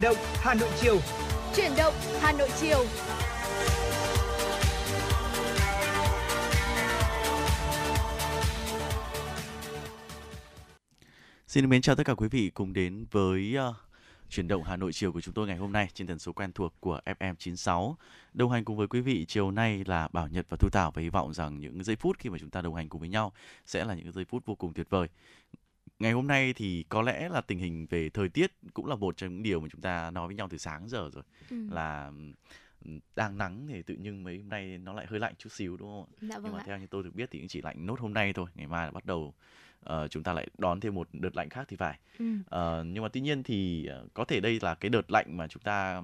Động Hà Nội chiều. Chuyển động Hà Nội chiều. Xin mến chào tất cả quý vị cùng đến với uh, chuyển động Hà Nội chiều của chúng tôi ngày hôm nay trên tần số quen thuộc của FM 96. Đồng hành cùng với quý vị chiều nay là Bảo Nhật và Thu Thảo và hy vọng rằng những giây phút khi mà chúng ta đồng hành cùng với nhau sẽ là những giây phút vô cùng tuyệt vời. Ngày hôm nay thì có lẽ là tình hình về thời tiết cũng là một trong những điều mà chúng ta nói với nhau từ sáng giờ rồi. Ừ. Là đang nắng thì tự nhiên mấy hôm nay nó lại hơi lạnh chút xíu đúng không ạ? Dạ vâng Nhưng mà ạ. theo như tôi được biết thì cũng chỉ lạnh nốt hôm nay thôi, ngày mai là bắt đầu uh, chúng ta lại đón thêm một đợt lạnh khác thì phải. Ừ. Uh, nhưng mà tuy nhiên thì uh, có thể đây là cái đợt lạnh mà chúng ta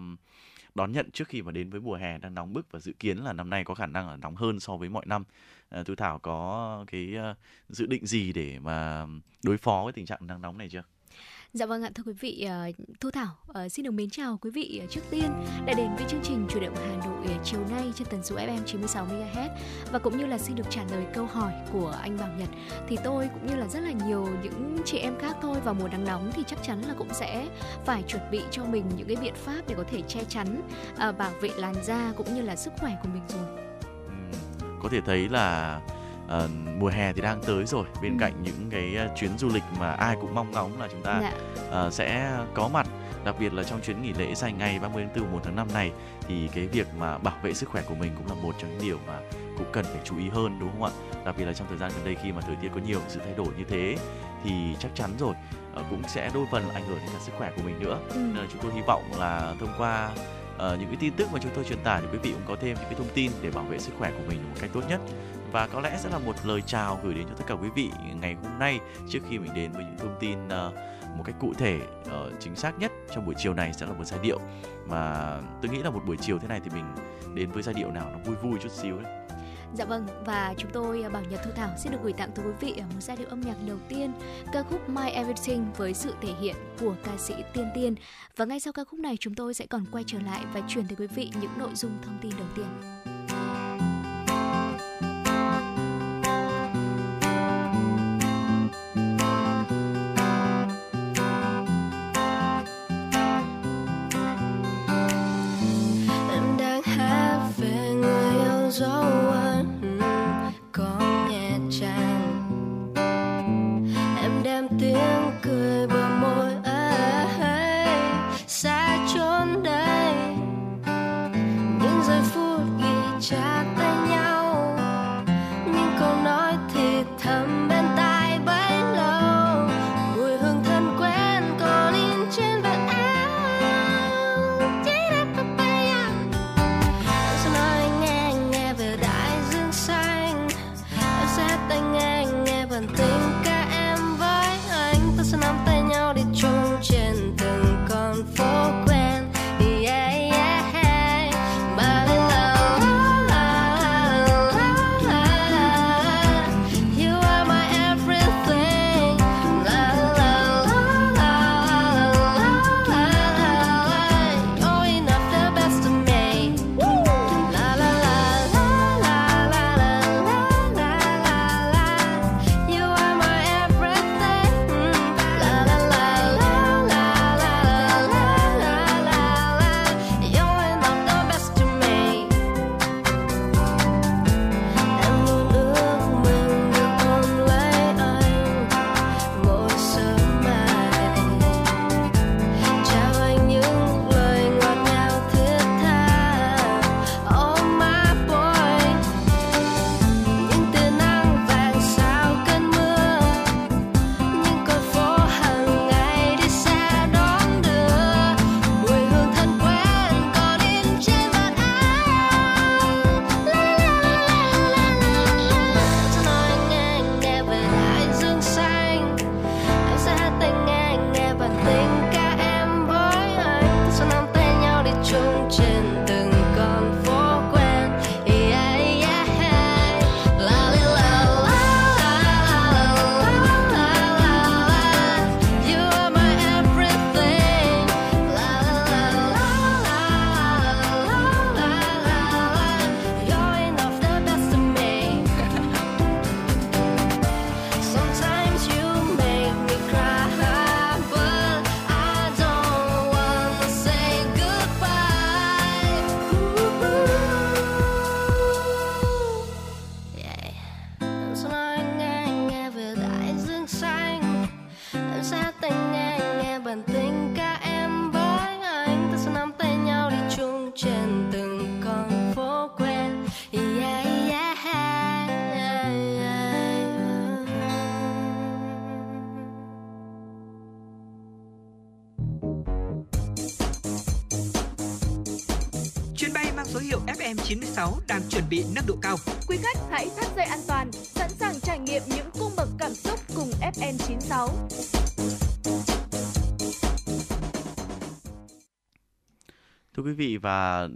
đón nhận trước khi mà đến với mùa hè đang nóng bức và dự kiến là năm nay có khả năng là nóng hơn so với mọi năm. Ờ, Thu Thảo có cái ờ, dự định gì để mà đối phó với tình trạng nắng nóng này chưa? Dạ vâng ạ, thưa quý vị, ờ, Thu Thảo xin được mến chào quý vị trước tiên đã đến với chương trình chủ động Hà Nội chiều nay trên tần số FM 96 MHz và cũng như là xin được trả lời câu hỏi của anh Bảo Nhật. Thì tôi cũng như là rất là nhiều những chị em khác thôi vào mùa nắng nóng thì chắc chắn là cũng sẽ phải chuẩn bị cho mình những cái biện pháp để có thể che chắn bảo vệ làn da cũng như là sức khỏe của mình rồi. Có thể thấy là uh, mùa hè thì đang tới rồi bên ừ. cạnh những cái uh, chuyến du lịch mà ai cũng mong ngóng là chúng ta dạ. uh, sẽ có mặt đặc biệt là trong chuyến nghỉ lễ dài ngày 30 tháng 4 1 tháng 5 này thì cái việc mà bảo vệ sức khỏe của mình cũng là một trong những điều mà cũng cần phải chú ý hơn đúng không ạ đặc biệt là trong thời gian gần đây khi mà thời tiết có nhiều sự thay đổi như thế thì chắc chắn rồi cũng sẽ đôi phần ảnh hưởng đến cả sức khỏe của mình nữa ừ. nên là chúng tôi hy vọng là thông qua uh, những cái tin tức mà chúng tôi truyền tải thì quý vị cũng có thêm những cái thông tin để bảo vệ sức khỏe của mình một cách tốt nhất. Và có lẽ sẽ là một lời chào gửi đến cho tất cả quý vị ngày hôm nay trước khi mình đến với những thông tin uh, một cách cụ thể uh, chính xác nhất trong buổi chiều này sẽ là một giai điệu. Mà tôi nghĩ là một buổi chiều thế này thì mình đến với giai điệu nào nó vui vui chút xíu đấy Dạ vâng, và chúng tôi à, Bảo Nhật Thu Thảo sẽ được gửi tặng tới quý vị à, một giai điệu âm nhạc đầu tiên, ca khúc My Everything với sự thể hiện của ca sĩ Tiên Tiên. Và ngay sau ca khúc này chúng tôi sẽ còn quay trở lại và chuyển tới quý vị những nội dung thông tin đầu tiên. Em đang hát về người yêu dấu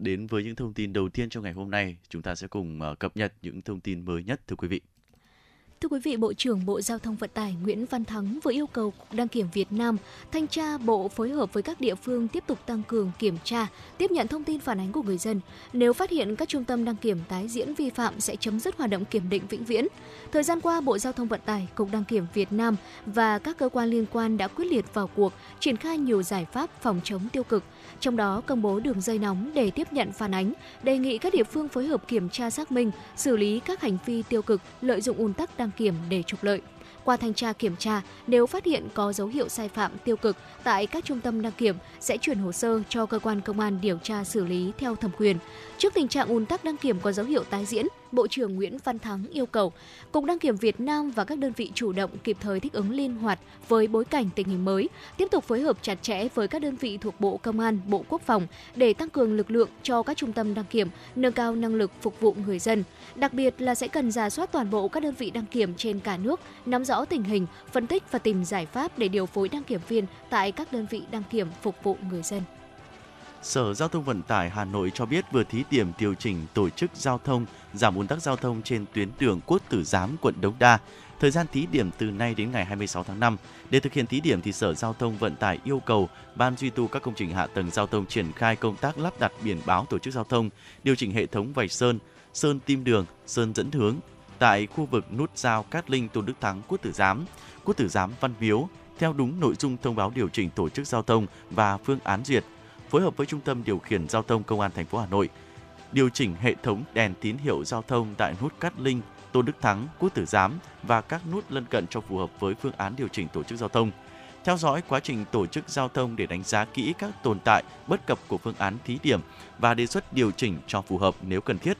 đến với những thông tin đầu tiên trong ngày hôm nay, chúng ta sẽ cùng ờ, cập nhật những thông tin mới nhất thưa quý vị. Thưa quý vị, Bộ trưởng Bộ Giao thông Vận tải Nguyễn Văn Thắng vừa yêu cầu Cục Đăng kiểm Việt Nam thanh tra Bộ phối hợp với các địa phương tiếp tục tăng cường kiểm tra, tiếp nhận thông tin phản ánh của người dân. Nếu phát hiện các trung tâm đăng kiểm tái diễn vi phạm sẽ chấm dứt hoạt động kiểm định vĩnh viễn. Thời gian qua, Bộ Giao thông Vận tải, Cục Đăng kiểm Việt Nam và các cơ quan liên quan đã quyết liệt vào cuộc, triển khai nhiều giải pháp phòng chống tiêu cực – trong đó công bố đường dây nóng để tiếp nhận phản ánh, đề nghị các địa phương phối hợp kiểm tra xác minh, xử lý các hành vi tiêu cực, lợi dụng ùn tắc đăng kiểm để trục lợi. Qua thanh tra kiểm tra, nếu phát hiện có dấu hiệu sai phạm tiêu cực tại các trung tâm đăng kiểm sẽ chuyển hồ sơ cho cơ quan công an điều tra xử lý theo thẩm quyền. Trước tình trạng ùn tắc đăng kiểm có dấu hiệu tái diễn, Bộ trưởng Nguyễn Văn Thắng yêu cầu Cục Đăng kiểm Việt Nam và các đơn vị chủ động kịp thời thích ứng linh hoạt với bối cảnh tình hình mới, tiếp tục phối hợp chặt chẽ với các đơn vị thuộc Bộ Công an, Bộ Quốc phòng để tăng cường lực lượng cho các trung tâm đăng kiểm, nâng cao năng lực phục vụ người dân. Đặc biệt là sẽ cần giả soát toàn bộ các đơn vị đăng kiểm trên cả nước, nắm rõ tình hình, phân tích và tìm giải pháp để điều phối đăng kiểm viên tại các đơn vị đăng kiểm phục vụ người dân. Sở Giao thông Vận tải Hà Nội cho biết vừa thí điểm điều chỉnh tổ chức giao thông, giảm ùn tắc giao thông trên tuyến đường Quốc Tử Giám, quận Đống Đa. Thời gian thí điểm từ nay đến ngày 26 tháng 5. Để thực hiện thí điểm thì Sở Giao thông Vận tải yêu cầu Ban duy tu các công trình hạ tầng giao thông triển khai công tác lắp đặt biển báo tổ chức giao thông, điều chỉnh hệ thống vạch sơn, sơn tim đường, sơn dẫn hướng tại khu vực nút giao Cát Linh Tôn Đức Thắng Quốc Tử Giám, Quốc Tử Giám Văn Miếu theo đúng nội dung thông báo điều chỉnh tổ chức giao thông và phương án duyệt phối hợp với Trung tâm Điều khiển Giao thông Công an thành phố Hà Nội, điều chỉnh hệ thống đèn tín hiệu giao thông tại nút Cát Linh, Tôn Đức Thắng, Quốc Tử Giám và các nút lân cận cho phù hợp với phương án điều chỉnh tổ chức giao thông. Theo dõi quá trình tổ chức giao thông để đánh giá kỹ các tồn tại, bất cập của phương án thí điểm và đề xuất điều chỉnh cho phù hợp nếu cần thiết.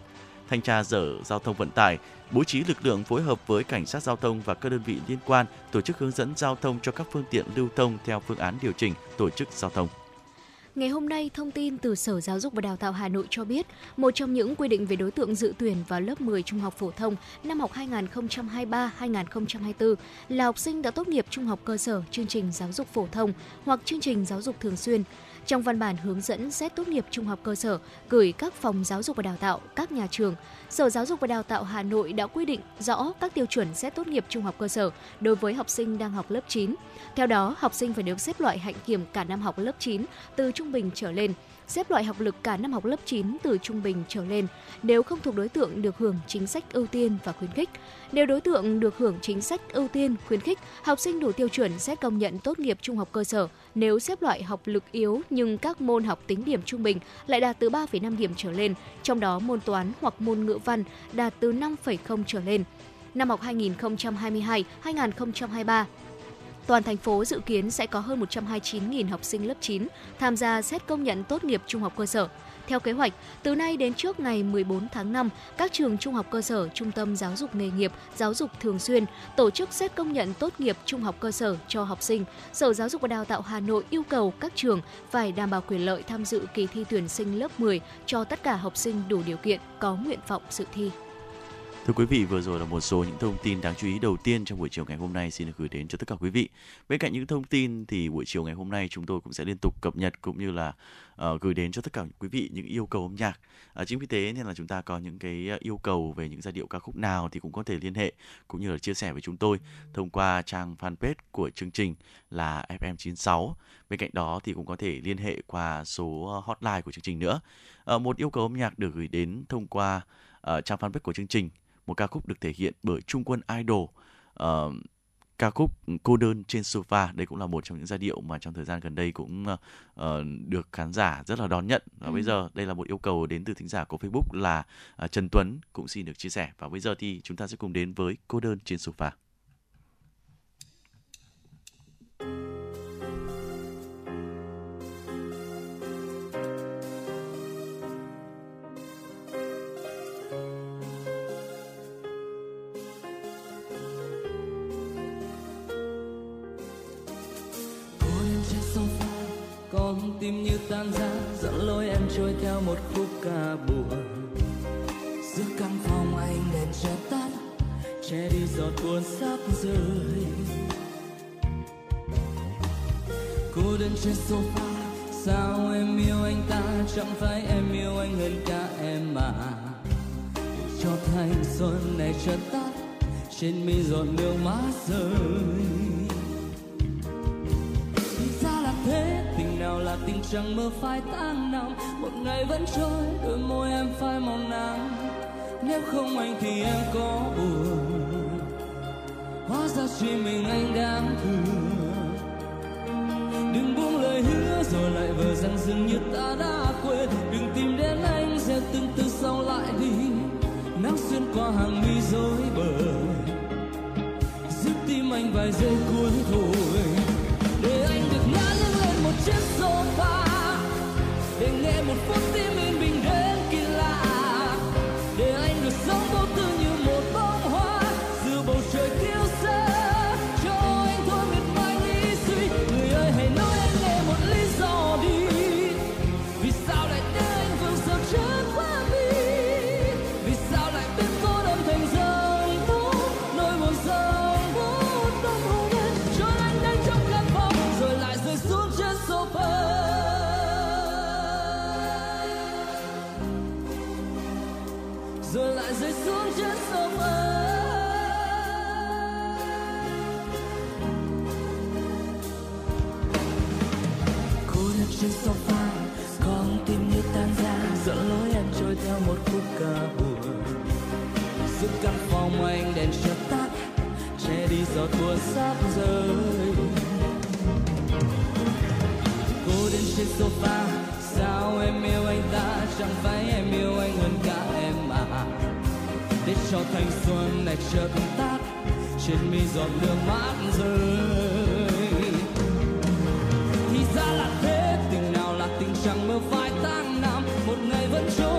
Thanh tra Sở Giao thông Vận tải bố trí lực lượng phối hợp với cảnh sát giao thông và các đơn vị liên quan tổ chức hướng dẫn giao thông cho các phương tiện lưu thông theo phương án điều chỉnh tổ chức giao thông. Ngày hôm nay, thông tin từ Sở Giáo dục và Đào tạo Hà Nội cho biết, một trong những quy định về đối tượng dự tuyển vào lớp 10 trung học phổ thông năm học 2023-2024 là học sinh đã tốt nghiệp trung học cơ sở, chương trình giáo dục phổ thông hoặc chương trình giáo dục thường xuyên trong văn bản hướng dẫn xét tốt nghiệp trung học cơ sở gửi các phòng giáo dục và đào tạo, các nhà trường, Sở Giáo dục và Đào tạo Hà Nội đã quy định rõ các tiêu chuẩn xét tốt nghiệp trung học cơ sở đối với học sinh đang học lớp 9. Theo đó, học sinh phải được xếp loại hạnh kiểm cả năm học lớp 9 từ trung bình trở lên xếp loại học lực cả năm học lớp 9 từ trung bình trở lên nếu không thuộc đối tượng được hưởng chính sách ưu tiên và khuyến khích. Nếu đối tượng được hưởng chính sách ưu tiên, khuyến khích, học sinh đủ tiêu chuẩn sẽ công nhận tốt nghiệp trung học cơ sở nếu xếp loại học lực yếu nhưng các môn học tính điểm trung bình lại đạt từ 3,5 điểm trở lên, trong đó môn toán hoặc môn ngữ văn đạt từ 5,0 trở lên. Năm học 2022-2023, toàn thành phố dự kiến sẽ có hơn 129.000 học sinh lớp 9 tham gia xét công nhận tốt nghiệp trung học cơ sở. Theo kế hoạch, từ nay đến trước ngày 14 tháng 5, các trường trung học cơ sở, trung tâm giáo dục nghề nghiệp, giáo dục thường xuyên tổ chức xét công nhận tốt nghiệp trung học cơ sở cho học sinh. Sở Giáo dục và Đào tạo Hà Nội yêu cầu các trường phải đảm bảo quyền lợi tham dự kỳ thi tuyển sinh lớp 10 cho tất cả học sinh đủ điều kiện có nguyện vọng dự thi. Thưa quý vị, vừa rồi là một số những thông tin đáng chú ý đầu tiên trong buổi chiều ngày hôm nay xin được gửi đến cho tất cả quý vị. Bên cạnh những thông tin thì buổi chiều ngày hôm nay chúng tôi cũng sẽ liên tục cập nhật cũng như là uh, gửi đến cho tất cả quý vị những yêu cầu âm nhạc. Uh, chính vì thế nên là chúng ta có những cái ờ, yêu cầu về những giai điệu ca khúc nào thì cũng có thể liên hệ cũng như là chia sẻ với chúng tôi thông qua trang fanpage của chương trình là FM96. Bên cạnh đó thì cũng có thể liên hệ qua số ờ, hotline của chương trình nữa. Uh, một yêu cầu âm nhạc được gửi đến thông qua uh, trang fanpage của chương trình một ca khúc được thể hiện bởi Trung Quân Idol. Uh, ca khúc cô đơn trên sofa đây cũng là một trong những giai điệu mà trong thời gian gần đây cũng uh, được khán giả rất là đón nhận và ừ. bây giờ đây là một yêu cầu đến từ thính giả của Facebook là uh, Trần Tuấn cũng xin được chia sẻ và bây giờ thì chúng ta sẽ cùng đến với cô đơn trên sofa. Tim như tan ra dẫn lối em trôi theo một khúc ca buồn. Giữa căn phòng anh đèn chợt tắt, che đi giọt buồn sắp rơi. Cô đơn trên sofa, sao em yêu anh ta? Chẳng phải em yêu anh hơn cả em mà. Cho thanh xuân này chợt tắt, trên mi giọt nước mắt rơi. Tình chẳng mơ phai tháng năm một ngày vẫn trôi, đôi môi em phai màu nắng. Nếu không anh thì em có buồn. Hóa ra chỉ mình anh đáng thương. Đừng buông lời hứa, rồi lại vờ rằng dường như ta đã quên. Đừng căn phòng anh đèn chợt tắt, che đi giọt mưa sắp rơi. Cô đến trên sofa, sao em yêu anh ta? Chẳng phải em yêu anh hơn cả em mà để cho thanh xuân này chợt tắt, trên mi giọt nước mắt rơi. Thì ra là thế tình nào là tình chẳng mơ vài tháng năm một ngày vẫn trôi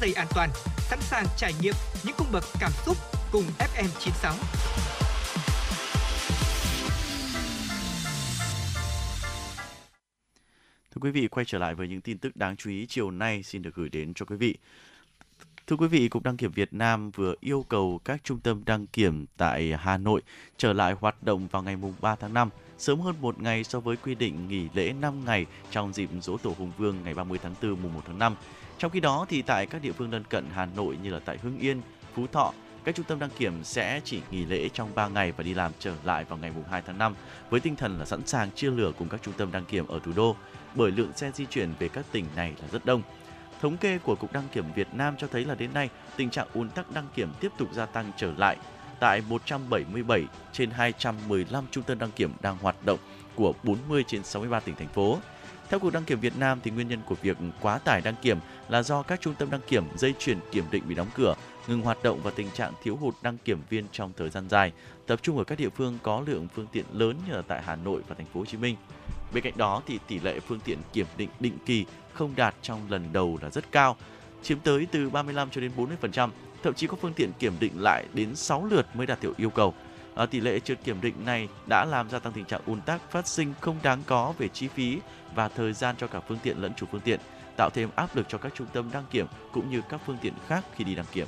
dây an toàn, sẵn sàng trải nghiệm những cung bậc cảm xúc cùng FM96. Thưa quý vị, quay trở lại với những tin tức đáng chú ý chiều nay xin được gửi đến cho quý vị. Thưa quý vị, Cục Đăng kiểm Việt Nam vừa yêu cầu các trung tâm đăng kiểm tại Hà Nội trở lại hoạt động vào ngày 3 tháng 5, sớm hơn một ngày so với quy định nghỉ lễ 5 ngày trong dịp dỗ tổ Hùng Vương ngày 30 tháng 4 mùng 1 tháng 5. Trong khi đó thì tại các địa phương lân cận Hà Nội như là tại Hưng Yên, Phú Thọ, các trung tâm đăng kiểm sẽ chỉ nghỉ lễ trong 3 ngày và đi làm trở lại vào ngày 2 tháng 5 với tinh thần là sẵn sàng chia lửa cùng các trung tâm đăng kiểm ở thủ đô bởi lượng xe di chuyển về các tỉnh này là rất đông. Thống kê của Cục Đăng kiểm Việt Nam cho thấy là đến nay tình trạng ùn tắc đăng kiểm tiếp tục gia tăng trở lại tại 177 trên 215 trung tâm đăng kiểm đang hoạt động của 40 trên 63 tỉnh thành phố. Theo Cục Đăng kiểm Việt Nam thì nguyên nhân của việc quá tải đăng kiểm là do các trung tâm đăng kiểm dây chuyển kiểm định bị đóng cửa, ngừng hoạt động và tình trạng thiếu hụt đăng kiểm viên trong thời gian dài, tập trung ở các địa phương có lượng phương tiện lớn như là tại Hà Nội và thành phố Hồ Chí Minh. Bên cạnh đó thì tỷ lệ phương tiện kiểm định định kỳ không đạt trong lần đầu là rất cao, chiếm tới từ 35 cho đến 40%, thậm chí có phương tiện kiểm định lại đến 6 lượt mới đạt tiểu yêu cầu. À, tỷ lệ trượt kiểm định này đã làm gia tăng tình trạng ùn tắc phát sinh không đáng có về chi phí và thời gian cho cả phương tiện lẫn chủ phương tiện, tạo thêm áp lực cho các trung tâm đăng kiểm cũng như các phương tiện khác khi đi đăng kiểm.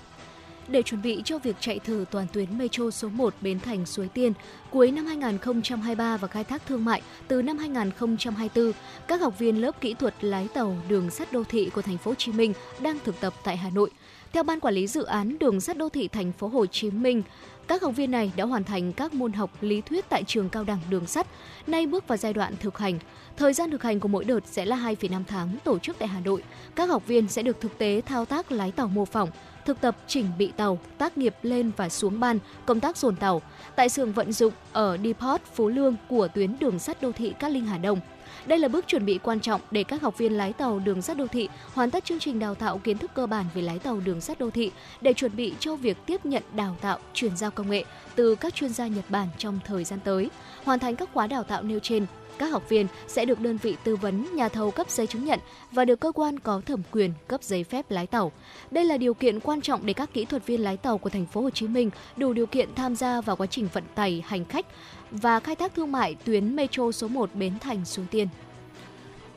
Để chuẩn bị cho việc chạy thử toàn tuyến Metro số 1 Bến Thành Suối Tiên cuối năm 2023 và khai thác thương mại từ năm 2024, các học viên lớp kỹ thuật lái tàu đường sắt đô thị của thành phố Hồ Chí Minh đang thực tập tại Hà Nội. Theo ban quản lý dự án đường sắt đô thị thành phố Hồ Chí Minh, các học viên này đã hoàn thành các môn học lý thuyết tại trường cao đẳng đường sắt, nay bước vào giai đoạn thực hành. Thời gian thực hành của mỗi đợt sẽ là 2,5 tháng tổ chức tại Hà Nội. Các học viên sẽ được thực tế thao tác lái tàu mô phỏng, thực tập chỉnh bị tàu, tác nghiệp lên và xuống ban, công tác dồn tàu tại xưởng vận dụng ở Depot Phú Lương của tuyến đường sắt đô thị Cát Linh Hà Đông. Đây là bước chuẩn bị quan trọng để các học viên lái tàu đường sắt đô thị hoàn tất chương trình đào tạo kiến thức cơ bản về lái tàu đường sắt đô thị để chuẩn bị cho việc tiếp nhận đào tạo, chuyển giao công nghệ từ các chuyên gia Nhật Bản trong thời gian tới. Hoàn thành các khóa đào tạo nêu trên, các học viên sẽ được đơn vị tư vấn nhà thầu cấp giấy chứng nhận và được cơ quan có thẩm quyền cấp giấy phép lái tàu. Đây là điều kiện quan trọng để các kỹ thuật viên lái tàu của thành phố Hồ Chí Minh đủ điều kiện tham gia vào quá trình vận tải hành khách và khai thác thương mại tuyến Metro số 1 Bến Thành Suối Tiên.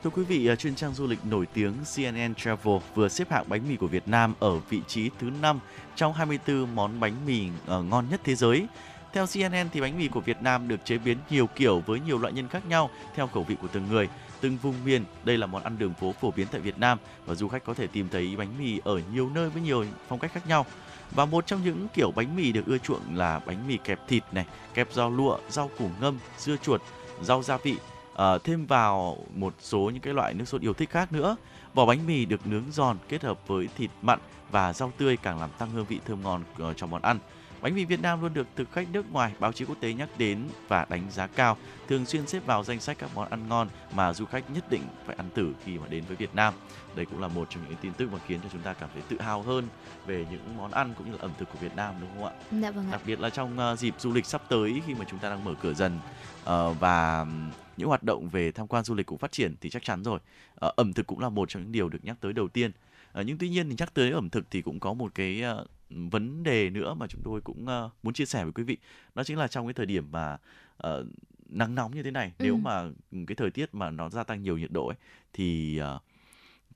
Thưa quý vị, à, chuyên trang du lịch nổi tiếng CNN Travel vừa xếp hạng bánh mì của Việt Nam ở vị trí thứ 5 trong 24 món bánh mì à, ngon nhất thế giới. Theo CNN thì bánh mì của Việt Nam được chế biến nhiều kiểu với nhiều loại nhân khác nhau theo khẩu vị của từng người, từng vùng miền. Đây là món ăn đường phố phổ biến tại Việt Nam và du khách có thể tìm thấy bánh mì ở nhiều nơi với nhiều phong cách khác nhau. Và một trong những kiểu bánh mì được ưa chuộng là bánh mì kẹp thịt này, kẹp rau lụa, rau củ ngâm, dưa chuột, rau gia vị, uh, thêm vào một số những cái loại nước sốt yêu thích khác nữa. Vỏ bánh mì được nướng giòn kết hợp với thịt mặn và rau tươi càng làm tăng hương vị thơm ngon uh, cho món ăn. Bánh mì Việt Nam luôn được thực khách nước ngoài, báo chí quốc tế nhắc đến và đánh giá cao, thường xuyên xếp vào danh sách các món ăn ngon mà du khách nhất định phải ăn thử khi mà đến với Việt Nam. Đây cũng là một trong những tin tức mà khiến cho chúng ta cảm thấy tự hào hơn về những món ăn cũng như là ẩm thực của Việt Nam đúng không ạ? Dạ vâng ạ. Đặc biệt là trong uh, dịp du lịch sắp tới khi mà chúng ta đang mở cửa dần uh, và những hoạt động về tham quan du lịch cũng phát triển thì chắc chắn rồi. Uh, ẩm thực cũng là một trong những điều được nhắc tới đầu tiên. Nhưng tuy nhiên thì nhắc tới ẩm thực thì cũng có một cái vấn đề nữa mà chúng tôi cũng uh, muốn chia sẻ với quý vị đó chính là trong cái thời điểm mà uh, nắng nóng như thế này ừ. nếu mà cái thời tiết mà nó gia tăng nhiều nhiệt độ ấy thì uh,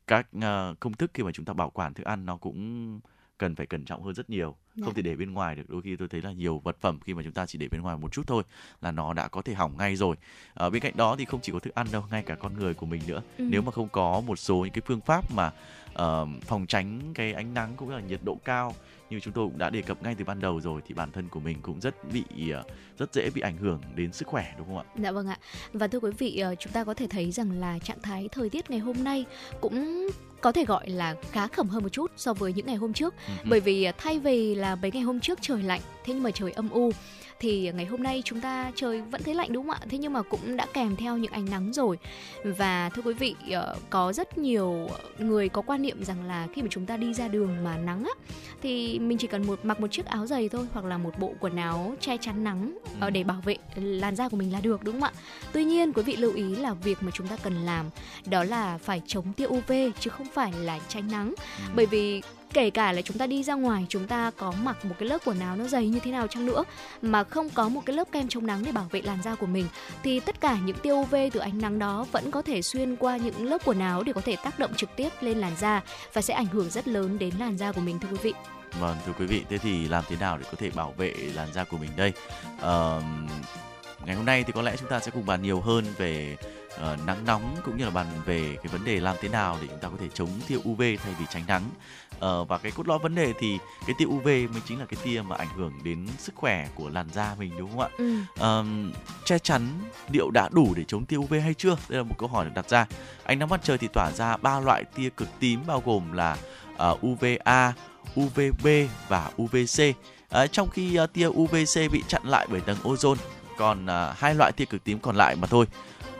các uh, công thức khi mà chúng ta bảo quản thức ăn nó cũng cần phải cẩn trọng hơn rất nhiều dạ. không thể để bên ngoài được đôi khi tôi thấy là nhiều vật phẩm khi mà chúng ta chỉ để bên ngoài một chút thôi là nó đã có thể hỏng ngay rồi ở bên cạnh đó thì không chỉ có thức ăn đâu ngay cả con người của mình nữa ừ. nếu mà không có một số những cái phương pháp mà uh, phòng tránh cái ánh nắng cũng như là nhiệt độ cao như chúng tôi cũng đã đề cập ngay từ ban đầu rồi thì bản thân của mình cũng rất bị ờ, rất dễ bị ảnh hưởng đến sức khỏe đúng không ạ? Dạ vâng ạ. Và thưa quý vị, chúng ta có thể thấy rằng là trạng thái thời tiết ngày hôm nay cũng có thể gọi là khá khẩm hơn một chút so với những ngày hôm trước ừ. bởi vì ờ, thay vì là mấy ngày hôm trước trời lạnh thế nhưng mà trời âm u thì ngày hôm nay chúng ta trời vẫn thấy lạnh đúng không ạ thế nhưng mà cũng đã kèm theo những ánh nắng rồi và thưa quý vị ờ, có rất nhiều người có quan niệm rằng là khi mà chúng ta đi ra đường mà nắng á thì mình chỉ cần một mặc một chiếc áo dày thôi hoặc là một bộ quần áo che chắn nắng ừ. để bảo vệ làn da của mình là được đúng không ạ tuy nhiên quý vị lưu ý là việc mà chúng ta cần làm đó là phải chống tia UV chứ không phải là tránh nắng ừ. bởi vì kể cả là chúng ta đi ra ngoài chúng ta có mặc một cái lớp quần áo nó dày như thế nào chăng nữa mà không có một cái lớp kem chống nắng để bảo vệ làn da của mình thì tất cả những tia UV từ ánh nắng đó vẫn có thể xuyên qua những lớp quần áo để có thể tác động trực tiếp lên làn da và sẽ ảnh hưởng rất lớn đến làn da của mình thưa quý vị. Vâng thưa quý vị, thế thì làm thế nào để có thể bảo vệ làn da của mình đây? Uh, ngày hôm nay thì có lẽ chúng ta sẽ cùng bàn nhiều hơn về uh, nắng nóng cũng như là bàn về cái vấn đề làm thế nào để chúng ta có thể chống tia UV thay vì tránh nắng uh, và cái cốt lõi vấn đề thì cái tia UV mới chính là cái tia mà ảnh hưởng đến sức khỏe của làn da mình đúng không ạ? Ừ. Uh, che chắn liệu đã đủ để chống tia UV hay chưa? Đây là một câu hỏi được đặt ra. Ánh nắng mặt trời thì tỏa ra ba loại tia cực tím bao gồm là uh, UVA, UVB và UVC. Uh, trong khi uh, tia UVC bị chặn lại bởi tầng ozone, còn uh, hai loại tia cực tím còn lại mà thôi.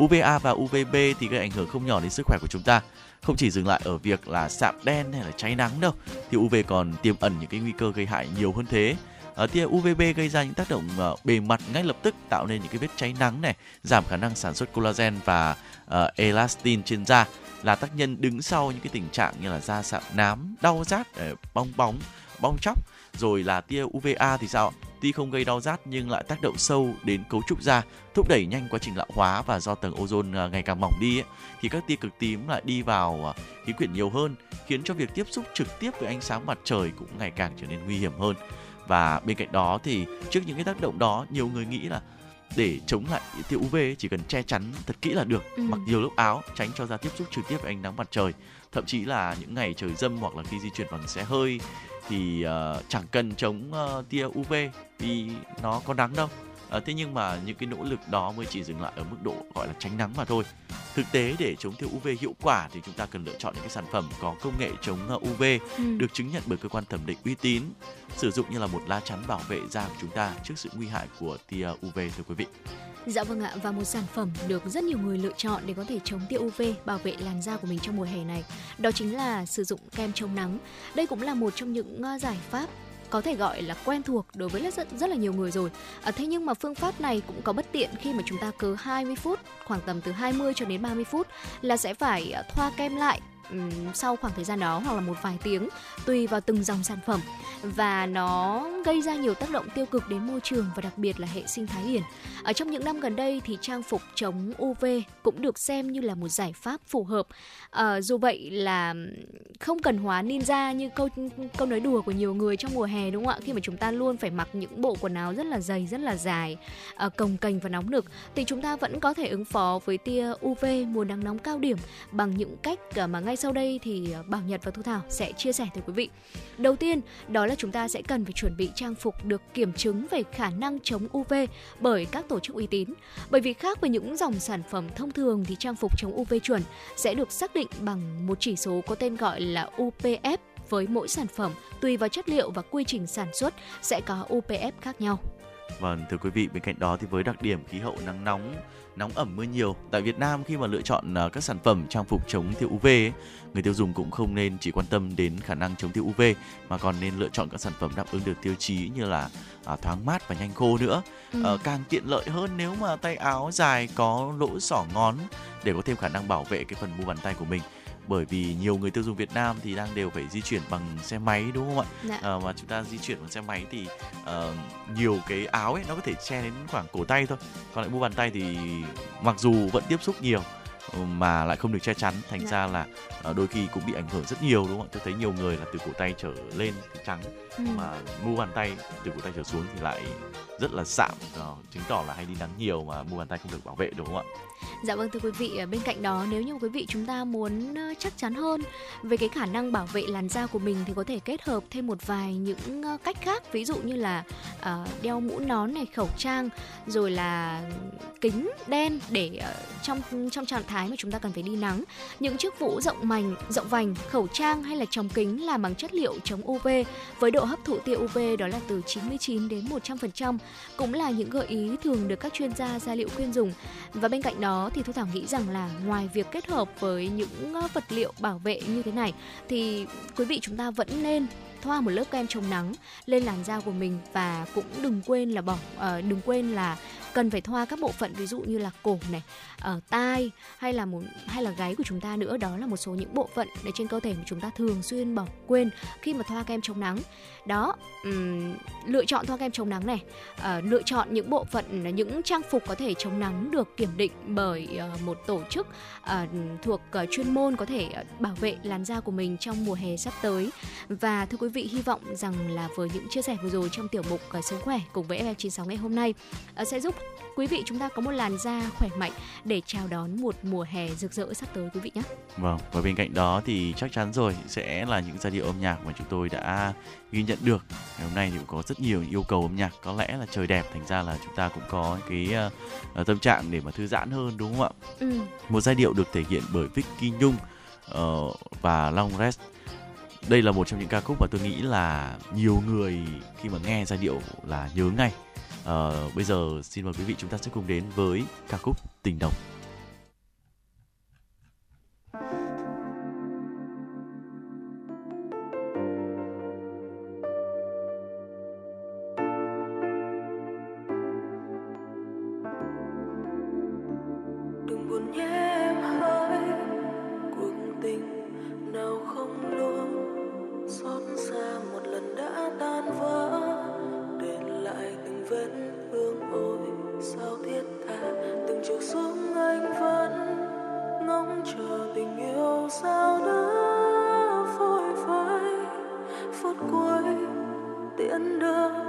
UVA và UVB thì gây ảnh hưởng không nhỏ đến sức khỏe của chúng ta. Không chỉ dừng lại ở việc là sạm đen hay là cháy nắng đâu, thì UV còn tiềm ẩn những cái nguy cơ gây hại nhiều hơn thế. Ở tia UVB gây ra những tác động ờ, bề mặt ngay lập tức tạo nên những cái vết cháy nắng này, giảm khả năng sản xuất collagen và uh, elastin trên da là tác nhân đứng sau những cái tình trạng như là da sạm nám, đau rát, ờ, bong bóng, bong chóc. Rồi là tia UVA thì sao? Tuy không gây đau rát nhưng lại tác động sâu đến cấu trúc da, thúc đẩy nhanh quá trình lão hóa và do tầng ozone à, ngày càng mỏng đi ấy, thì các tia cực tím lại đi vào à, khí quyển nhiều hơn, khiến cho việc tiếp xúc trực tiếp với ánh sáng mặt trời cũng ngày càng trở nên nguy hiểm hơn. Và bên cạnh đó thì trước những cái tác động đó, nhiều người nghĩ là để chống lại tia UV chỉ cần che chắn thật kỹ là được, ừ. mặc nhiều lớp áo tránh cho da tiếp xúc trực tiếp với ánh nắng mặt trời. Thậm chí là những ngày trời dâm hoặc là khi di chuyển bằng xe hơi thì uh, chẳng cần chống uh, tia UV vì nó có nắng đâu. À, thế nhưng mà những cái nỗ lực đó mới chỉ dừng lại ở mức độ gọi là tránh nắng mà thôi. Thực tế để chống tia UV hiệu quả thì chúng ta cần lựa chọn những cái sản phẩm có công nghệ chống UV ừ. được chứng nhận bởi cơ quan thẩm định uy tín, sử dụng như là một lá chắn bảo vệ da của chúng ta trước sự nguy hại của tia UV thưa quý vị. Dạ vâng ạ và một sản phẩm được rất nhiều người lựa chọn để có thể chống tia UV bảo vệ làn da của mình trong mùa hè này. Đó chính là sử dụng kem chống nắng. Đây cũng là một trong những ờ, giải pháp có thể gọi là quen thuộc đối với rất rất là nhiều người rồi. À, thế nhưng mà phương pháp này cũng có bất tiện khi mà chúng ta cứ 20 phút, khoảng tầm từ 20 cho đến 30 phút là sẽ phải ờ, thoa kem lại sau khoảng thời gian đó hoặc là một vài tiếng tùy vào từng dòng sản phẩm và nó gây ra nhiều tác động tiêu cực đến môi trường và đặc biệt là hệ sinh thái biển. Ở trong những năm gần đây thì trang phục chống UV cũng được xem như là một giải pháp phù hợp. À, dù vậy là không cần hóa ninja như câu câu nói đùa của nhiều người trong mùa hè đúng không ạ? Khi mà chúng ta luôn phải mặc những bộ quần áo rất là dày, rất là dài, à, cồng kềnh và nóng nực thì chúng ta vẫn có thể ứng phó với tia UV mùa nắng nóng cao điểm bằng những cách ờ, mà ngay sau đây thì ờ, Bảo Nhật và Thu Thảo sẽ chia sẻ tới quý vị. Đầu tiên, đó là chúng ta sẽ cần phải chuẩn bị trang phục được kiểm chứng về khả năng chống UV bởi các tổ chức uy tín. Bởi vì khác với những dòng sản phẩm thông thường thì trang phục chống UV chuẩn sẽ được xác định bằng một chỉ số có tên gọi là UPF với mỗi sản phẩm tùy vào chất liệu và quy trình sản xuất sẽ có UPF khác nhau. Vâng, thưa quý vị, bên cạnh đó thì với đặc điểm khí hậu nắng nóng, nóng ẩm mưa nhiều, tại Việt Nam khi mà lựa chọn à, các sản phẩm trang phục chống tiêu UV ấy, người tiêu dùng cũng không nên chỉ quan tâm đến khả năng chống tiêu UV mà còn nên lựa chọn các sản phẩm đáp ứng được tiêu chí như là à, thoáng mát và nhanh khô nữa. Ừ. À, càng tiện lợi hơn nếu mà tay áo dài có lỗ xỏ ngón để có thêm khả năng bảo vệ cái phần mu bàn tay của mình bởi vì nhiều người tiêu dùng Việt Nam thì đang đều phải di chuyển bằng xe máy đúng không ạ? Dạ. À, mà chúng ta di chuyển bằng xe máy thì uh, nhiều cái áo ấy nó có thể che đến khoảng cổ tay thôi, còn lại mu bàn tay thì mặc dù vẫn tiếp xúc nhiều mà lại không được che chắn thành dạ. ra là uh, đôi khi cũng bị ảnh hưởng rất nhiều đúng không ạ? Tôi thấy nhiều người là từ cổ tay trở lên thì trắng ừ. mà mu bàn tay từ cổ tay trở xuống thì lại rất là sạm, uh, chứng tỏ là hay đi nắng nhiều mà mu bàn tay không được bảo vệ đúng không ạ? Dạ vâng thưa quý vị, bên cạnh đó nếu như quý vị chúng ta muốn ờ, chắc chắn hơn về cái khả năng bảo vệ làn da của mình thì có thể kết hợp thêm một vài những ờ, cách khác, ví dụ như là uh, đeo mũ nón này, khẩu trang, rồi là kính đen để uh, trong trong trạng thái mà chúng ta cần phải đi nắng. Những chiếc mũ rộng mảnh, rộng vành, khẩu trang hay là chống kính làm bằng chất liệu chống UV với độ hấp thụ tia UV đó là từ 99 đến 100% cũng là những gợi ý thường được các chuyên gia da liệu khuyên dùng. Và bên cạnh đó đó thì thu thảo nghĩ rằng là ngoài việc kết hợp với những ờ, vật liệu bảo vệ như thế này thì quý vị chúng ta vẫn nên thoa một lớp kem chống nắng lên làn da của mình và cũng đừng quên là bỏ uh, đừng quên là cần phải thoa các bộ phận ví dụ như là cổ này ở tai hay là một hay là gáy của chúng ta nữa đó là một số những bộ phận để trên cơ thể mà chúng ta thường xuyên bỏ quên khi mà thoa kem chống nắng. Đó um, lựa chọn thoa kem chống nắng này uh, lựa chọn những bộ phận những trang phục có thể chống nắng được kiểm định bởi uh, một tổ chức uh, thuộc uh, chuyên môn có thể uh, bảo vệ làn da của mình trong mùa hè sắp tới. Và thưa quý vị hy vọng rằng là với những chia sẻ vừa rồi trong tiểu mục uh, sống khỏe cùng với FM96 ngày hôm nay uh, sẽ giúp quý vị chúng ta có một làn da khỏe mạnh để chào đón một mùa hè rực rỡ sắp tới quý vị nhé. Vâng, và bên cạnh đó thì chắc chắn rồi sẽ là những giai điệu âm nhạc mà chúng tôi đã ghi nhận được. Ngày hôm nay thì cũng có rất nhiều yêu cầu âm nhạc, có lẽ là trời đẹp thành ra là chúng ta cũng có cái uh, tâm trạng để mà thư giãn hơn đúng không ạ? Ừ. Một giai điệu được thể hiện bởi Vicky Nhung uh, và Long Rest đây là một trong những ca khúc mà tôi nghĩ là nhiều người khi mà nghe giai điệu là nhớ ngay uh, bây giờ xin mời quý vị chúng ta sẽ cùng đến với ca khúc tình đồng. wonder.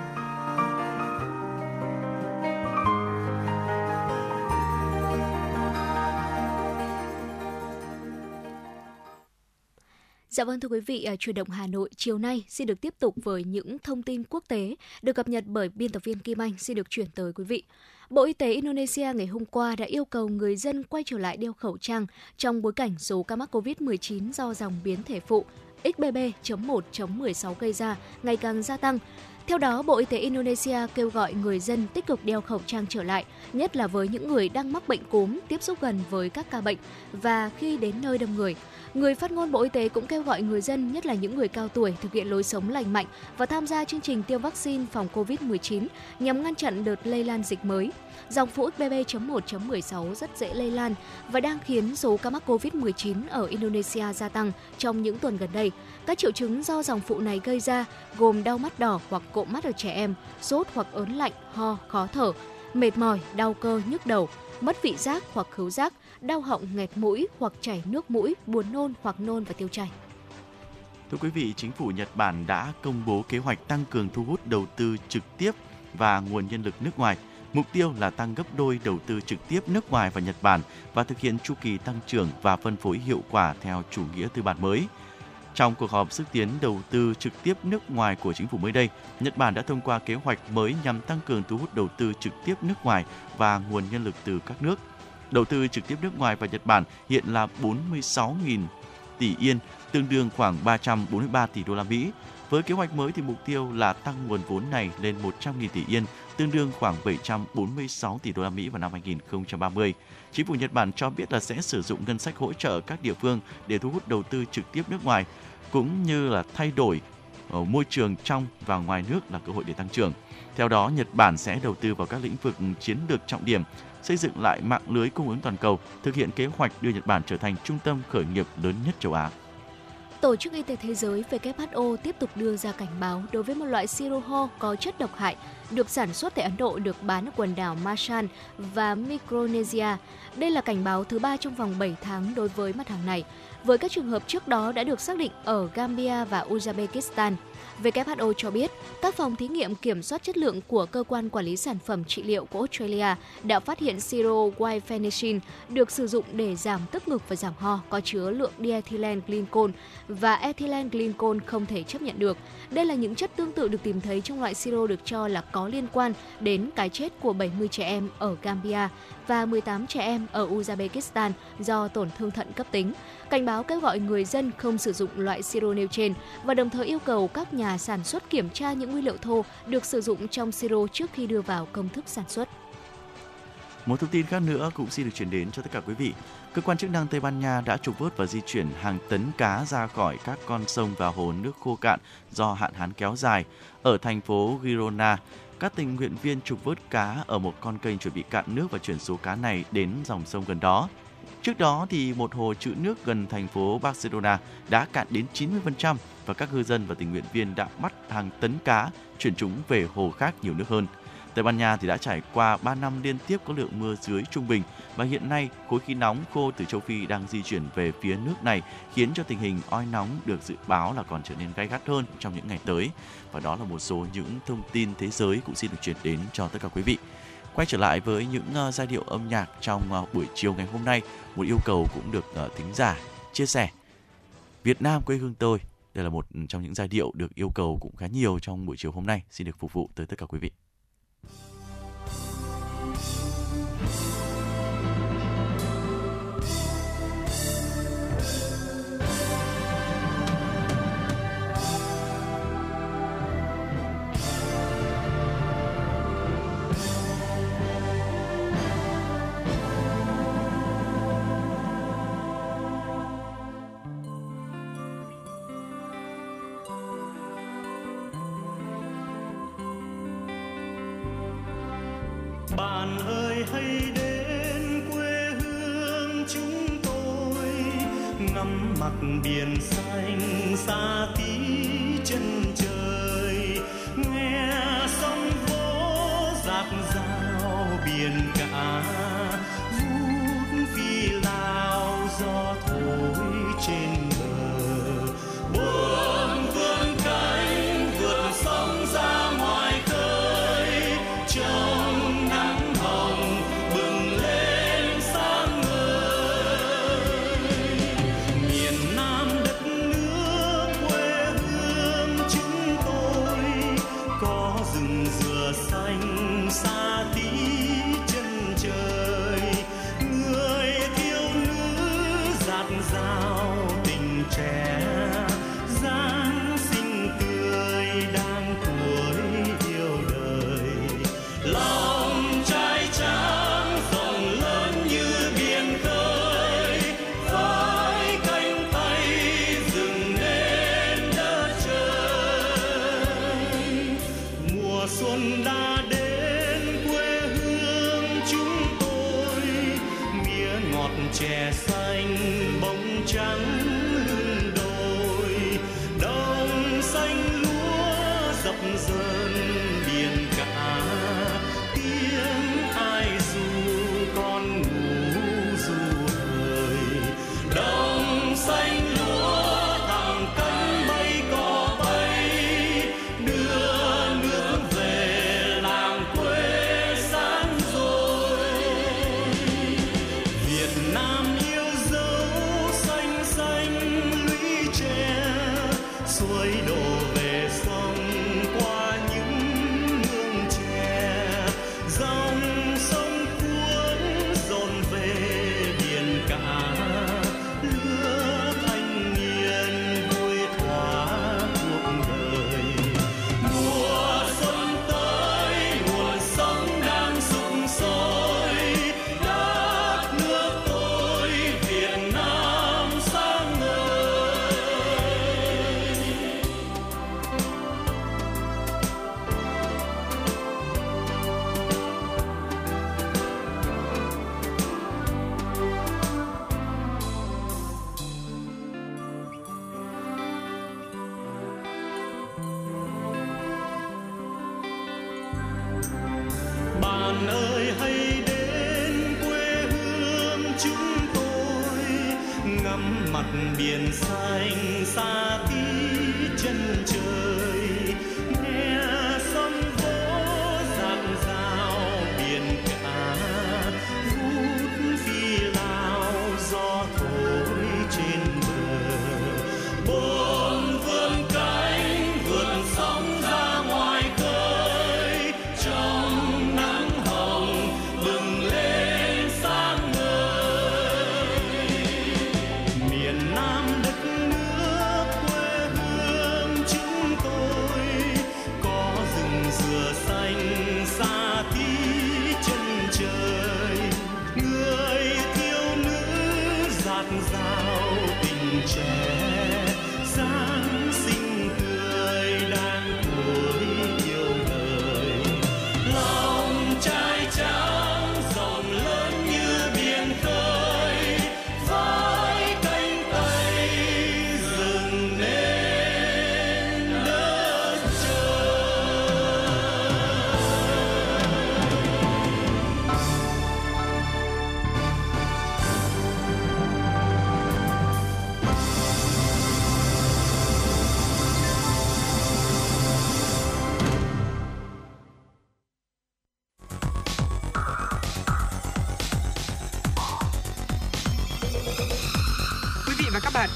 Dạ vâng thưa quý vị, à, chuyển động Hà Nội chiều nay xin được tiếp tục với những thông tin quốc tế được cập nhật bởi biên tập viên Kim Anh xin được chuyển tới quý vị. Bộ Y tế Indonesia ngày hôm qua đã yêu cầu người dân quay trở lại đeo khẩu trang trong bối cảnh số ca mắc COVID-19 do dòng biến thể phụ XBB.1.16 gây ra ngày càng gia tăng. Theo đó, Bộ Y tế Indonesia kêu gọi người dân tích cực đeo khẩu trang trở lại, nhất là với những người đang mắc bệnh cúm, tiếp xúc gần với các ca bệnh và khi đến nơi đông người. Người phát ngôn Bộ Y tế cũng kêu gọi người dân, nhất là những người cao tuổi, thực hiện lối sống lành mạnh và tham gia chương trình tiêm vaccine phòng COVID-19 nhằm ngăn chặn đợt lây lan dịch mới. Dòng phụ XBB.1.16 rất dễ lây lan và đang khiến số ca mắc COVID-19 ở Indonesia gia tăng trong những tuần gần đây. Các triệu chứng do dòng phụ này gây ra gồm đau mắt đỏ hoặc cộm mắt ở trẻ em, sốt hoặc ớn lạnh, ho, khó thở, mệt mỏi, đau cơ, nhức đầu, mất vị giác hoặc khứu giác, đau họng nghẹt mũi hoặc chảy nước mũi, buồn nôn hoặc nôn và tiêu chảy. Thưa quý vị, chính phủ Nhật Bản đã công bố kế hoạch tăng cường thu hút đầu tư trực tiếp và nguồn nhân lực nước ngoài. Mục tiêu là tăng gấp đôi đầu tư trực tiếp nước ngoài vào Nhật Bản và thực hiện chu kỳ tăng trưởng và phân phối hiệu quả theo chủ nghĩa tư bản mới. Trong cuộc họp xúc tiến đầu tư trực tiếp nước ngoài của chính phủ mới đây, Nhật Bản đã thông qua kế hoạch mới nhằm tăng cường thu hút đầu tư trực tiếp nước ngoài và nguồn nhân lực từ các nước. Đầu tư trực tiếp nước ngoài vào Nhật Bản hiện là 46.000 tỷ yên, tương đương khoảng 343 tỷ đô la Mỹ. Với kế hoạch mới thì mục tiêu là tăng nguồn vốn này lên 100.000 tỷ yên, tương đương khoảng 746 tỷ đô la Mỹ vào năm 2030. Chính phủ Nhật Bản cho biết là sẽ sử dụng ngân sách hỗ trợ các địa phương để thu hút đầu tư trực tiếp nước ngoài cũng như là thay đổi ở môi trường trong và ngoài nước là cơ hội để tăng trưởng. Theo đó, Nhật Bản sẽ đầu tư vào các lĩnh vực chiến lược trọng điểm, xây dựng lại mạng lưới cung ứng toàn cầu, thực hiện kế hoạch đưa Nhật Bản trở thành trung tâm khởi nghiệp lớn nhất châu Á. Tổ chức Y tế Thế giới WHO tiếp tục đưa ra cảnh báo đối với một loại siro ho có chất độc hại được sản xuất tại Ấn Độ được bán ở quần đảo Marshall và Micronesia. Đây là cảnh báo thứ ba trong vòng 7 tháng đối với mặt hàng này, với các trường hợp trước đó đã được xác định ở Gambia và Uzbekistan. WHO cho biết, các phòng thí nghiệm kiểm soát chất lượng của cơ quan quản lý sản phẩm trị liệu của Australia đã phát hiện siro guaifenesin được sử dụng để giảm tức ngực và giảm ho có chứa lượng diethylene glycol và ethylene glycol không thể chấp nhận được. Đây là những chất tương tự được tìm thấy trong loại siro được cho là có liên quan đến cái chết của 70 trẻ em ở Gambia và 18 trẻ em ở Uzbekistan do tổn thương thận cấp tính. Cảnh báo kêu gọi người dân không sử dụng loại siro nêu trên và đồng thời yêu cầu các nhà sản xuất kiểm tra những nguyên liệu thô được sử dụng trong siro trước khi đưa vào công thức sản xuất. Một thông tin khác nữa cũng xin được chuyển đến cho tất cả quý vị. Cơ quan chức năng Tây Ban Nha đã trục vớt và di chuyển hàng tấn cá ra khỏi các con sông và hồ nước khô cạn do hạn hán kéo dài. Ở thành phố Girona, các tình nguyện viên trục vớt cá ở một con kênh chuẩn bị cạn nước và chuyển số cá này đến dòng sông gần đó. Trước đó thì một hồ trữ nước gần thành phố Barcelona đã cạn đến 90% và các ngư dân và tình nguyện viên đã bắt hàng tấn cá chuyển chúng về hồ khác nhiều nước hơn. Tây Ban Nha thì đã trải qua 3 năm liên tiếp có lượng mưa dưới trung bình và hiện nay khối khí nóng khô từ châu Phi đang di chuyển về phía nước này khiến cho tình hình oi nóng được dự báo là còn trở nên gay gắt hơn trong những ngày tới. Và đó là một số những thông tin thế giới cũng xin được chuyển đến cho tất cả quý vị. Quay trở lại với những uh, giai điệu âm nhạc trong uh, buổi chiều ngày hôm nay, một yêu cầu cũng được uh, thính giả chia sẻ. Việt Nam quê hương tôi, đây là một ừ, trong những giai điệu được yêu cầu cũng khá nhiều trong buổi chiều hôm nay, xin được phục vụ tới tất cả quý vị.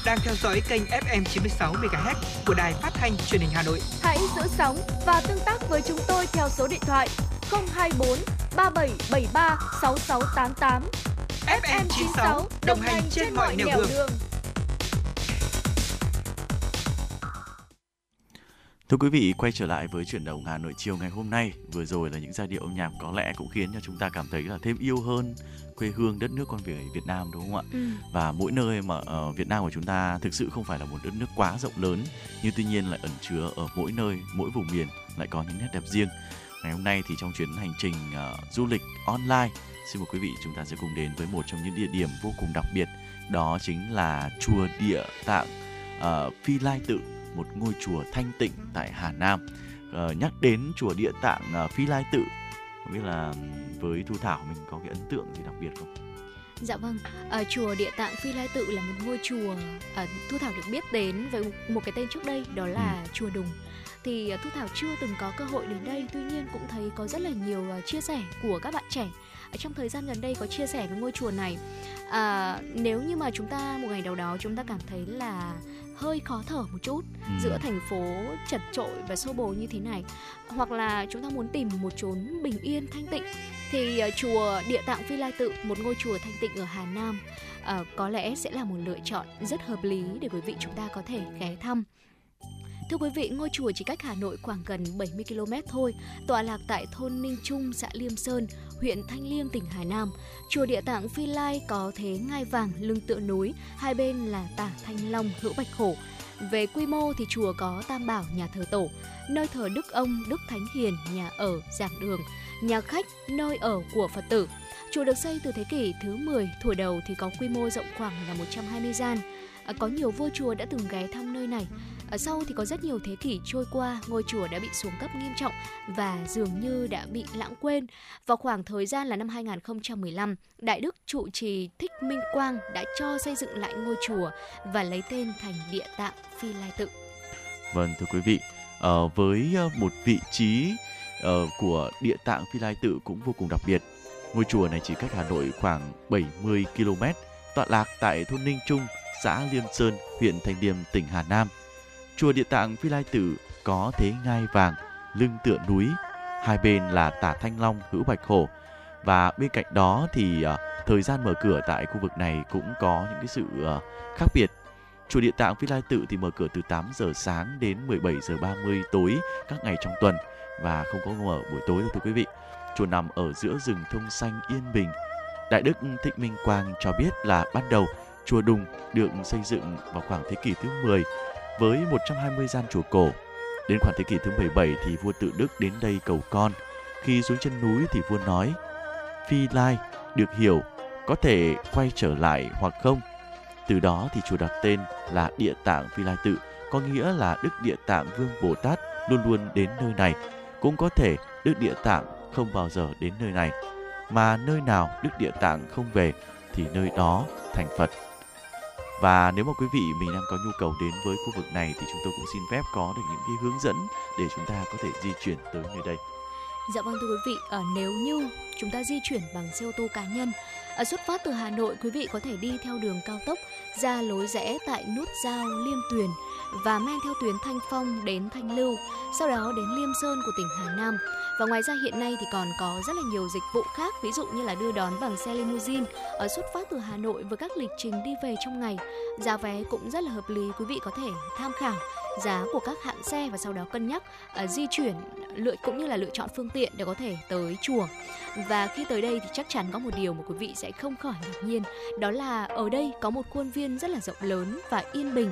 Đang theo dõi kênh FM 96 MHz của đài phát thanh truyền hình Hà Nội. Hãy giữ sóng và tương tác với chúng tôi theo số điện thoại 024 3773 6688. FM 96 đồng hành trên mọi nẻo đường. đường. Thưa quý vị, quay trở lại với chuyển động Hà Nội chiều ngày hôm nay. Vừa rồi là những giai điệu âm nhạc có lẽ cũng khiến cho chúng ta cảm thấy là thêm yêu hơn quê hương đất nước con người Việt Nam đúng không ạ? Ừ. Và mỗi nơi mà ở Việt Nam của chúng ta thực sự không phải là một đất nước quá rộng lớn, nhưng tuy nhiên lại ẩn chứa ở mỗi nơi, mỗi vùng miền lại có những nét đẹp riêng. Ngày hôm nay thì trong chuyến hành trình uh, du lịch online, xin mời quý vị chúng ta sẽ cùng đến với một trong những địa điểm vô cùng đặc biệt, đó chính là chùa Địa Tạng uh, Phi Lai Tự, một ngôi chùa thanh tịnh tại Hà Nam. Uh, nhắc đến chùa Địa Tạng uh, Phi Lai Tự không biết là với thu thảo mình có cái ấn tượng gì đặc biệt không? Dạ vâng, à, chùa Địa Tạng Phi Lai Tự là một ngôi chùa à, Thu Thảo được biết đến với một cái tên trước đây đó là ừ. chùa Đùng. Thì Thu Thảo chưa từng có cơ hội đến đây tuy nhiên cũng thấy có rất là nhiều chia sẻ của các bạn trẻ. Trong thời gian gần đây có chia sẻ với ngôi chùa này. À, nếu như mà chúng ta một ngày nào đó chúng ta cảm thấy là hơi khó thở một chút ừ. giữa thành phố chật trội và xô bồ như thế này. Hoặc là chúng ta muốn tìm một chốn bình yên thanh tịnh thì uh, chùa Địa Tạng Phi Lai Tự một ngôi chùa thanh tịnh ở Hà Nam uh, có lẽ sẽ là một lựa chọn rất hợp lý để quý vị chúng ta có thể ghé thăm. Thưa quý vị, ngôi chùa chỉ cách Hà Nội khoảng gần 70 km thôi, tọa lạc tại thôn Ninh Trung, xã Liêm Sơn, huyện Thanh Liêm, tỉnh Hà Nam. Chùa Địa Tạng Phi Lai có thế ngai vàng lưng tựa núi, hai bên là tả Thanh Long, hữu Bạch Hổ. Về quy mô thì chùa có tam bảo nhà thờ tổ, nơi thờ Đức Ông, Đức Thánh Hiền, nhà ở, giảng đường, nhà khách, nơi ở của Phật tử. Chùa được xây từ thế kỷ thứ 10, thủa đầu thì có quy mô rộng khoảng là 120 gian. À, có nhiều vua chùa đã từng ghé thăm nơi này. Ở sau thì có rất nhiều thế kỷ trôi qua, ngôi chùa đã bị xuống cấp nghiêm trọng và dường như đã bị lãng quên. Vào khoảng thời gian là năm 2015, Đại Đức trụ trì Thích Minh Quang đã cho xây dựng lại ngôi chùa và lấy tên thành Địa Tạng Phi Lai Tự. Vâng thưa quý vị, ờ, với ờ, một vị trí ờ, của Địa Tạng Phi Lai Tự cũng vô cùng đặc biệt. Ngôi chùa này chỉ cách Hà Nội khoảng 70 km, tọa lạc tại thôn Ninh Trung, xã Liêm Sơn, huyện Thanh Liêm, tỉnh Hà Nam. Chùa Địa Tạng Phi Lai Tử có thế ngai vàng, lưng tựa núi, hai bên là tả thanh long hữu bạch hổ và bên cạnh đó thì uh, thời gian mở cửa tại khu vực này cũng có những cái sự uh, khác biệt. Chùa Địa Tạng Phi Lai Tự thì mở cửa từ 8 giờ sáng đến 17 giờ 30 tối các ngày trong tuần và không có mở buổi tối đâu thưa quý vị. Chùa nằm ở giữa rừng thông xanh yên bình. Đại đức Thích Minh Quang cho biết là ban đầu chùa Đùng được xây dựng vào khoảng thế kỷ thứ 10 với 120 gian chùa cổ. Đến khoảng thế kỷ thứ 17 thì vua tự Đức đến đây cầu con. Khi xuống chân núi thì vua nói, Phi Lai được hiểu có thể quay trở lại hoặc không. Từ đó thì chùa đặt tên là Địa Tạng Phi Lai Tự, có nghĩa là Đức Địa Tạng Vương Bồ Tát luôn luôn đến nơi này. Cũng có thể Đức Địa Tạng không bao giờ đến nơi này, mà nơi nào Đức Địa Tạng không về thì nơi đó thành Phật. Và nếu mà quý vị, mình đang có nhu cầu đến với khu vực này thì chúng tôi cũng xin phép có được những cái hướng dẫn để chúng ta có thể di chuyển tới nơi đây. Dạ vâng thưa quý vị, ở nếu như chúng ta di chuyển bằng xe ô tô cá nhân, ở xuất phát từ Hà Nội quý vị có thể đi theo đường cao tốc ra lối rẽ tại nút giao Liêm Tuyền và men theo tuyến Thanh Phong đến Thanh Lưu, sau đó đến Liêm Sơn của tỉnh Hà Nam. Và ngoài ra hiện nay thì còn có rất là nhiều dịch vụ khác, ví dụ như là đưa đón bằng xe limousine ở xuất phát từ Hà Nội với các lịch trình đi về trong ngày. Giá vé cũng rất là hợp lý, quý vị có thể tham khảo giá của các hãng xe và sau đó cân nhắc uh, di chuyển lựa cũng như là lựa chọn phương tiện để có thể tới chùa. Và khi tới đây thì chắc chắn có một điều mà quý vị sẽ không khỏi ngạc nhiên, đó là ở đây có một khuôn viên rất là rộng lớn và yên bình.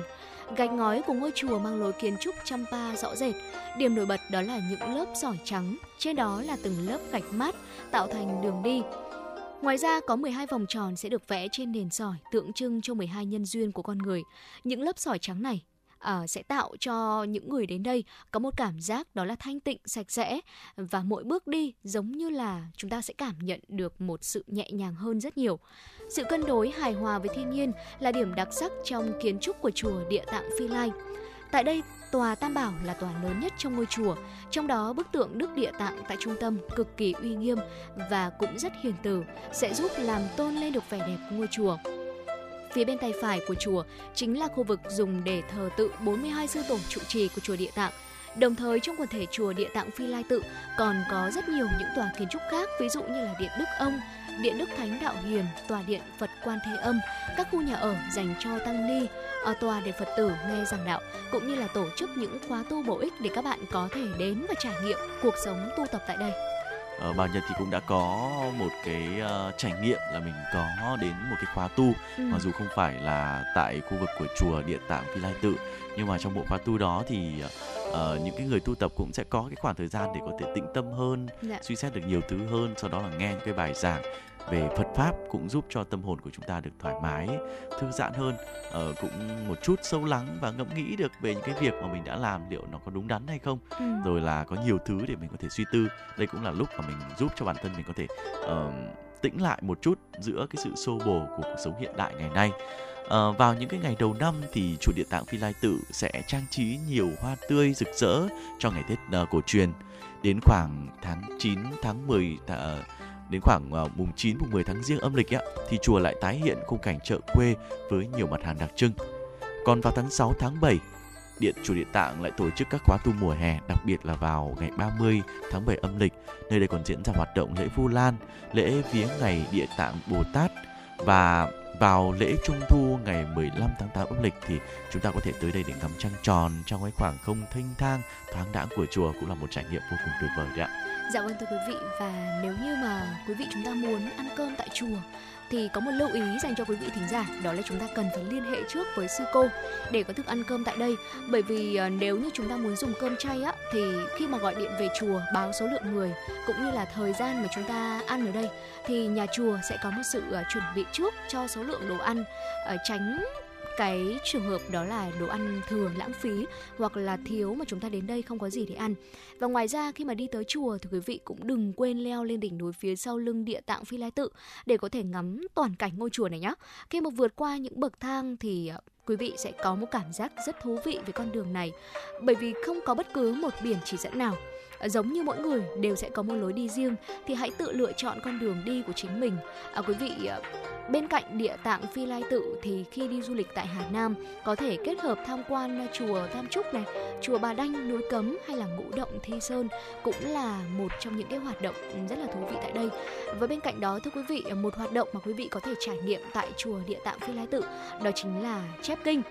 Gạch ngói của ngôi chùa mang lối kiến trúc Champa rõ rệt. Điểm nổi bật đó là những lớp sỏi trắng, trên đó là từng lớp gạch mát tạo thành đường đi. Ngoài ra có 12 vòng tròn sẽ được vẽ trên nền sỏi tượng trưng cho 12 nhân duyên của con người. Những lớp sỏi trắng này uh, sẽ tạo cho những người đến đây có một cảm giác đó là thanh tịnh sạch sẽ và mỗi bước đi giống như là chúng ta sẽ cảm nhận được một sự nhẹ nhàng hơn rất nhiều sự cân đối hài hòa với thiên nhiên là điểm đặc sắc trong kiến trúc của chùa Địa Tạng Phi Lai. Tại đây, tòa Tam Bảo là tòa lớn nhất trong ngôi chùa, trong đó bức tượng Đức Địa Tạng tại trung tâm cực kỳ uy nghiêm và cũng rất hiền từ, sẽ giúp làm tôn lên được vẻ đẹp ngôi chùa. Phía bên tay phải của chùa chính là khu vực dùng để thờ tự 42 sư tổ trụ trì của chùa Địa Tạng. Đồng thời trong quần thể chùa Địa Tạng Phi Lai Tự còn có rất nhiều những tòa kiến trúc khác, ví dụ như là Điện Đức Ông, Điện Đức Thánh Đạo Hiền, Tòa Điện Phật Quan Thế Âm, các khu nhà ở dành cho tăng ni, ở tòa để Phật tử nghe giảng đạo, cũng như là tổ chức những khóa tu bổ ích để các bạn có thể đến và trải nghiệm cuộc sống tu tập tại đây ở Bảo Nhật thì cũng đã có một cái uh, trải nghiệm là mình có đến một cái khóa tu ừ. mặc dù không phải là tại khu vực của chùa Địa Tạng Phi Lai Tự nhưng mà trong bộ khóa tu đó thì uh, những cái người tu tập cũng sẽ có cái khoảng thời gian để có thể tĩnh tâm hơn, dạ. suy xét được nhiều thứ hơn, sau đó là nghe những cái bài giảng về Phật pháp cũng giúp cho tâm hồn của chúng ta được thoải mái, thư giãn hơn, uh, cũng một chút sâu lắng và ngẫm nghĩ được về những cái việc mà mình đã làm liệu nó có đúng đắn hay không. Ừ. Rồi là có nhiều thứ để mình có thể suy tư. Đây cũng là lúc mà mình giúp cho bản thân mình có thể uh, tĩnh lại một chút giữa cái sự xô bồ của cuộc sống hiện đại ngày nay. À, vào những cái ngày đầu năm thì chùa Địa Tạng Phi Lai Tự sẽ trang trí nhiều hoa tươi rực rỡ cho ngày Tết uh, cổ truyền. Đến khoảng tháng 9, tháng 10 uh, đến khoảng ờ, mùng 9, mùng 10 tháng riêng âm lịch ấy, thì chùa lại tái hiện khung cảnh chợ quê với nhiều mặt hàng đặc trưng. Còn vào tháng 6, tháng 7, Điện Chùa Địa Tạng lại tổ chức các khóa tu mùa hè, đặc biệt là vào ngày 30 tháng 7 âm lịch. Nơi đây còn diễn ra hoạt động lễ Vu Lan, lễ viếng ngày Địa Tạng Bồ Tát và vào lễ Trung Thu ngày 15 tháng 8 âm lịch thì chúng ta có thể tới đây để ngắm trăng tròn trong cái khoảng không thênh thang, thoáng đãng của chùa cũng là một trải nghiệm vô cùng tuyệt vời đấy ạ. Dạ vâng thưa quý vị, và nếu như mà quý vị chúng ta muốn ăn cơm tại chùa thì có một lưu ý dành cho quý vị thính giả, đó là chúng ta cần phải liên hệ trước với sư cô để có thức ăn cơm tại đây. Bởi vì ờ, nếu như chúng ta muốn dùng cơm chay á, thì khi mà gọi điện về chùa báo số lượng người cũng như là thời gian mà chúng ta ăn ở đây, thì nhà chùa sẽ có một sự ờ, chuẩn bị trước cho số lượng đồ ăn ờ, tránh cái trường hợp đó là đồ ăn thừa lãng phí hoặc là thiếu mà chúng ta đến đây không có gì để ăn. Và ngoài ra khi mà đi tới chùa thì quý vị cũng đừng quên leo lên đỉnh núi phía sau lưng địa tạng Phi Lai Tự để có thể ngắm toàn cảnh ngôi chùa này nhé. Khi mà vượt qua những bậc thang thì à, quý vị sẽ có một cảm giác rất thú vị về con đường này bởi vì không có bất cứ một biển chỉ dẫn nào à, giống như mỗi người đều sẽ có một lối đi riêng thì hãy tự lựa chọn con đường đi của chính mình à, quý vị à, Bên cạnh địa tạng Phi Lai Tự thì khi đi du lịch tại Hà Nam có thể kết hợp tham quan chùa Tam Trúc này, chùa Bà Đanh, núi Cấm hay là Ngũ Động Thi Sơn cũng là một trong những cái hoạt động rất là thú vị tại đây. Và bên cạnh đó thưa quý vị, một hoạt động mà quý vị có thể trải nghiệm tại chùa Địa Tạng Phi Lai Tự đó chính là chép kinh.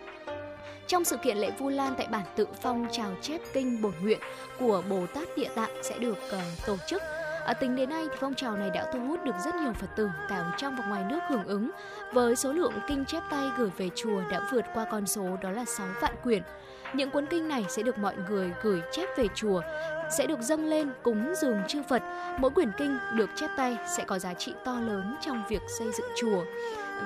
Trong sự kiện lễ Vu Lan tại bản Tự Phong chào chép kinh bổn nguyện của Bồ Tát Địa Tạng sẽ được uh, tổ chức À, tính đến nay thì phong trào này đã thu hút được rất nhiều Phật tử cả trong và ngoài nước hưởng ứng với số lượng kinh chép tay gửi về chùa đã vượt qua con số đó là 6 vạn quyển. Những cuốn kinh này sẽ được mọi người gửi chép về chùa, sẽ được dâng lên cúng dường chư Phật. Mỗi quyển kinh được chép tay sẽ có giá trị to lớn trong việc xây dựng chùa.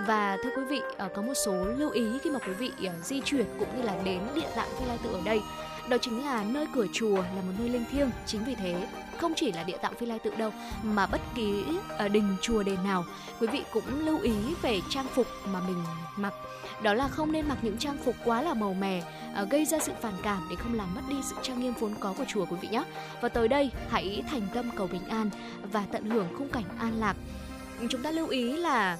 Và thưa quý vị, à, có một số lưu ý khi mà quý vị à, di chuyển cũng như là đến địa tạng Phi Lai Tự ở đây. Đó chính là nơi cửa chùa là một nơi linh thiêng, chính vì thế không chỉ là địa tạng phi lai tự đâu mà bất kỳ ờ, đình chùa đền nào quý vị cũng lưu ý về trang phục mà mình mặc. Đó là không nên mặc những trang phục quá là màu mè ờ, gây ra sự phản cảm để không làm mất đi sự trang nghiêm vốn có của chùa quý vị nhé. Và tới đây hãy thành tâm cầu bình an và tận hưởng khung cảnh an lạc. Chúng ta lưu ý là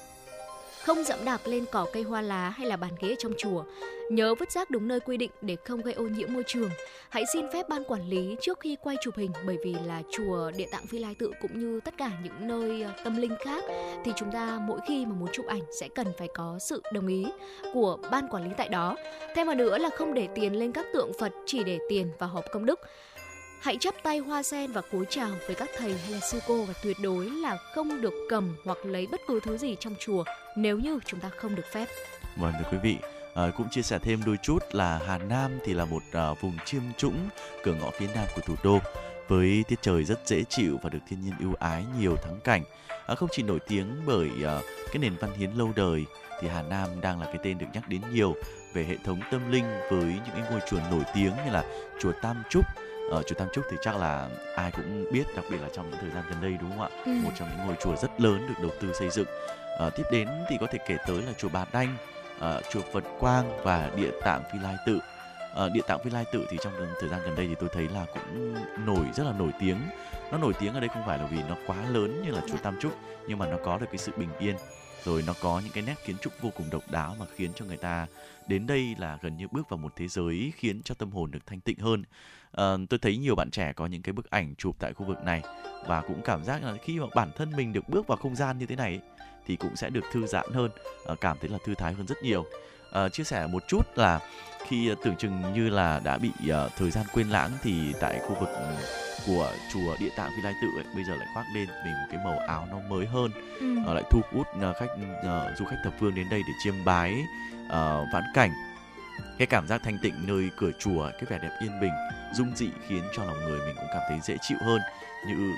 không dẫm đạp lên cỏ cây hoa lá hay là bàn ghế trong chùa. Nhớ vứt rác đúng nơi quy định để không gây ô nhiễm môi trường. Hãy xin phép ban quản lý trước khi quay chụp hình, bởi vì là chùa Địa Tạng Phi Lai Tự cũng như tất cả những nơi ờ, tâm linh khác thì chúng ta mỗi khi mà muốn chụp ảnh sẽ cần phải có sự đồng ý của ban quản lý tại đó. Thêm vào nữa là không để tiền lên các tượng Phật chỉ để tiền và hộp công đức. Hãy chắp tay hoa sen và cúi chào với các thầy hay là sư cô và tuyệt đối là không được cầm hoặc lấy bất cứ thứ gì trong chùa nếu như chúng ta không được phép. Vâng thưa quý vị, à, cũng chia sẻ thêm đôi chút là Hà Nam thì là một à, vùng chiêm trũng cửa ngõ phía nam của thủ đô với tiết trời rất dễ chịu và được thiên nhiên ưu ái nhiều thắng cảnh. À, không chỉ nổi tiếng bởi à, cái nền văn hiến lâu đời thì Hà Nam đang là cái tên được nhắc đến nhiều về hệ thống tâm linh với những cái ngôi chùa nổi tiếng như là chùa Tam Trúc, ở chùa Tam Trúc thì chắc là ai cũng biết đặc biệt là trong những thời gian gần đây đúng không ạ? Ừ. một trong những ngôi chùa rất lớn được đầu tư xây dựng. À, tiếp đến thì có thể kể tới là chùa Bà Đanh à, chùa Phật Quang và địa tạng Phi Lai Tự. À, địa tạng Phi Lai Tự thì trong thời gian gần đây thì tôi thấy là cũng nổi rất là nổi tiếng. Nó nổi tiếng ở đây không phải là vì nó quá lớn như là chùa Tam Trúc nhưng mà nó có được cái sự bình yên rồi nó có những cái nét kiến trúc vô cùng độc đáo mà khiến cho người ta đến đây là gần như bước vào một thế giới khiến cho tâm hồn được thanh tịnh hơn. À, tôi thấy nhiều bạn trẻ có những cái bức ảnh chụp tại khu vực này và cũng cảm giác là khi mà bản thân mình được bước vào không gian như thế này thì cũng sẽ được thư giãn hơn à, cảm thấy là thư thái hơn rất nhiều. À, chia sẻ một chút là khi tưởng chừng như là đã bị uh, thời gian quên lãng thì tại khu vực ừ, của chùa Địa Tạng Vi Lai Tự ấy, bây giờ lại khoác lên mình một cái màu áo nó mới hơn, ừ. uh, lại thu hút uh, khách uh, du khách thập phương đến đây để chiêm bái uh, vãn cảnh. Cái cảm giác thanh tịnh nơi cửa chùa cái vẻ đẹp yên bình dung dị khiến cho lòng người mình cũng cảm thấy dễ chịu hơn. Như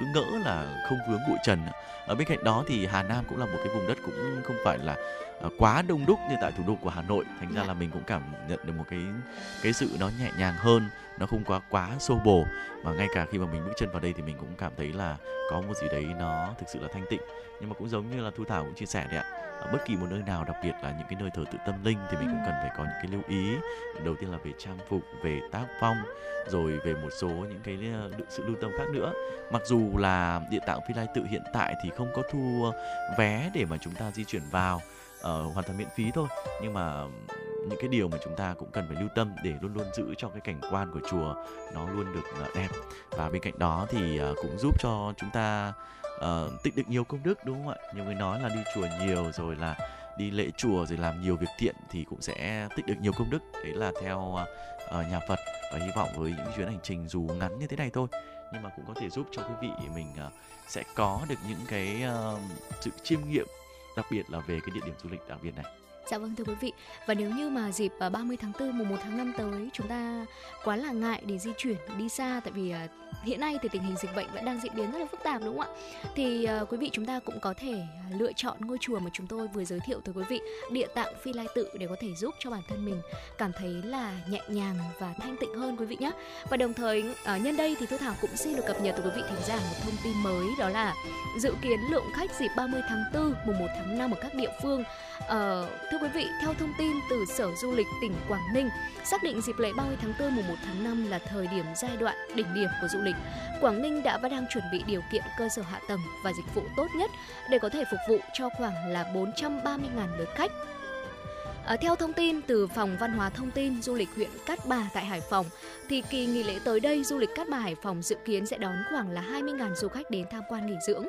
cứ ngỡ là không vướng bụi trần. Ở bên cạnh đó thì Hà Nam cũng là một cái vùng đất cũng không phải là quá đông đúc như tại thủ đô của Hà Nội. Thành ra dạ. là mình cũng cảm nhận được một cái cái sự nó nhẹ nhàng hơn nó không quá quá xô bồ. Mà ngay cả khi mà mình bước chân vào đây thì mình cũng cảm thấy là có một gì đấy nó thực sự là thanh tịnh. Nhưng mà cũng giống như là thu thảo cũng chia sẻ đấy ạ ở bất kỳ một nơi nào đặc biệt là những cái nơi thờ tự tâm linh thì mình cũng cần phải có những cái lưu ý. Đầu tiên là về trang phục về tác phong rồi về một số những cái ờ, sự lưu tâm khác nữa. Mặc dù là địa tạng phi lai tự hiện tại thì không có thu vé để mà chúng ta di chuyển vào uh, hoàn toàn miễn phí thôi. Nhưng mà những cái điều mà chúng ta cũng cần phải lưu tâm để luôn luôn giữ cho cái cảnh quan của chùa nó luôn được ờ, đẹp. Và bên cạnh đó thì ờ, cũng giúp cho chúng ta uh, tích được nhiều công đức đúng không ạ? Nhiều người nói là đi chùa nhiều rồi là đi lễ chùa rồi làm nhiều việc thiện thì cũng sẽ tích được nhiều công đức. Đấy là theo uh, nhà Phật và hy vọng với những chuyến hành trình dù ngắn như thế này thôi. Nhưng mà cũng có thể giúp cho quý vị mình uh, sẽ có được những cái uh, sự chiêm nghiệm đặc biệt là về cái địa điểm du lịch đặc biệt này. Dạ vâng thưa quý vị Và nếu như mà dịp à, 30 tháng 4 mùng 1 tháng 5 tới Chúng ta quá là ngại để di chuyển đi xa Tại vì à, hiện nay thì tình hình dịch bệnh vẫn đang diễn biến rất là phức tạp đúng không ạ? Thì à, quý vị chúng ta cũng có thể lựa chọn ngôi chùa mà chúng tôi vừa giới thiệu tới quý vị, Địa Tạng Phi Lai Tự để có thể giúp cho bản thân mình cảm thấy là nhẹ nhàng và thanh tịnh hơn quý vị nhé. Và đồng thời nhân đây thì Thu Thảo cũng xin được cập nhật tới quý vị thính giả một thông tin mới đó là dự kiến lượng khách dịp 30 tháng 4 mùng 1 tháng 5 ở các địa phương Uh, thưa quý vị, theo thông tin từ Sở Du lịch tỉnh Quảng Ninh, xác định dịp lễ 30 tháng 4 mùng 1 tháng 5 là thời điểm giai đoạn đỉnh điểm của du lịch. Quảng Ninh đã và đang chuẩn bị điều kiện cơ sở hạ tầng và dịch vụ tốt nhất để có thể phục vụ cho khoảng là 430.000 lượt khách. À, theo thông tin từ Phòng Văn hóa Thông tin Du lịch huyện Cát Bà tại Hải Phòng, thì kỳ nghỉ lễ tới đây du lịch Cát Bà Hải Phòng dự kiến sẽ đón khoảng là 20.000 du khách đến tham quan nghỉ dưỡng.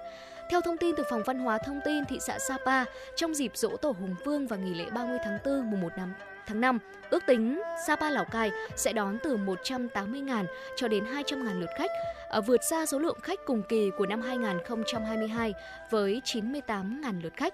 Theo thông tin từ Phòng Văn hóa Thông tin thị xã Sapa, trong dịp dỗ tổ Hùng Vương và nghỉ lễ 30 tháng 4 mùng 1 năm tháng 5, ước tính Sapa Lào Cai sẽ đón từ 180.000 cho đến 200.000 lượt khách, à, vượt xa số lượng khách cùng kỳ của năm 2022 với 98.000 lượt khách.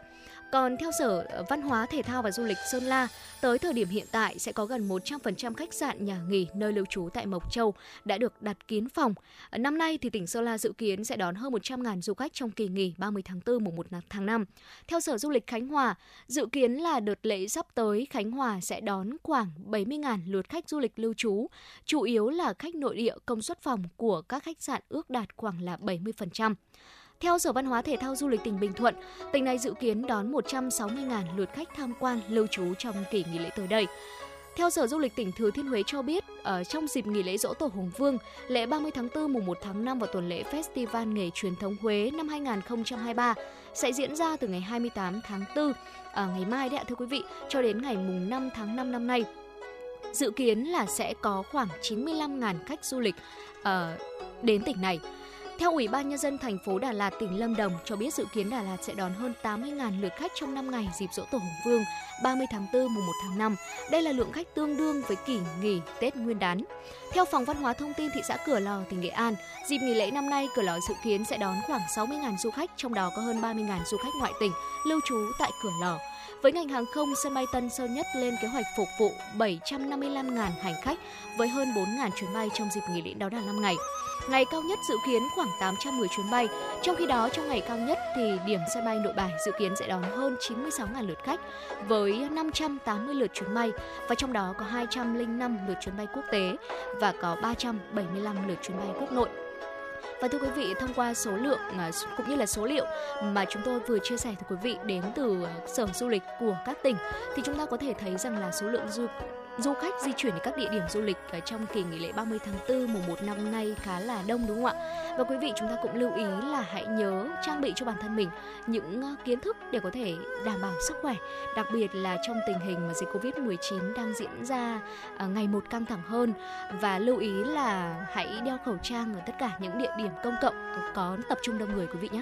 Còn theo Sở ờ, Văn hóa Thể thao và Du lịch Sơn La, tới thời điểm hiện tại sẽ có gần 100% khách sạn nhà nghỉ nơi lưu trú tại Mộc Châu đã được đặt kín phòng. Ờ, năm nay thì tỉnh Sơn La dự kiến sẽ đón hơn 100.000 du khách trong kỳ nghỉ 30 tháng 4 mùng 1 tháng 5. Theo Sở Du lịch Khánh Hòa, dự kiến là đợt lễ sắp tới Khánh Hòa sẽ đón khoảng 70.000 lượt khách du lịch lưu trú, chủ yếu là khách nội địa công suất phòng của các khách sạn ước đạt khoảng là 70%. Theo Sở Văn hóa Thể thao Du lịch tỉnh Bình Thuận, tỉnh này dự kiến đón 160.000 lượt khách tham quan lưu trú trong kỳ nghỉ lễ tới đây. Theo Sở Du lịch tỉnh Thừa Thiên Huế cho biết, ở trong dịp nghỉ lễ Dỗ Tổ Hùng Vương, lễ 30 tháng 4 mùng 1 tháng 5 và tuần lễ Festival nghề truyền thống Huế năm 2023 sẽ diễn ra từ ngày 28 tháng 4 à, ngày mai đấy ạ thưa quý vị cho đến ngày mùng 5 tháng 5 năm nay. Dự kiến là sẽ có khoảng 95.000 khách du lịch uh, đến tỉnh này. Theo Ủy ban Nhân dân thành phố Đà Lạt, tỉnh Lâm Đồng cho biết dự kiến Đà Lạt sẽ đón hơn 80.000 lượt khách trong 5 ngày dịp dỗ Tổ Hùng Vương 30 tháng 4 mùng 1 tháng 5. Đây là lượng khách tương đương với kỳ nghỉ Tết Nguyên đán. Theo Phòng Văn hóa Thông tin thị xã Cửa Lò, tỉnh Nghệ An, dịp nghỉ lễ năm nay Cửa Lò dự kiến sẽ đón khoảng 60.000 du khách, trong đó có hơn 30.000 du khách ngoại tỉnh lưu trú tại Cửa Lò. Với ngành hàng không, sân bay Tân Sơn Nhất lên kế hoạch phục vụ 755.000 hành khách với hơn 4.000 chuyến bay trong dịp nghỉ lễ đó là 5 ngày. Ngày cao nhất dự kiến khoảng 810 chuyến bay, trong khi đó trong ngày cao nhất thì điểm sân bay Nội Bài dự kiến sẽ đón hơn 96.000 lượt khách với 580 lượt chuyến bay và trong đó có 205 lượt chuyến bay quốc tế và có 375 lượt chuyến bay quốc nội. Và thưa quý vị, thông qua số lượng à, cũng như là số liệu mà chúng tôi vừa chia sẻ với quý vị đến từ à, Sở Du lịch của các tỉnh thì chúng ta có thể thấy rằng là số lượng du du khách di chuyển đến các địa điểm du lịch ở trong kỳ nghỉ lễ 30 tháng 4 mùng 1 năm nay khá là đông đúng không ạ? Và quý vị chúng ta cũng lưu ý là hãy nhớ trang bị cho bản thân mình những ờ, kiến thức để có thể đảm bảo sức khỏe, đặc biệt là trong tình hình mà dịch Covid-19 đang diễn ra ờ, ngày một căng thẳng hơn và lưu ý là hãy đeo khẩu trang ở tất cả những địa điểm công cộng có tập trung đông người quý vị nhé.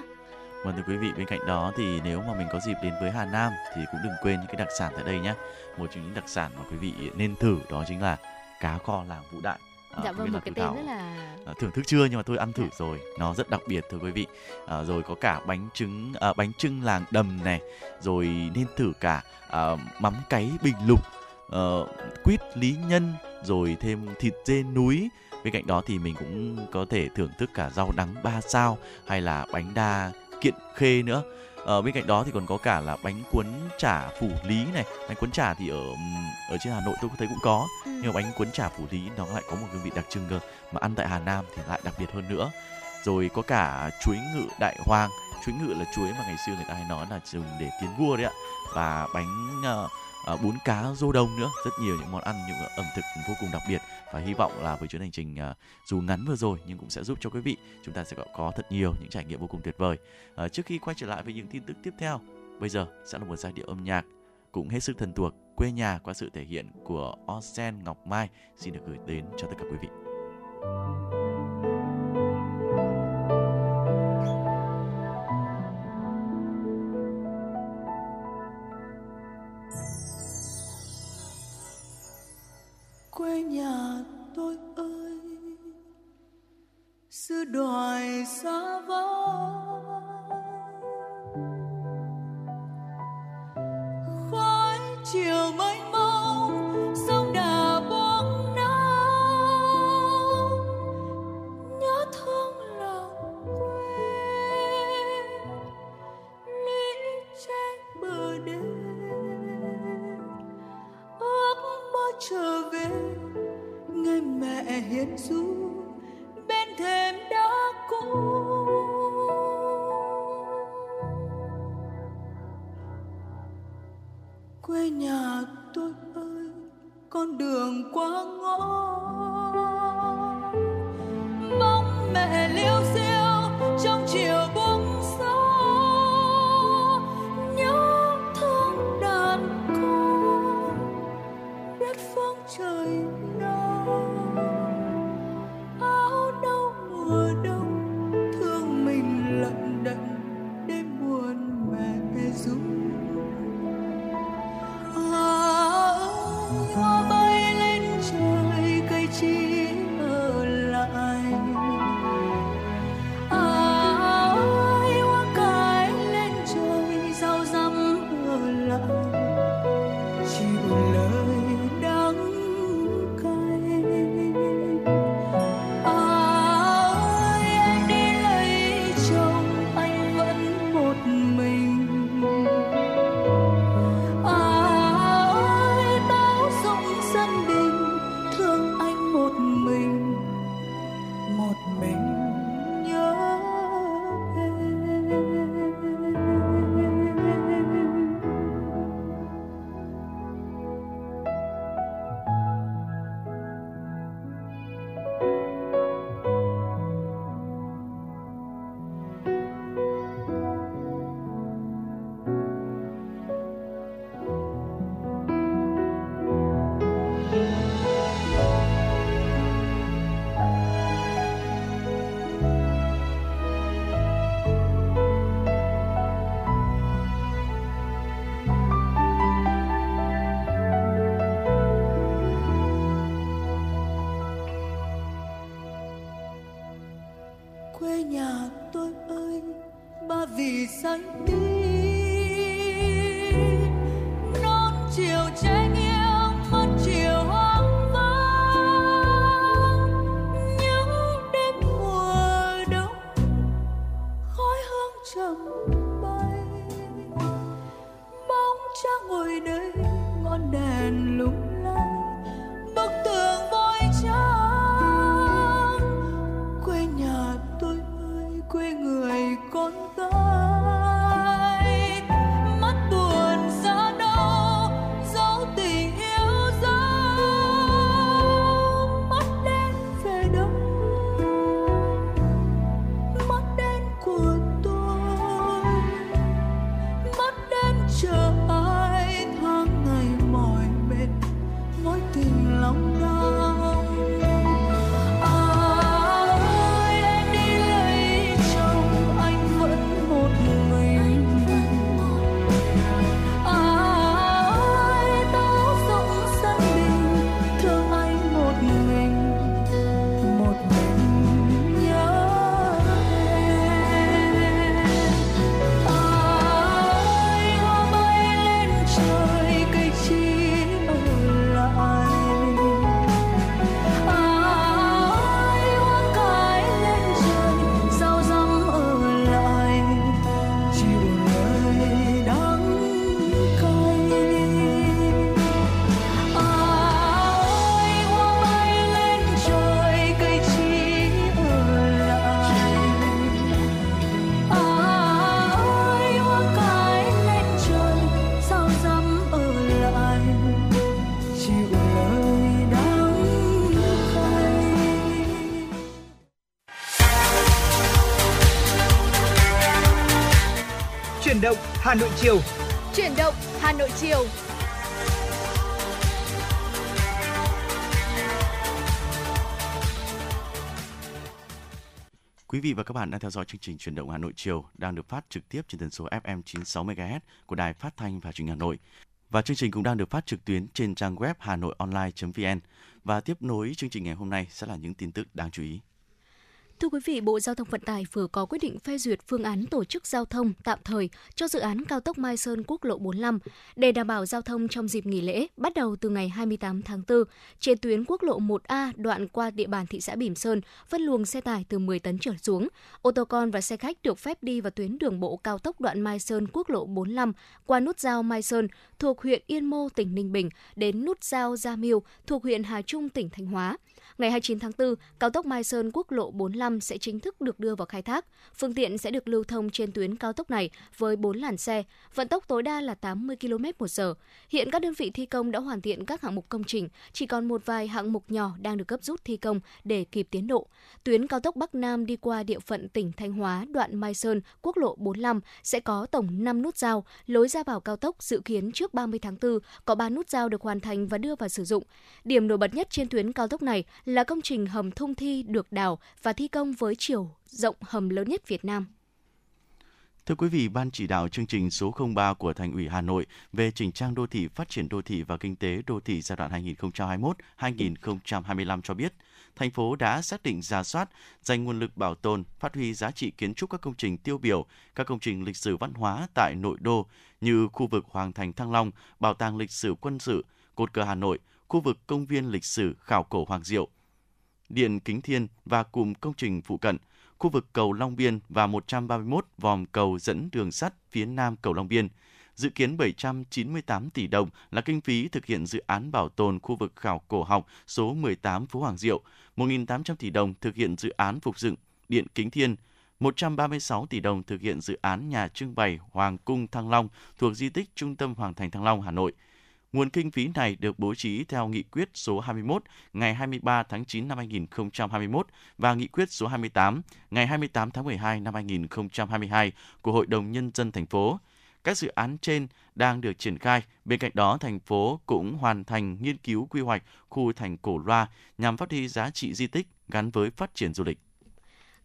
Vâng thưa quý vị, bên cạnh đó thì nếu mà mình có dịp đến với Hà Nam thì cũng đừng quên những cái đặc sản tại đây nhé. Một trong những đặc sản mà quý vị nên thử đó chính là cá kho làng Vũ Đại. À, dạ vâng, một cái tên rất là à, thưởng thức chưa nhưng mà tôi ăn thử dạ. rồi, nó rất đặc biệt thưa quý vị. À, rồi có cả bánh trứng à, bánh trưng làng đầm này, rồi nên thử cả à, mắm cáy bình lục, uh, quýt lý nhân, rồi thêm thịt dê núi bên cạnh đó thì mình cũng có thể thưởng thức cả rau đắng ba sao hay là bánh đa kiện khê nữa. Ở bên cạnh đó thì còn có cả là bánh cuốn chả phủ lý này. Bánh cuốn chả thì ở ở trên hà nội tôi thấy cũng có. Ừ. nhưng mà bánh cuốn chả phủ lý nó lại có một hương vị đặc trưng cơ mà ăn tại hà nam thì lại đặc biệt hơn nữa. Rồi có cả chuối ngự đại hoang chuối ngự là chuối mà ngày xưa người ta hay nói là dùng để tiến vua đấy ạ. Và bánh uh, à, bún cá rô đông nữa. Rất nhiều những món ăn những ẩm thực vô cùng đặc biệt. Và hy vọng là với chuyến hành trình à, dù ngắn vừa rồi nhưng cũng sẽ giúp cho quý vị chúng ta sẽ có thật nhiều những trải nghiệm vô cùng tuyệt vời. À, trước khi quay trở lại với những tin tức tiếp theo bây giờ sẽ là một giai điệu âm nhạc cũng hết sức thần thuộc quê nhà qua sự thể hiện của Osen Ngọc Mai. Xin được gửi đến cho tất cả quý vị. Quê nhà tôi ơi xưa đòi xa vắng mẹ du bên thềm đá cũ. Quê nhà tôi ơi con đường qua ngõ. Hà Nội chiều. Chuyển động Hà Nội chiều. Quý vị và các bạn đang theo dõi chương trình Chuyển động Hà Nội chiều đang được phát trực tiếp trên tần số FM 96 MHz của Đài Phát thanh và Truyền hình Hà Nội. Và chương trình cũng đang được phát trực tuyến trên trang web hanoionline.vn. Và tiếp nối chương trình ngày hôm nay sẽ là những tin tức đáng chú ý. Thưa quý vị, Bộ Giao thông Vận tải vừa có quyết định phê duyệt phương án tổ chức giao thông tạm thời cho dự án cao tốc Mai Sơn quốc lộ 45 để đảm bảo giao thông trong dịp nghỉ lễ bắt đầu từ ngày 28 tháng 4 trên tuyến quốc lộ 1A đoạn qua địa bàn thị xã Bỉm Sơn phân luồng xe tải từ 10 tấn trở xuống. Ô tô con và xe khách được phép đi vào tuyến đường bộ cao tốc đoạn Mai Sơn quốc lộ 45 qua nút giao Mai Sơn thuộc huyện Yên Mô tỉnh Ninh Bình đến nút giao Gia Miêu thuộc huyện Hà Trung tỉnh Thanh Hóa. Ngày 29 tháng 4, cao tốc Mai Sơn quốc lộ 45 sẽ chính thức được đưa vào khai thác. Phương tiện sẽ được lưu thông trên tuyến cao tốc này với 4 làn xe, vận tốc tối đa là 80 km/h. Hiện các đơn vị thi công đã hoàn thiện các hạng mục công trình, chỉ còn một vài hạng mục nhỏ đang được gấp rút thi công để kịp tiến độ. Tuyến cao tốc Bắc Nam đi qua địa phận tỉnh Thanh Hóa, đoạn Mai Sơn, quốc lộ 45 sẽ có tổng 5 nút giao, lối ra vào cao tốc dự kiến trước 30 tháng 4 có 3 nút giao được hoàn thành và đưa vào sử dụng. Điểm nổi bật nhất trên tuyến cao tốc này là công trình hầm thông thi được đào và thi công với chiều rộng hầm lớn nhất Việt Nam. Thưa quý vị, Ban chỉ đạo chương trình số 03 của Thành ủy Hà Nội về chỉnh trang đô thị, phát triển đô thị và kinh tế đô thị giai đoạn 2021-2025 cho biết, thành phố đã xác định ra soát, dành nguồn lực bảo tồn, phát huy giá trị kiến trúc các công trình tiêu biểu, các công trình lịch sử văn hóa tại nội đô như khu vực Hoàng thành Thăng Long, Bảo tàng lịch sử quân sự, Cột cờ Hà Nội, khu vực công viên lịch sử khảo cổ Hoàng Diệu, Điện Kính Thiên và cụm công trình phụ cận, khu vực cầu Long Biên và 131 vòm cầu dẫn đường sắt phía nam cầu Long Biên. Dự kiến 798 tỷ đồng là kinh phí thực hiện dự án bảo tồn khu vực khảo cổ học số 18 Phố Hoàng Diệu, 1.800 tỷ đồng thực hiện dự án phục dựng Điện Kính Thiên, 136 tỷ đồng thực hiện dự án nhà trưng bày Hoàng cung Thăng Long thuộc di tích Trung tâm Hoàng thành Thăng Long, Hà Nội – Nguồn kinh phí này được bố trí theo nghị quyết số 21 ngày 23 tháng 9 năm 2021 và nghị quyết số 28 ngày 28 tháng 12 năm 2022 của Hội đồng Nhân dân thành phố. Các dự án trên đang được triển khai. Bên cạnh đó, thành phố cũng hoàn thành nghiên cứu quy hoạch khu thành cổ loa nhằm phát huy giá trị di tích gắn với phát triển du lịch.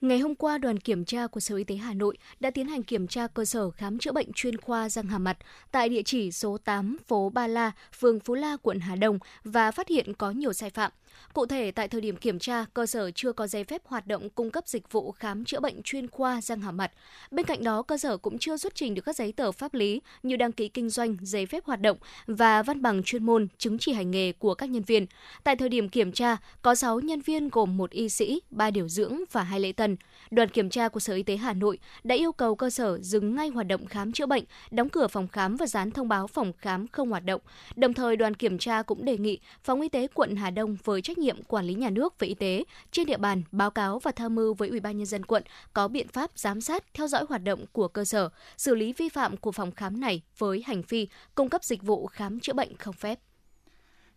Ngày hôm qua, đoàn kiểm tra của Sở Y tế Hà Nội đã tiến hành kiểm tra cơ sở khám chữa bệnh chuyên khoa răng hàm mặt tại địa chỉ số 8 phố Ba La, phường Phú La, quận Hà Đông và phát hiện có nhiều sai phạm. Cụ thể, tại thời điểm kiểm tra, cơ sở chưa có giấy phép hoạt động cung cấp dịch vụ khám chữa bệnh chuyên khoa răng hàm mặt. Bên cạnh đó, cơ sở cũng chưa xuất trình được các giấy tờ pháp lý như đăng ký kinh doanh, giấy phép hoạt động và văn bằng chuyên môn, chứng chỉ hành nghề của các nhân viên. Tại thời điểm kiểm tra, có 6 nhân viên gồm một y sĩ, ba điều dưỡng và hai lễ tân. Đoàn kiểm tra của Sở Y tế Hà Nội đã yêu cầu cơ sở dừng ngay hoạt động khám chữa bệnh, đóng cửa phòng khám và dán thông báo phòng khám không hoạt động. Đồng thời, đoàn kiểm tra cũng đề nghị Phòng Y tế quận Hà Đông với trách nhiệm quản lý nhà nước về y tế trên địa bàn báo cáo và tham mưu với Ủy ban nhân dân quận có biện pháp giám sát, theo dõi hoạt động của cơ sở, xử lý vi phạm của phòng khám này với hành vi cung cấp dịch vụ khám chữa bệnh không phép.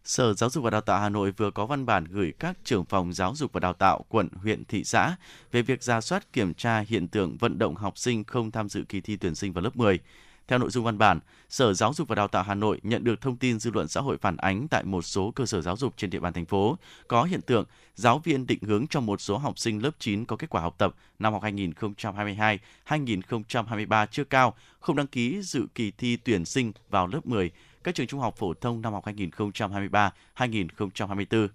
Sở Giáo dục và Đào tạo Hà Nội vừa có văn bản gửi các trưởng phòng giáo dục và đào tạo quận, huyện, thị xã về việc ra soát kiểm tra hiện tượng vận động học sinh không tham dự kỳ thi tuyển sinh vào lớp 10. Theo nội dung văn bản, Sở Giáo dục và Đào tạo Hà Nội nhận được thông tin dư luận xã hội phản ánh tại một số cơ sở giáo dục trên địa bàn thành phố có hiện tượng giáo viên định hướng cho một số học sinh lớp 9 có kết quả học tập năm học 2022-2023 chưa cao, không đăng ký dự kỳ thi tuyển sinh vào lớp 10 các trường trung học phổ thông năm học 2023-2024.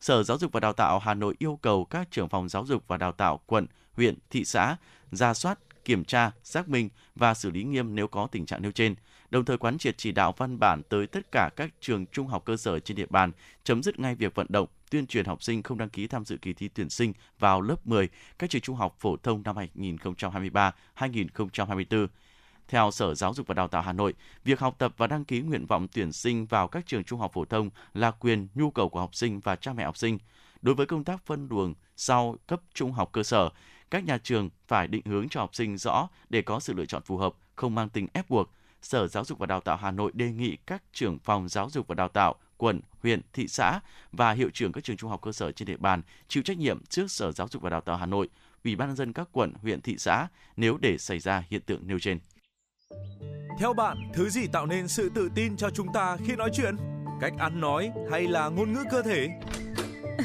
Sở Giáo dục và Đào tạo Hà Nội yêu cầu các trưởng phòng giáo dục và đào tạo quận, huyện, thị xã ra soát, kiểm tra, xác minh và xử lý nghiêm nếu có tình trạng nêu trên, đồng thời quán triệt chỉ đạo văn bản tới tất cả các trường trung học cơ sở trên địa bàn chấm dứt ngay việc vận động, tuyên truyền học sinh không đăng ký tham dự kỳ thi tuyển sinh vào lớp 10 các trường trung học phổ thông năm 2023-2024 theo Sở Giáo dục và Đào tạo Hà Nội, việc học tập và đăng ký nguyện vọng tuyển sinh vào các trường trung học phổ thông là quyền nhu cầu của học sinh và cha mẹ học sinh. Đối với công tác phân luồng sau cấp trung học cơ sở, các nhà trường phải định hướng cho học sinh rõ để có sự lựa chọn phù hợp, không mang tính ép buộc. Sở Giáo dục và Đào tạo Hà Nội đề nghị các trưởng phòng giáo dục và đào tạo quận, huyện, thị xã và hiệu trưởng các trường trung học cơ sở trên địa bàn chịu trách nhiệm trước Sở Giáo dục và Đào tạo Hà Nội, Ủy ban nhân dân các quận, huyện, thị xã nếu để xảy ra hiện tượng nêu trên. Theo bạn, thứ gì tạo nên sự tự tin cho chúng ta khi nói chuyện? Cách ăn nói hay là ngôn ngữ cơ thể?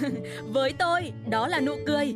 Với tôi, đó là nụ cười.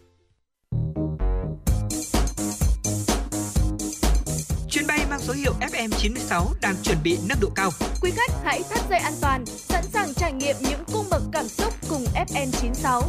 Số hiệu FM96 đang chuẩn bị nâng độ cao. Quý khách hãy thắt dây an toàn, sẵn sàng trải nghiệm những cung bậc cảm xúc cùng FN96.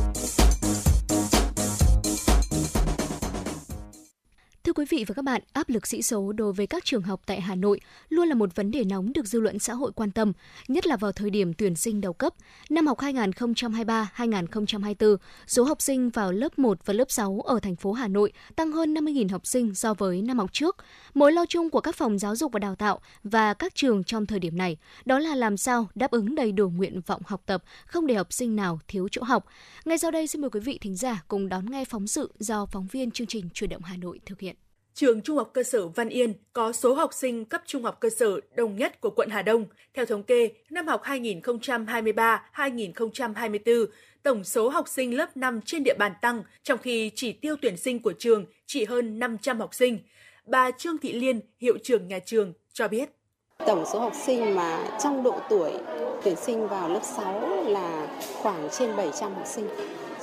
Thưa quý vị và các bạn, áp lực sĩ số đối với các trường học tại Hà Nội luôn là một vấn đề nóng được dư luận xã hội quan tâm, nhất là vào thời điểm tuyển sinh đầu cấp. Năm học 2023-2024, số học sinh vào lớp 1 và lớp 6 ở thành phố Hà Nội tăng hơn 50.000 học sinh so với năm học trước. Mối lo chung của các phòng giáo dục và đào tạo và các trường trong thời điểm này đó là làm sao đáp ứng đầy đủ nguyện vọng học tập, không để học sinh nào thiếu chỗ học. Ngay sau đây xin mời quý vị thính giả cùng đón nghe phóng sự do phóng viên chương trình Truyền động Hà Nội thực hiện. Trường Trung học cơ sở Văn Yên có số học sinh cấp trung học cơ sở đông nhất của quận Hà Đông. Theo thống kê, năm học 2023-2024, tổng số học sinh lớp 5 trên địa bàn tăng, trong khi chỉ tiêu tuyển sinh của trường chỉ hơn 500 học sinh. Bà Trương Thị Liên, hiệu trưởng nhà trường, cho biết. Tổng số học sinh mà trong độ tuổi tuyển sinh vào lớp 6 là khoảng trên 700 học sinh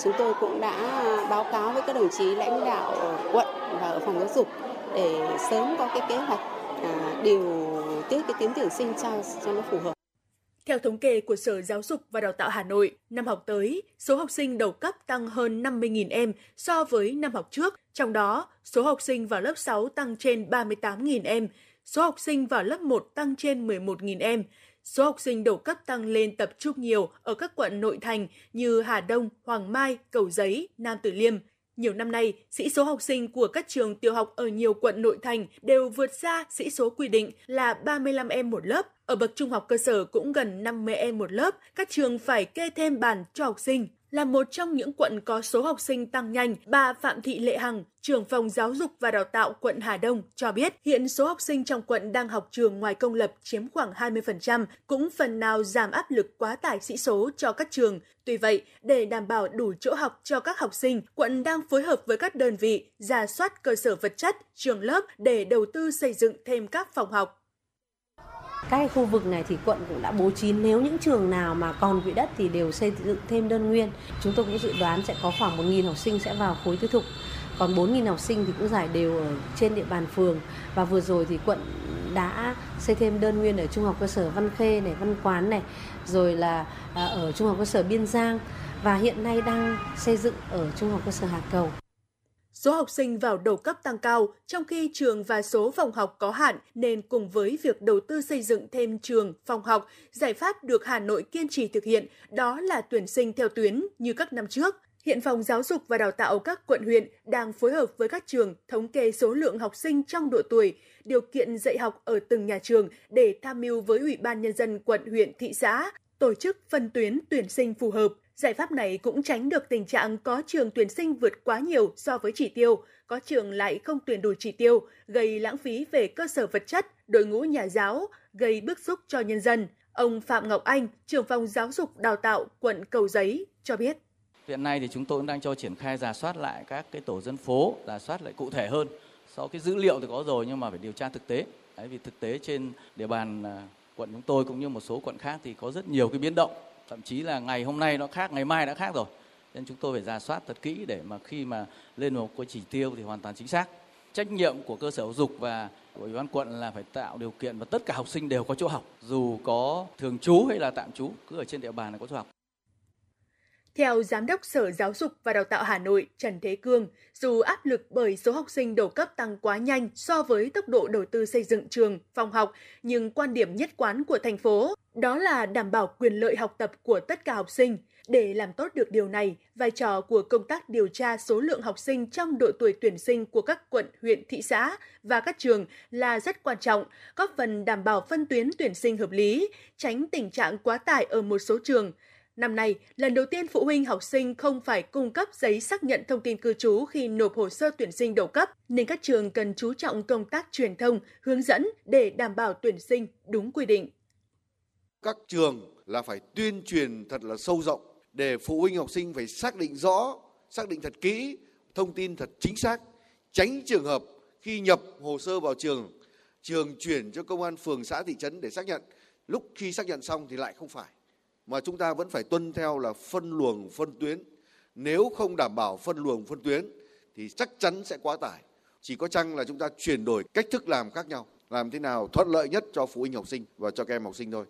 chúng tôi cũng đã báo cáo với các đồng chí lãnh đạo quận và ở phòng giáo dục để sớm có cái kế hoạch à, điều tiết cái tiến tuyển sinh cho cho nó phù hợp. Theo thống kê của Sở Giáo dục và Đào tạo Hà Nội, năm học tới, số học sinh đầu cấp tăng hơn 50.000 em so với năm học trước. Trong đó, số học sinh vào lớp 6 tăng trên 38.000 em, số học sinh vào lớp 1 tăng trên 11.000 em số học sinh đầu cấp tăng lên tập trung nhiều ở các quận nội thành như Hà Đông, Hoàng Mai, Cầu Giấy, Nam Từ Liêm. Nhiều năm nay, sĩ số học sinh của các trường tiểu học ở nhiều quận nội thành đều vượt xa sĩ số quy định là 35 em một lớp. Ở bậc trung học cơ sở cũng gần 50 em một lớp, các trường phải kê thêm bàn cho học sinh là một trong những quận có số học sinh tăng nhanh, bà Phạm Thị Lệ Hằng, trưởng phòng giáo dục và đào tạo quận Hà Đông cho biết hiện số học sinh trong quận đang học trường ngoài công lập chiếm khoảng 20%, cũng phần nào giảm áp lực quá tải sĩ số cho các trường. Tuy vậy, để đảm bảo đủ chỗ học cho các học sinh, quận đang phối hợp với các đơn vị giả soát cơ sở vật chất, trường lớp để đầu tư xây dựng thêm các phòng học các khu vực này thì quận cũng đã bố trí nếu những trường nào mà còn quỹ đất thì đều xây dựng thêm đơn nguyên. Chúng tôi cũng dự đoán sẽ có khoảng 1.000 học sinh sẽ vào khối tư thục. Còn 4.000 học sinh thì cũng giải đều ở trên địa bàn phường. Và vừa rồi thì quận đã xây thêm đơn nguyên ở trung học cơ sở Văn Khê này, Văn Quán này, rồi là à, ở trung học cơ sở Biên Giang và hiện nay đang xây dựng ở trung học cơ sở Hà Cầu. Số học sinh vào đầu cấp tăng cao, trong khi trường và số phòng học có hạn nên cùng với việc đầu tư xây dựng thêm trường, phòng học, giải pháp được Hà Nội kiên trì thực hiện đó là tuyển sinh theo tuyến như các năm trước. Hiện Phòng Giáo dục và Đào tạo các quận huyện đang phối hợp với các trường thống kê số lượng học sinh trong độ tuổi, điều kiện dạy học ở từng nhà trường để tham mưu với Ủy ban Nhân dân quận huyện thị xã, tổ chức phân tuyến tuyển sinh phù hợp. Giải pháp này cũng tránh được tình trạng có trường tuyển sinh vượt quá nhiều so với chỉ tiêu, có trường lại không tuyển đủ chỉ tiêu, gây lãng phí về cơ sở vật chất, đội ngũ nhà giáo, gây bức xúc cho nhân dân. Ông Phạm Ngọc Anh, trưởng phòng giáo dục đào tạo quận Cầu Giấy cho biết. Hiện nay thì chúng tôi cũng đang cho triển khai giả soát lại các cái tổ dân phố, giả soát lại cụ thể hơn. Sau cái dữ liệu thì có rồi nhưng mà phải điều tra thực tế. Đấy, vì thực tế trên địa bàn à, quận chúng tôi cũng như một số quận khác thì có rất nhiều cái biến động thậm chí là ngày hôm nay nó khác ngày mai đã khác rồi. Nên chúng tôi phải ra soát thật kỹ để mà khi mà lên một cái chỉ tiêu thì hoàn toàn chính xác. Trách nhiệm của cơ sở giáo dục và của ủy ban quận là phải tạo điều kiện và tất cả học sinh đều có chỗ học dù có thường trú hay là tạm trú cứ ở trên địa bàn là có chỗ học. Theo Giám đốc Sở Giáo dục và Đào tạo Hà Nội Trần Thế Cương, dù áp lực bởi số học sinh đầu cấp tăng quá nhanh so với tốc độ đầu tư xây dựng trường, phòng học, nhưng quan điểm nhất quán của thành phố đó là đảm bảo quyền lợi học tập của tất cả học sinh. Để làm tốt được điều này, vai trò của công tác điều tra số lượng học sinh trong độ tuổi tuyển sinh của các quận, huyện, thị xã và các trường là rất quan trọng, góp phần đảm bảo phân tuyến tuyển sinh hợp lý, tránh tình trạng quá tải ở một số trường – Năm nay, lần đầu tiên phụ huynh học sinh không phải cung cấp giấy xác nhận thông tin cư trú khi nộp hồ sơ tuyển sinh đầu cấp, nên các trường cần chú trọng công tác truyền thông, hướng dẫn để đảm bảo tuyển sinh đúng quy định. Các trường là phải tuyên truyền thật là sâu rộng để phụ huynh học sinh phải xác định rõ, xác định thật kỹ, thông tin thật chính xác, tránh trường hợp khi nhập hồ sơ vào trường, trường chuyển cho công an phường xã thị trấn để xác nhận, lúc khi xác nhận xong thì lại không phải mà chúng ta vẫn phải tuân theo là phân luồng phân tuyến. Nếu không đảm bảo phân luồng phân tuyến thì chắc chắn sẽ quá tải. Chỉ có chăng là chúng ta chuyển đổi cách thức làm khác nhau, làm thế nào thuận lợi nhất cho phụ huynh học sinh và cho các em học sinh thôi.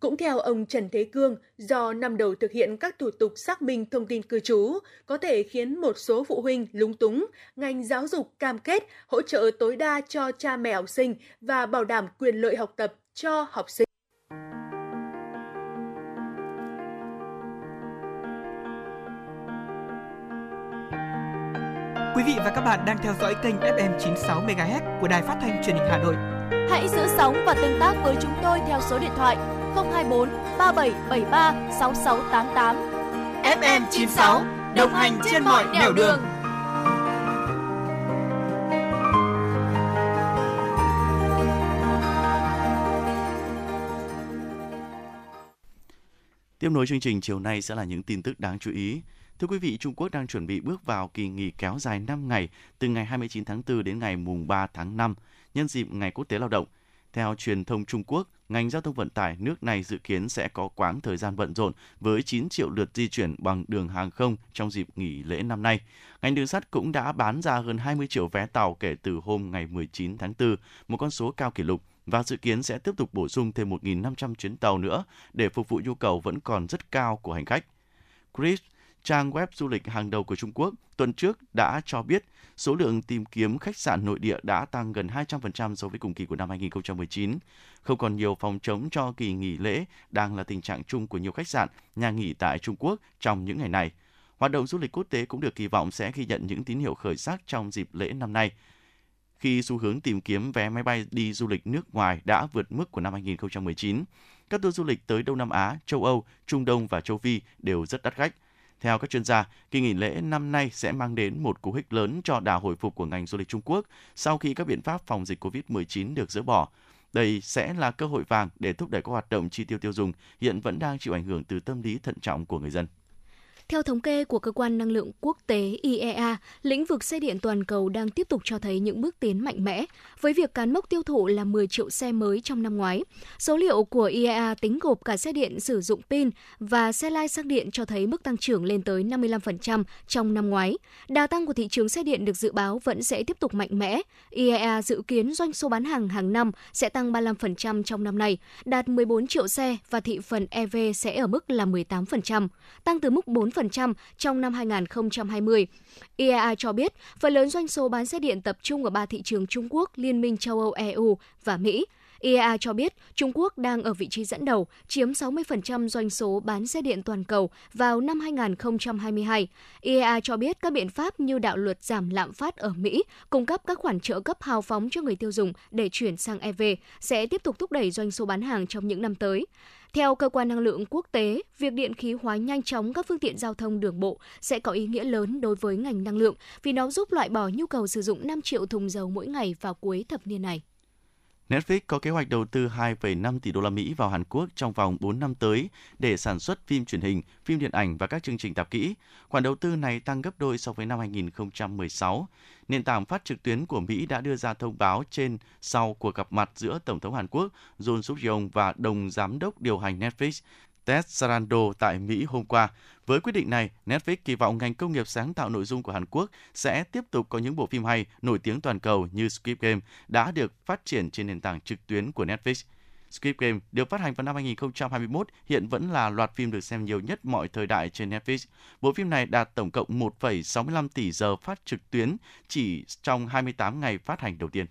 Cũng theo ông Trần Thế Cương, do năm đầu thực hiện các thủ tục xác minh thông tin cư trú có thể khiến một số phụ huynh lúng túng, ngành giáo dục cam kết hỗ trợ tối đa cho cha mẹ học sinh và bảo đảm quyền lợi học tập cho học sinh. Quý vị và các bạn đang theo dõi kênh FM 96 MHz của Đài Phát thanh Truyền hình Hà Nội. Hãy giữ sóng và tương tác với chúng tôi theo số điện thoại 024 3773 6688. FM 96 đồng hành trên mọi nẻo đường. đường. Tiếp nối chương trình chiều nay sẽ là những tin tức đáng chú ý. Thưa quý vị, Trung Quốc đang chuẩn bị bước vào kỳ nghỉ kéo dài 5 ngày từ ngày 29 tháng 4 đến ngày mùng 3 tháng 5 nhân dịp Ngày Quốc tế Lao động. Theo truyền thông Trung Quốc, ngành giao thông vận tải nước này dự kiến sẽ có quãng thời gian bận rộn với 9 triệu lượt di chuyển bằng đường hàng không trong dịp nghỉ lễ năm nay. Ngành đường sắt cũng đã bán ra hơn 20 triệu vé tàu kể từ hôm ngày 19 tháng 4, một con số cao kỷ lục và dự kiến sẽ tiếp tục bổ sung thêm 1.500 chuyến tàu nữa để phục vụ nhu cầu vẫn còn rất cao của hành khách. Chris trang web du lịch hàng đầu của Trung Quốc tuần trước đã cho biết số lượng tìm kiếm khách sạn nội địa đã tăng gần 200% so với cùng kỳ của năm 2019. Không còn nhiều phòng trống cho kỳ nghỉ lễ đang là tình trạng chung của nhiều khách sạn, nhà nghỉ tại Trung Quốc trong những ngày này. Hoạt động du lịch quốc tế cũng được kỳ vọng sẽ ghi nhận những tín hiệu khởi sắc trong dịp lễ năm nay khi xu hướng tìm kiếm vé máy bay đi du lịch nước ngoài đã vượt mức của năm 2019. Các tour du lịch tới Đông Nam Á, châu Âu, Trung Đông và châu Phi đều rất đắt khách. Theo các chuyên gia, kỳ nghỉ lễ năm nay sẽ mang đến một cú hích lớn cho đà hồi phục của ngành du lịch Trung Quốc sau khi các biện pháp phòng dịch COVID-19 được dỡ bỏ. Đây sẽ là cơ hội vàng để thúc đẩy các hoạt động chi tiêu tiêu dùng hiện vẫn đang chịu ảnh hưởng từ tâm lý thận trọng của người dân. Theo thống kê của cơ quan năng lượng quốc tế IEA, lĩnh vực xe điện toàn cầu đang tiếp tục cho thấy những bước tiến mạnh mẽ với việc cán mốc tiêu thụ là 10 triệu xe mới trong năm ngoái. Số liệu của IEA tính gộp cả xe điện sử dụng pin và xe lai xăng điện cho thấy mức tăng trưởng lên tới 55% trong năm ngoái. Đà tăng của thị trường xe điện được dự báo vẫn sẽ tiếp tục mạnh mẽ. IEA dự kiến doanh số bán hàng hàng năm sẽ tăng 35% trong năm nay, đạt 14 triệu xe và thị phần EV sẽ ở mức là 18%, tăng từ mức 4 4% trong năm 2020. IEA cho biết, phần lớn doanh số bán xe điện tập trung ở ba thị trường Trung Quốc, Liên minh châu Âu EU và Mỹ. IEA cho biết Trung Quốc đang ở vị trí dẫn đầu, chiếm 60% doanh số bán xe điện toàn cầu vào năm 2022. IEA cho biết các biện pháp như đạo luật giảm lạm phát ở Mỹ, cung cấp các khoản trợ cấp hào phóng cho người tiêu dùng để chuyển sang EV sẽ tiếp tục thúc đẩy doanh số bán hàng trong những năm tới. Theo cơ quan năng lượng quốc tế, việc điện khí hóa nhanh chóng các phương tiện giao thông đường bộ sẽ có ý nghĩa lớn đối với ngành năng lượng vì nó giúp loại bỏ nhu cầu sử dụng 5 triệu thùng dầu mỗi ngày vào cuối thập niên này. Netflix có kế hoạch đầu tư 2,5 tỷ đô la Mỹ vào Hàn Quốc trong vòng 4 năm tới để sản xuất phim truyền hình, phim điện ảnh và các chương trình tạp kỹ. Khoản đầu tư này tăng gấp đôi so với năm 2016. Nền tảng phát trực tuyến của Mỹ đã đưa ra thông báo trên sau cuộc gặp mặt giữa Tổng thống Hàn Quốc Yoon suk yeol và đồng giám đốc điều hành Netflix Ted Sarandos tại Mỹ hôm qua với quyết định này, Netflix kỳ vọng ngành công nghiệp sáng tạo nội dung của Hàn Quốc sẽ tiếp tục có những bộ phim hay, nổi tiếng toàn cầu như Squid Game đã được phát triển trên nền tảng trực tuyến của Netflix. Squid Game được phát hành vào năm 2021, hiện vẫn là loạt phim được xem nhiều nhất mọi thời đại trên Netflix. Bộ phim này đạt tổng cộng 1,65 tỷ giờ phát trực tuyến chỉ trong 28 ngày phát hành đầu tiên.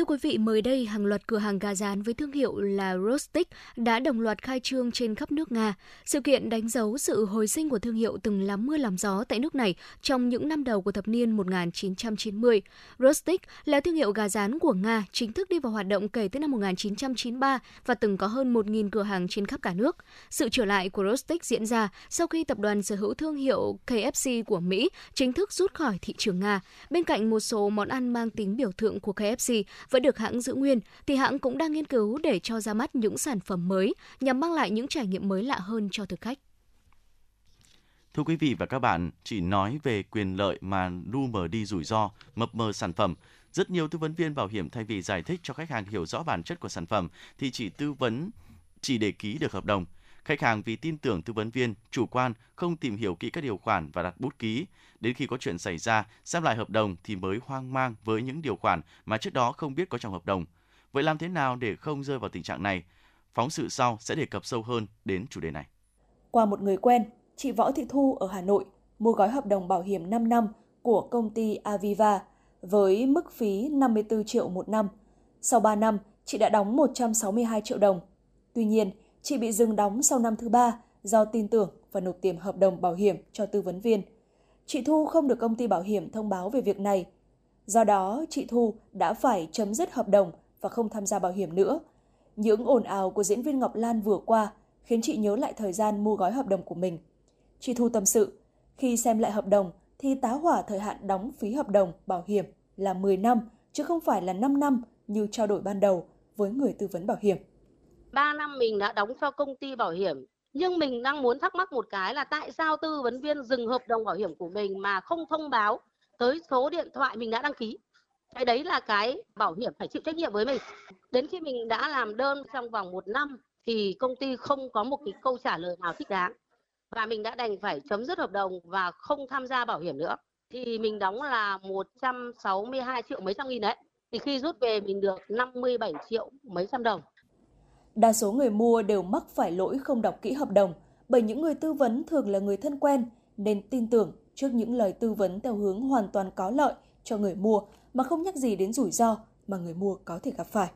Thưa quý vị, mới đây hàng loạt cửa hàng gà rán với thương hiệu là Rostic đã đồng loạt khai trương trên khắp nước Nga. Sự kiện đánh dấu sự hồi sinh của thương hiệu từng lắm mưa làm gió tại nước này trong những năm đầu của thập niên 1990. Rostic là thương hiệu gà rán của Nga chính thức đi vào hoạt động kể từ năm 1993 và từng có hơn 1.000 cửa hàng trên khắp cả nước. Sự trở lại của Rostic diễn ra sau khi tập đoàn sở hữu thương hiệu KFC của Mỹ chính thức rút khỏi thị trường Nga. Bên cạnh một số món ăn mang tính biểu tượng của KFC, vẫn được hãng giữ nguyên, thì hãng cũng đang nghiên cứu để cho ra mắt những sản phẩm mới nhằm mang lại những trải nghiệm mới lạ hơn cho thực khách. Thưa quý vị và các bạn, chỉ nói về quyền lợi mà lu mờ đi rủi ro, mập mờ sản phẩm, rất nhiều tư vấn viên bảo hiểm thay vì giải thích cho khách hàng hiểu rõ bản chất của sản phẩm thì chỉ tư vấn chỉ để ký được hợp đồng. Khách hàng vì tin tưởng tư vấn viên, chủ quan, không tìm hiểu kỹ các điều khoản và đặt bút ký. Đến khi có chuyện xảy ra, xem lại hợp đồng thì mới hoang mang với những điều khoản mà trước đó không biết có trong hợp đồng. Vậy làm thế nào để không rơi vào tình trạng này? Phóng sự sau sẽ đề cập sâu hơn đến chủ đề này. Qua một người quen, chị Võ Thị Thu ở Hà Nội mua gói hợp đồng bảo hiểm 5 năm của công ty Aviva với mức phí 54 triệu một năm. Sau 3 năm, chị đã đóng 162 triệu đồng. Tuy nhiên, chị bị dừng đóng sau năm thứ ba do tin tưởng và nộp tiền hợp đồng bảo hiểm cho tư vấn viên. Chị Thu không được công ty bảo hiểm thông báo về việc này. Do đó, chị Thu đã phải chấm dứt hợp đồng và không tham gia bảo hiểm nữa. Những ồn ào của diễn viên Ngọc Lan vừa qua khiến chị nhớ lại thời gian mua gói hợp đồng của mình. Chị Thu tâm sự, khi xem lại hợp đồng thì tá hỏa thời hạn đóng phí hợp đồng bảo hiểm là 10 năm chứ không phải là 5 năm như trao đổi ban đầu với người tư vấn bảo hiểm. 3 năm mình đã đóng cho công ty bảo hiểm, nhưng mình đang muốn thắc mắc một cái là tại sao tư vấn viên dừng hợp đồng bảo hiểm của mình mà không thông báo tới số điện thoại mình đã đăng ký? Cái đấy là cái bảo hiểm phải chịu trách nhiệm với mình. Đến khi mình đã làm đơn trong vòng một năm thì công ty không có một cái câu trả lời nào thích đáng và mình đã đành phải chấm dứt hợp đồng và không tham gia bảo hiểm nữa. Thì mình đóng là 162 triệu mấy trăm nghìn đấy. Thì khi rút về mình được 57 triệu mấy trăm đồng. Đa số người mua đều mắc phải lỗi không đọc kỹ hợp đồng bởi những người tư vấn thường là người thân quen nên tin tưởng trước những lời tư vấn theo hướng hoàn toàn có lợi cho người mua mà không nhắc gì đến rủi ro mà người mua có thể gặp phải.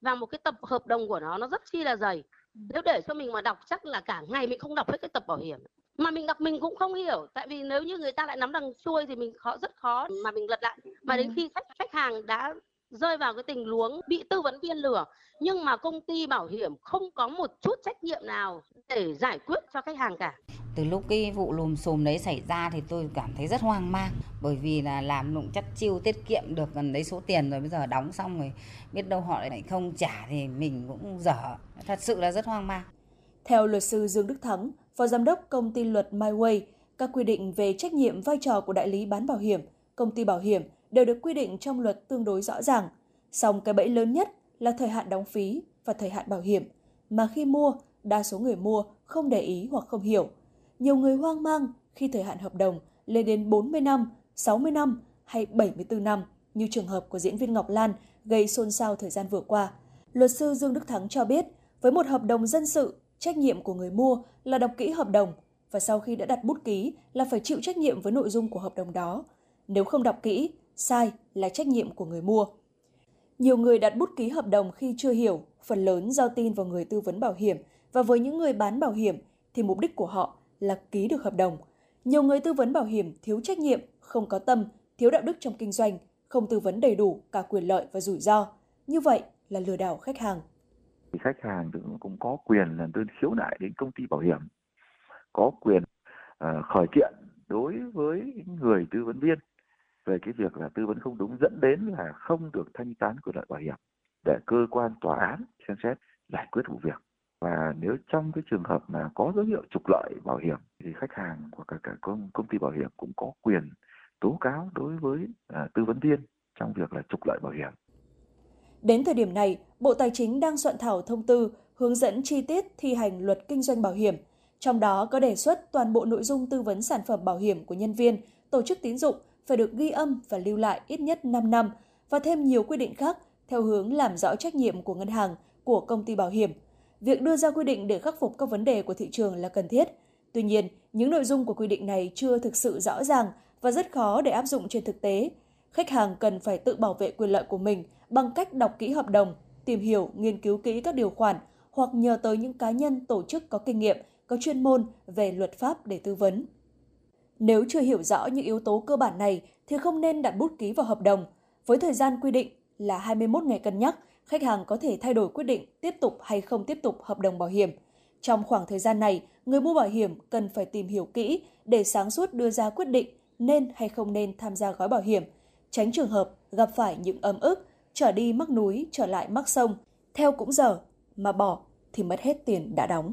Và một cái tập hợp đồng của nó nó rất chi là dày. Nếu để cho mình mà đọc chắc là cả ngày mình không đọc hết cái tập bảo hiểm. Mà mình đọc mình cũng không hiểu, tại vì nếu như người ta lại nắm đằng xuôi thì mình khó rất khó mà mình lật lại. Mà đến khi khách khách hàng đã rơi vào cái tình huống bị tư vấn viên lừa nhưng mà công ty bảo hiểm không có một chút trách nhiệm nào để giải quyết cho khách hàng cả. Từ lúc cái vụ lùm xùm đấy xảy ra thì tôi cảm thấy rất hoang mang bởi vì là làm nụng chất chiêu tiết kiệm được gần đấy số tiền rồi bây giờ đóng xong rồi biết đâu họ lại không trả thì mình cũng dở. Thật sự là rất hoang mang. Theo luật sư Dương Đức Thắng, phó giám đốc công ty luật MyWay, các quy định về trách nhiệm vai trò của đại lý bán bảo hiểm, công ty bảo hiểm đều được quy định trong luật tương đối rõ ràng. Song cái bẫy lớn nhất là thời hạn đóng phí và thời hạn bảo hiểm, mà khi mua, đa số người mua không để ý hoặc không hiểu. Nhiều người hoang mang khi thời hạn hợp đồng lên đến 40 năm, 60 năm hay 74 năm như trường hợp của diễn viên Ngọc Lan gây xôn xao thời gian vừa qua. Luật sư Dương Đức Thắng cho biết, với một hợp đồng dân sự, trách nhiệm của người mua là đọc kỹ hợp đồng và sau khi đã đặt bút ký là phải chịu trách nhiệm với nội dung của hợp đồng đó. Nếu không đọc kỹ, sai là trách nhiệm của người mua. Nhiều người đặt bút ký hợp đồng khi chưa hiểu, phần lớn giao tin vào người tư vấn bảo hiểm và với những người bán bảo hiểm thì mục đích của họ là ký được hợp đồng. Nhiều người tư vấn bảo hiểm thiếu trách nhiệm, không có tâm, thiếu đạo đức trong kinh doanh, không tư vấn đầy đủ cả quyền lợi và rủi ro. Như vậy là lừa đảo khách hàng. Thì khách hàng cũng có quyền là đơn khiếu nại đến công ty bảo hiểm, có quyền uh, khởi kiện đối với người tư vấn viên về cái việc là tư vấn không đúng dẫn đến là không được thanh toán quyền lợi bảo hiểm để cơ quan tòa án xem xét giải quyết vụ việc và nếu trong cái trường hợp mà có dấu hiệu trục lợi bảo hiểm thì khách hàng hoặc cả, cả công, công ty bảo hiểm cũng có quyền tố cáo đối với à, tư vấn viên trong việc là trục lợi bảo hiểm. Đến thời điểm này, Bộ Tài chính đang soạn thảo thông tư hướng dẫn chi tiết thi hành luật kinh doanh bảo hiểm, Trong đó có đề xuất toàn bộ nội dung tư vấn sản phẩm bảo hiểm của nhân viên, tổ chức tín dụng phải được ghi âm và lưu lại ít nhất 5 năm và thêm nhiều quy định khác theo hướng làm rõ trách nhiệm của ngân hàng, của công ty bảo hiểm. Việc đưa ra quy định để khắc phục các vấn đề của thị trường là cần thiết. Tuy nhiên, những nội dung của quy định này chưa thực sự rõ ràng và rất khó để áp dụng trên thực tế. Khách hàng cần phải tự bảo vệ quyền lợi của mình bằng cách đọc kỹ hợp đồng, tìm hiểu, nghiên cứu kỹ các điều khoản hoặc nhờ tới những cá nhân tổ chức có kinh nghiệm, có chuyên môn về luật pháp để tư vấn. Nếu chưa hiểu rõ những yếu tố cơ bản này thì không nên đặt bút ký vào hợp đồng. Với thời gian quy định là 21 ngày cân nhắc, khách hàng có thể thay đổi quyết định tiếp tục hay không tiếp tục hợp đồng bảo hiểm. Trong khoảng thời gian này, người mua bảo hiểm cần phải tìm hiểu kỹ để sáng suốt đưa ra quyết định nên hay không nên tham gia gói bảo hiểm, tránh trường hợp gặp phải những ấm ức, trở đi mắc núi, trở lại mắc sông, theo cũng giờ, mà bỏ thì mất hết tiền đã đóng.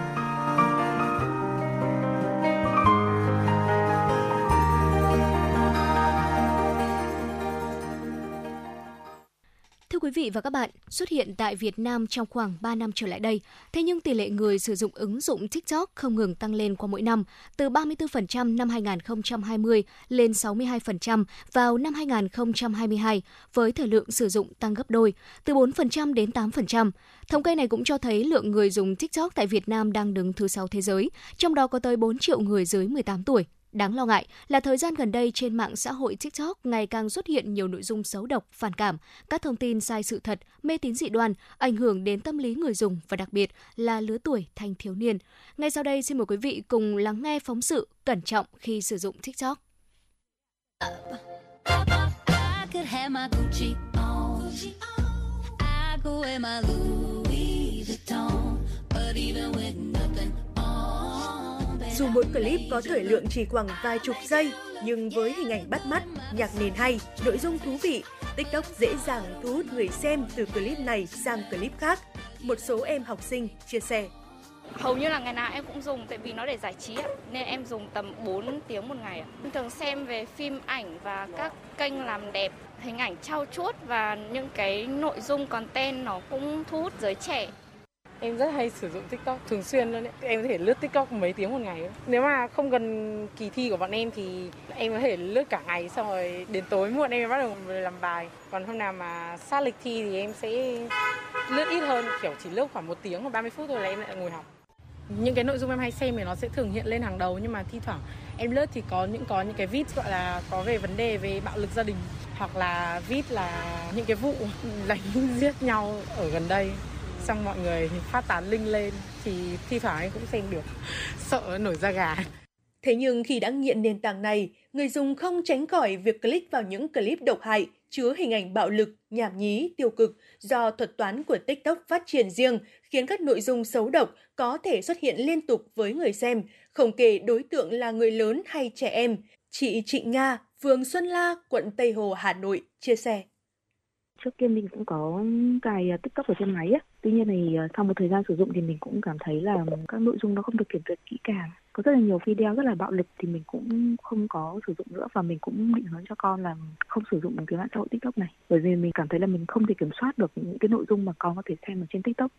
Quý vị và các bạn, xuất hiện tại Việt Nam trong khoảng 3 năm trở lại đây, thế nhưng tỷ lệ người sử dụng ứng dụng TikTok không ngừng tăng lên qua mỗi năm, từ 34% năm 2020 lên 62% vào năm 2022, với thời lượng sử dụng tăng gấp đôi, từ 4% đến 8%. Thống kê này cũng cho thấy lượng người dùng TikTok tại Việt Nam đang đứng thứ 6 thế giới, trong đó có tới 4 triệu người dưới 18 tuổi. Đáng lo ngại là thời gian gần đây trên mạng xã hội TikTok ngày càng xuất hiện nhiều nội dung xấu độc, phản cảm, các thông tin sai sự thật, mê tín dị đoan, ảnh hưởng đến tâm lý người dùng và đặc biệt là lứa tuổi thanh thiếu niên. Ngay sau đây xin mời quý vị cùng lắng nghe phóng sự cẩn trọng khi sử dụng TikTok. Dù mỗi clip có thời lượng chỉ khoảng vài chục giây, nhưng với hình ảnh bắt mắt, nhạc nền hay, nội dung thú vị, TikTok dễ dàng thu hút người xem từ clip này sang clip khác. Một số em học sinh chia sẻ. Hầu như là ngày nào em cũng dùng tại vì nó để giải trí ạ, nên em dùng tầm 4 tiếng một ngày ạ. Em thường xem về phim ảnh và các kênh làm đẹp, hình ảnh trao chuốt và những cái nội dung content nó cũng thu hút giới trẻ. Em rất hay sử dụng TikTok thường xuyên luôn đấy. Em có thể lướt TikTok mấy tiếng một ngày. Nếu mà không gần kỳ thi của bọn em thì em có thể lướt cả ngày xong rồi đến tối muộn em bắt đầu làm bài. Còn hôm nào mà sát lịch thi thì em sẽ lướt ít hơn, kiểu chỉ lướt khoảng một tiếng hoặc 30 phút thôi là em lại ngồi học. Những cái nội dung em hay xem thì nó sẽ thường hiện lên hàng đầu nhưng mà thi thoảng em lướt thì có những có những cái vít gọi là có về vấn đề về bạo lực gia đình hoặc là vít là những cái vụ đánh giết nhau ở gần đây xong mọi người phát tán link lên thì thi thoảng anh cũng xem được sợ nổi da gà Thế nhưng khi đã nghiện nền tảng này, người dùng không tránh khỏi việc click vào những clip độc hại, chứa hình ảnh bạo lực, nhảm nhí, tiêu cực do thuật toán của TikTok phát triển riêng, khiến các nội dung xấu độc có thể xuất hiện liên tục với người xem, không kể đối tượng là người lớn hay trẻ em. Chị Trịnh Nga, phường Xuân La, quận Tây Hồ, Hà Nội chia sẻ trước kia mình cũng có cài ờ, tiktok ở trên máy á. Tuy nhiên thì ờ, sau một thời gian sử dụng thì mình cũng cảm thấy là các nội dung nó không được kiểm duyệt kỹ càng. Có rất là nhiều video rất là bạo lực thì mình cũng không có sử dụng nữa và mình cũng định hướng cho con là không sử dụng cái mạng xã hội tiktok này. Bởi vì mình cảm thấy là mình không thể kiểm soát được những cái nội dung mà con có thể xem ở trên tiktok.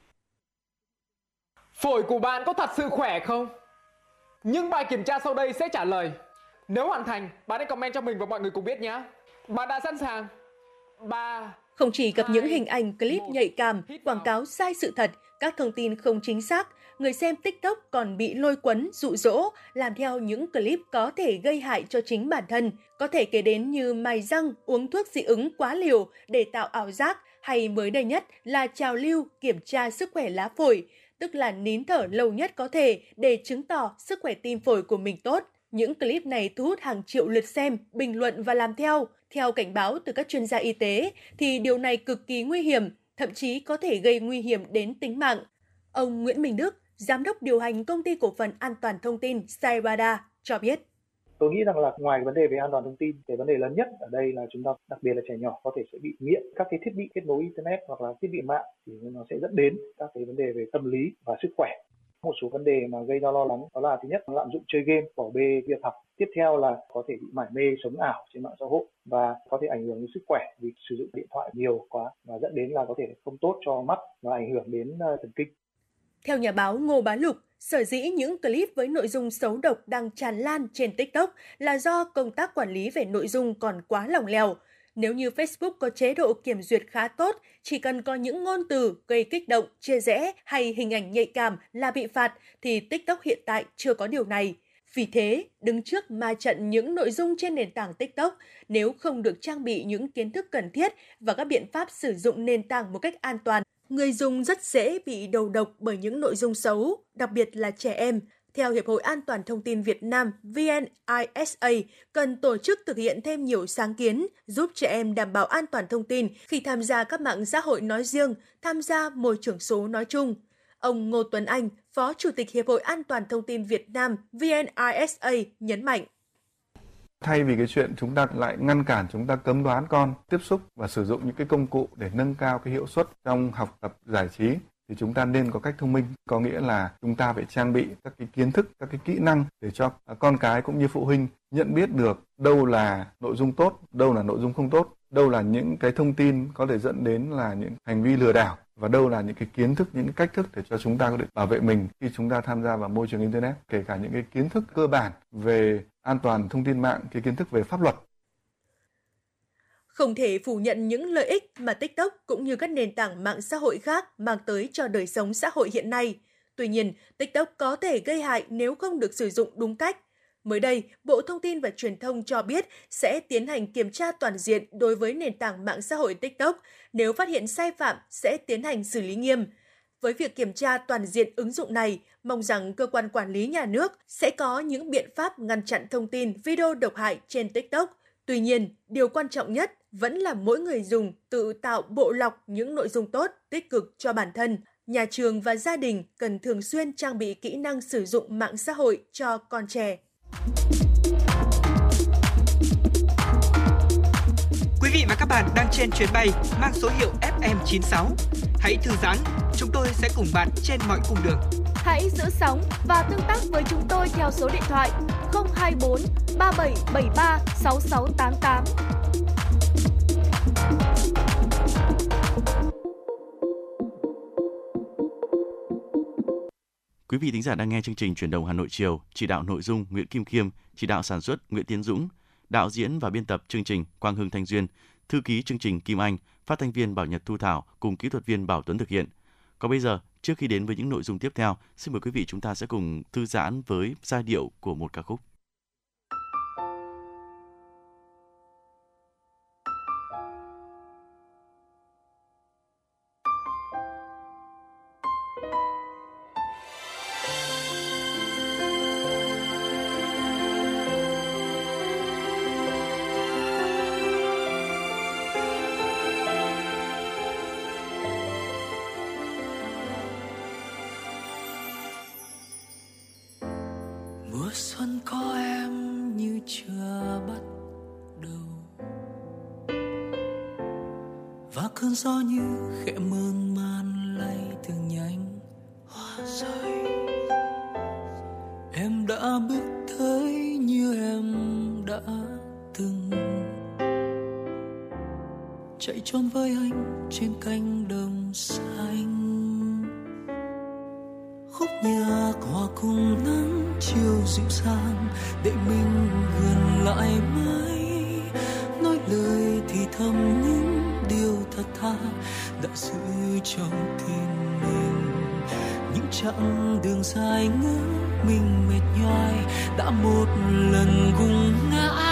Phổi của bạn có thật sự khỏe không? Những bài kiểm tra sau đây sẽ trả lời. Nếu hoàn thành, bạn hãy comment cho mình và mọi người cùng biết nhé. Bạn đã sẵn sàng. Ba không chỉ gặp những hình ảnh clip nhạy cảm, quảng cáo sai sự thật, các thông tin không chính xác, người xem TikTok còn bị lôi cuốn, dụ dỗ, làm theo những clip có thể gây hại cho chính bản thân. Có thể kể đến như mài răng, uống thuốc dị ứng quá liều để tạo ảo giác, hay mới đây nhất là trào lưu kiểm tra sức khỏe lá phổi, tức là nín thở lâu nhất có thể để chứng tỏ sức khỏe tim phổi của mình tốt. Những clip này thu hút hàng triệu lượt xem, bình luận và làm theo. Theo cảnh báo từ các chuyên gia y tế, thì điều này cực kỳ nguy hiểm, thậm chí có thể gây nguy hiểm đến tính mạng. Ông Nguyễn Minh Đức, Giám đốc điều hành công ty cổ phần an toàn thông tin Cyberda cho biết. Tôi nghĩ rằng là ngoài vấn đề về an toàn thông tin, cái vấn đề lớn nhất ở đây là chúng ta đặc biệt là trẻ nhỏ có thể sẽ bị nghiện các cái thiết bị kết nối internet hoặc là thiết bị mạng thì nó sẽ dẫn đến các cái vấn đề về tâm lý và sức khỏe một số vấn đề mà gây ra lo lắng đó là thứ nhất lạm dụng chơi game bỏ bê việc học tiếp theo là có thể bị mải mê sống ảo trên mạng xã hội và có thể ảnh hưởng đến sức khỏe vì sử dụng điện thoại nhiều quá và dẫn đến là có thể không tốt cho mắt và ảnh hưởng đến ờ, thần kinh theo nhà báo Ngô Bá Lục, sở dĩ những clip với nội dung xấu độc đang tràn lan trên TikTok là do công tác quản lý về nội dung còn quá lỏng lẻo. Nếu như Facebook có chế độ kiểm duyệt khá tốt, chỉ cần có những ngôn từ gây kích động, chia rẽ hay hình ảnh nhạy cảm là bị phạt, thì TikTok hiện tại chưa có điều này. Vì thế, đứng trước ma trận những nội dung trên nền tảng TikTok, nếu không được trang bị những kiến thức cần thiết và các biện pháp sử dụng nền tảng một cách an toàn, người dùng rất dễ bị đầu độc bởi những nội dung xấu, đặc biệt là trẻ em. Theo Hiệp hội An toàn Thông tin Việt Nam VNISA, cần tổ chức thực hiện thêm nhiều sáng kiến giúp trẻ em đảm bảo an toàn thông tin khi tham gia các mạng xã hội nói riêng, tham gia môi trường số nói chung. Ông Ngô Tuấn Anh, Phó Chủ tịch Hiệp hội An toàn Thông tin Việt Nam VNISA nhấn mạnh. Thay vì cái chuyện chúng ta lại ngăn cản chúng ta cấm đoán con tiếp xúc và sử dụng những cái công cụ để nâng cao cái hiệu suất trong học tập giải trí thì chúng ta nên có cách thông minh. Có nghĩa là chúng ta phải trang bị các cái kiến thức, các cái kỹ năng để cho con cái cũng như phụ huynh nhận biết được đâu là nội dung tốt, đâu là nội dung không tốt, đâu là những cái thông tin có thể dẫn đến là những hành vi lừa đảo và đâu là những cái kiến thức, những cái cách thức để cho chúng ta có thể bảo vệ mình khi chúng ta tham gia vào môi trường internet. Kể cả những cái kiến thức cơ bản về an toàn thông tin mạng, cái kiến thức về pháp luật không thể phủ nhận những lợi ích mà TikTok cũng như các nền tảng mạng xã hội khác mang tới cho đời sống xã hội hiện nay. Tuy nhiên, TikTok có thể gây hại nếu không được sử dụng đúng cách. Mới đây, Bộ Thông tin và Truyền thông cho biết sẽ tiến hành kiểm tra toàn diện đối với nền tảng mạng xã hội TikTok. Nếu phát hiện sai phạm, sẽ tiến hành xử lý nghiêm. Với việc kiểm tra toàn diện ứng dụng này, mong rằng cơ quan quản lý nhà nước sẽ có những biện pháp ngăn chặn thông tin video độc hại trên TikTok. Tuy nhiên, điều quan trọng nhất vẫn là mỗi người dùng tự tạo bộ lọc những nội dung tốt, tích cực cho bản thân. Nhà trường và gia đình cần thường xuyên trang bị kỹ năng sử dụng mạng xã hội cho con trẻ. Quý vị và các bạn đang trên chuyến bay mang số hiệu FM96. Hãy thư giãn, chúng tôi sẽ cùng bạn trên mọi cung đường. Hãy giữ sóng và tương tác với chúng tôi theo số điện thoại 024 3773 6688. Quý vị thính giả đang nghe chương trình Chuyển động Hà Nội chiều, chỉ đạo nội dung Nguyễn Kim Khiêm, chỉ đạo sản xuất Nguyễn Tiến Dũng, đạo diễn và biên tập chương trình Quang Hưng Thanh Duyên, thư ký chương trình Kim Anh, phát thanh viên Bảo Nhật Thu Thảo cùng kỹ thuật viên Bảo Tuấn thực hiện. Còn bây giờ, trước khi đến với những nội dung tiếp theo, xin mời quý vị chúng ta sẽ cùng thư giãn với giai điệu của một ca khúc. chặng đường dài ngỡ mình mệt nhoài đã một lần gục ngã.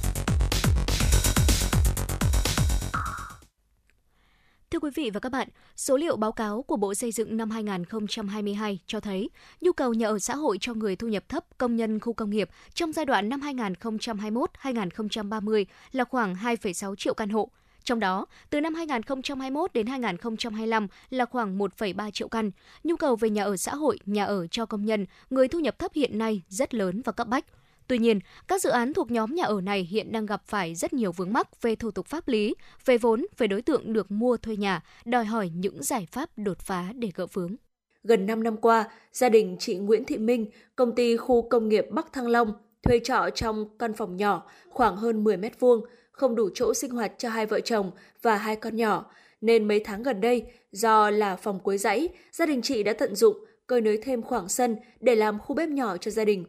quý vị và các bạn, số liệu báo cáo của Bộ Xây dựng năm 2022 cho thấy nhu cầu nhà ở xã hội cho người thu nhập thấp, công nhân khu công nghiệp trong giai đoạn năm 2021-2030 là khoảng 2,6 triệu căn hộ. Trong đó, từ năm 2021 đến 2025 là khoảng 1,3 triệu căn. Nhu cầu về nhà ở xã hội, nhà ở cho công nhân, người thu nhập thấp hiện nay rất lớn và cấp bách – Tuy nhiên, các dự án thuộc nhóm nhà ở này hiện đang gặp phải rất nhiều vướng mắc về thủ tục pháp lý, về vốn, về đối tượng được mua thuê nhà, đòi hỏi những giải pháp đột phá để gỡ vướng. Gần 5 năm qua, gia đình chị Nguyễn Thị Minh, công ty khu công nghiệp Bắc Thăng Long, thuê trọ trong căn phòng nhỏ khoảng hơn 10 mét vuông, không đủ chỗ sinh hoạt cho hai vợ chồng và hai con nhỏ, nên mấy tháng gần đây, do là phòng cuối dãy, gia đình chị đã tận dụng cơi nới thêm khoảng sân để làm khu bếp nhỏ cho gia đình.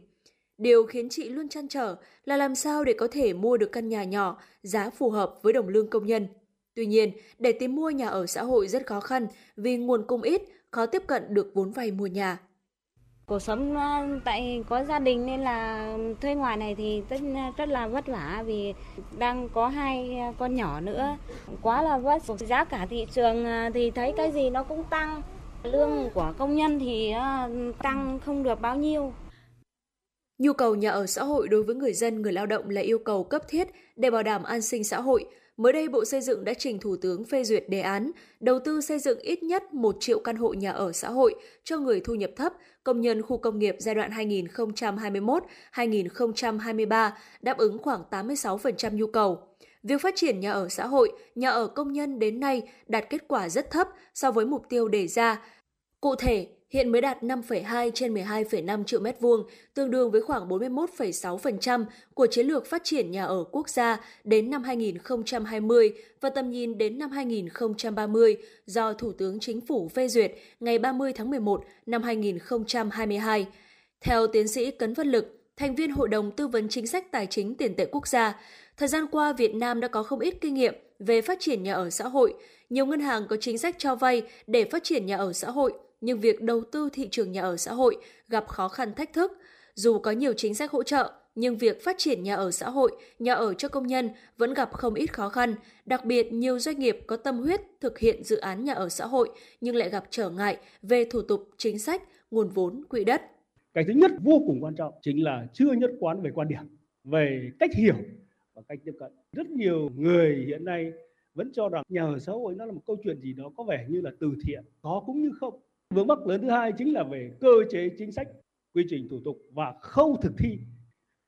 Điều khiến chị luôn chăn trở là làm sao để có thể mua được căn nhà nhỏ giá phù hợp với đồng lương công nhân. Tuy nhiên, để tìm mua nhà ở xã hội rất khó khăn vì nguồn cung ít, khó tiếp cận được vốn vay mua nhà. Cuộc sống ờ, tại có gia đình nên là thuê ngoài này thì rất rất là vất vả vì đang có hai con nhỏ nữa. Quá là vất. Giá cả thị trường ờ, thì thấy cái gì nó cũng tăng. Lương của công nhân thì ờ, tăng không được bao nhiêu. Nhu cầu nhà ở xã hội đối với người dân, người lao động là yêu cầu cấp thiết để bảo đảm an sinh xã hội. Mới đây, Bộ Xây dựng đã trình Thủ tướng phê duyệt đề án đầu tư xây dựng ít nhất 1 triệu căn hộ nhà ở xã hội cho người thu nhập thấp, công nhân khu công nghiệp giai đoạn 2021-2023, đáp ứng khoảng 86% nhu cầu. Việc phát triển nhà ở xã hội, nhà ở công nhân đến nay đạt kết quả rất thấp so với mục tiêu đề ra. Cụ thể, hiện mới đạt 5,2 trên 12,5 triệu mét vuông, tương đương với khoảng 41,6% của chiến lược phát triển nhà ở quốc gia đến năm 2020 và tầm nhìn đến năm 2030 do Thủ tướng Chính phủ phê duyệt ngày 30 tháng 11 năm 2022. Theo tiến sĩ Cấn Văn Lực, thành viên Hội đồng Tư vấn Chính sách Tài chính Tiền tệ Quốc gia, thời gian qua Việt Nam đã có không ít kinh nghiệm về phát triển nhà ở xã hội. Nhiều ngân hàng có chính sách cho vay để phát triển nhà ở xã hội nhưng việc đầu tư thị trường nhà ở xã hội gặp khó khăn thách thức. Dù có nhiều chính sách hỗ trợ, nhưng việc phát triển nhà ở xã hội, nhà ở cho công nhân vẫn gặp không ít khó khăn. Đặc biệt, nhiều doanh nghiệp có tâm huyết thực hiện dự án nhà ở xã hội nhưng lại gặp trở ngại về thủ tục, chính sách, nguồn vốn, quỹ đất. Cái thứ nhất vô cùng quan trọng chính là chưa nhất quán về quan điểm, về cách hiểu và cách tiếp cận. Rất nhiều người hiện nay vẫn cho rằng nhà ở xã hội nó là một câu chuyện gì đó có vẻ như là từ thiện, có cũng như không Vướng mắc lớn thứ hai chính là về cơ chế chính sách, quy trình thủ tục và khâu thực thi.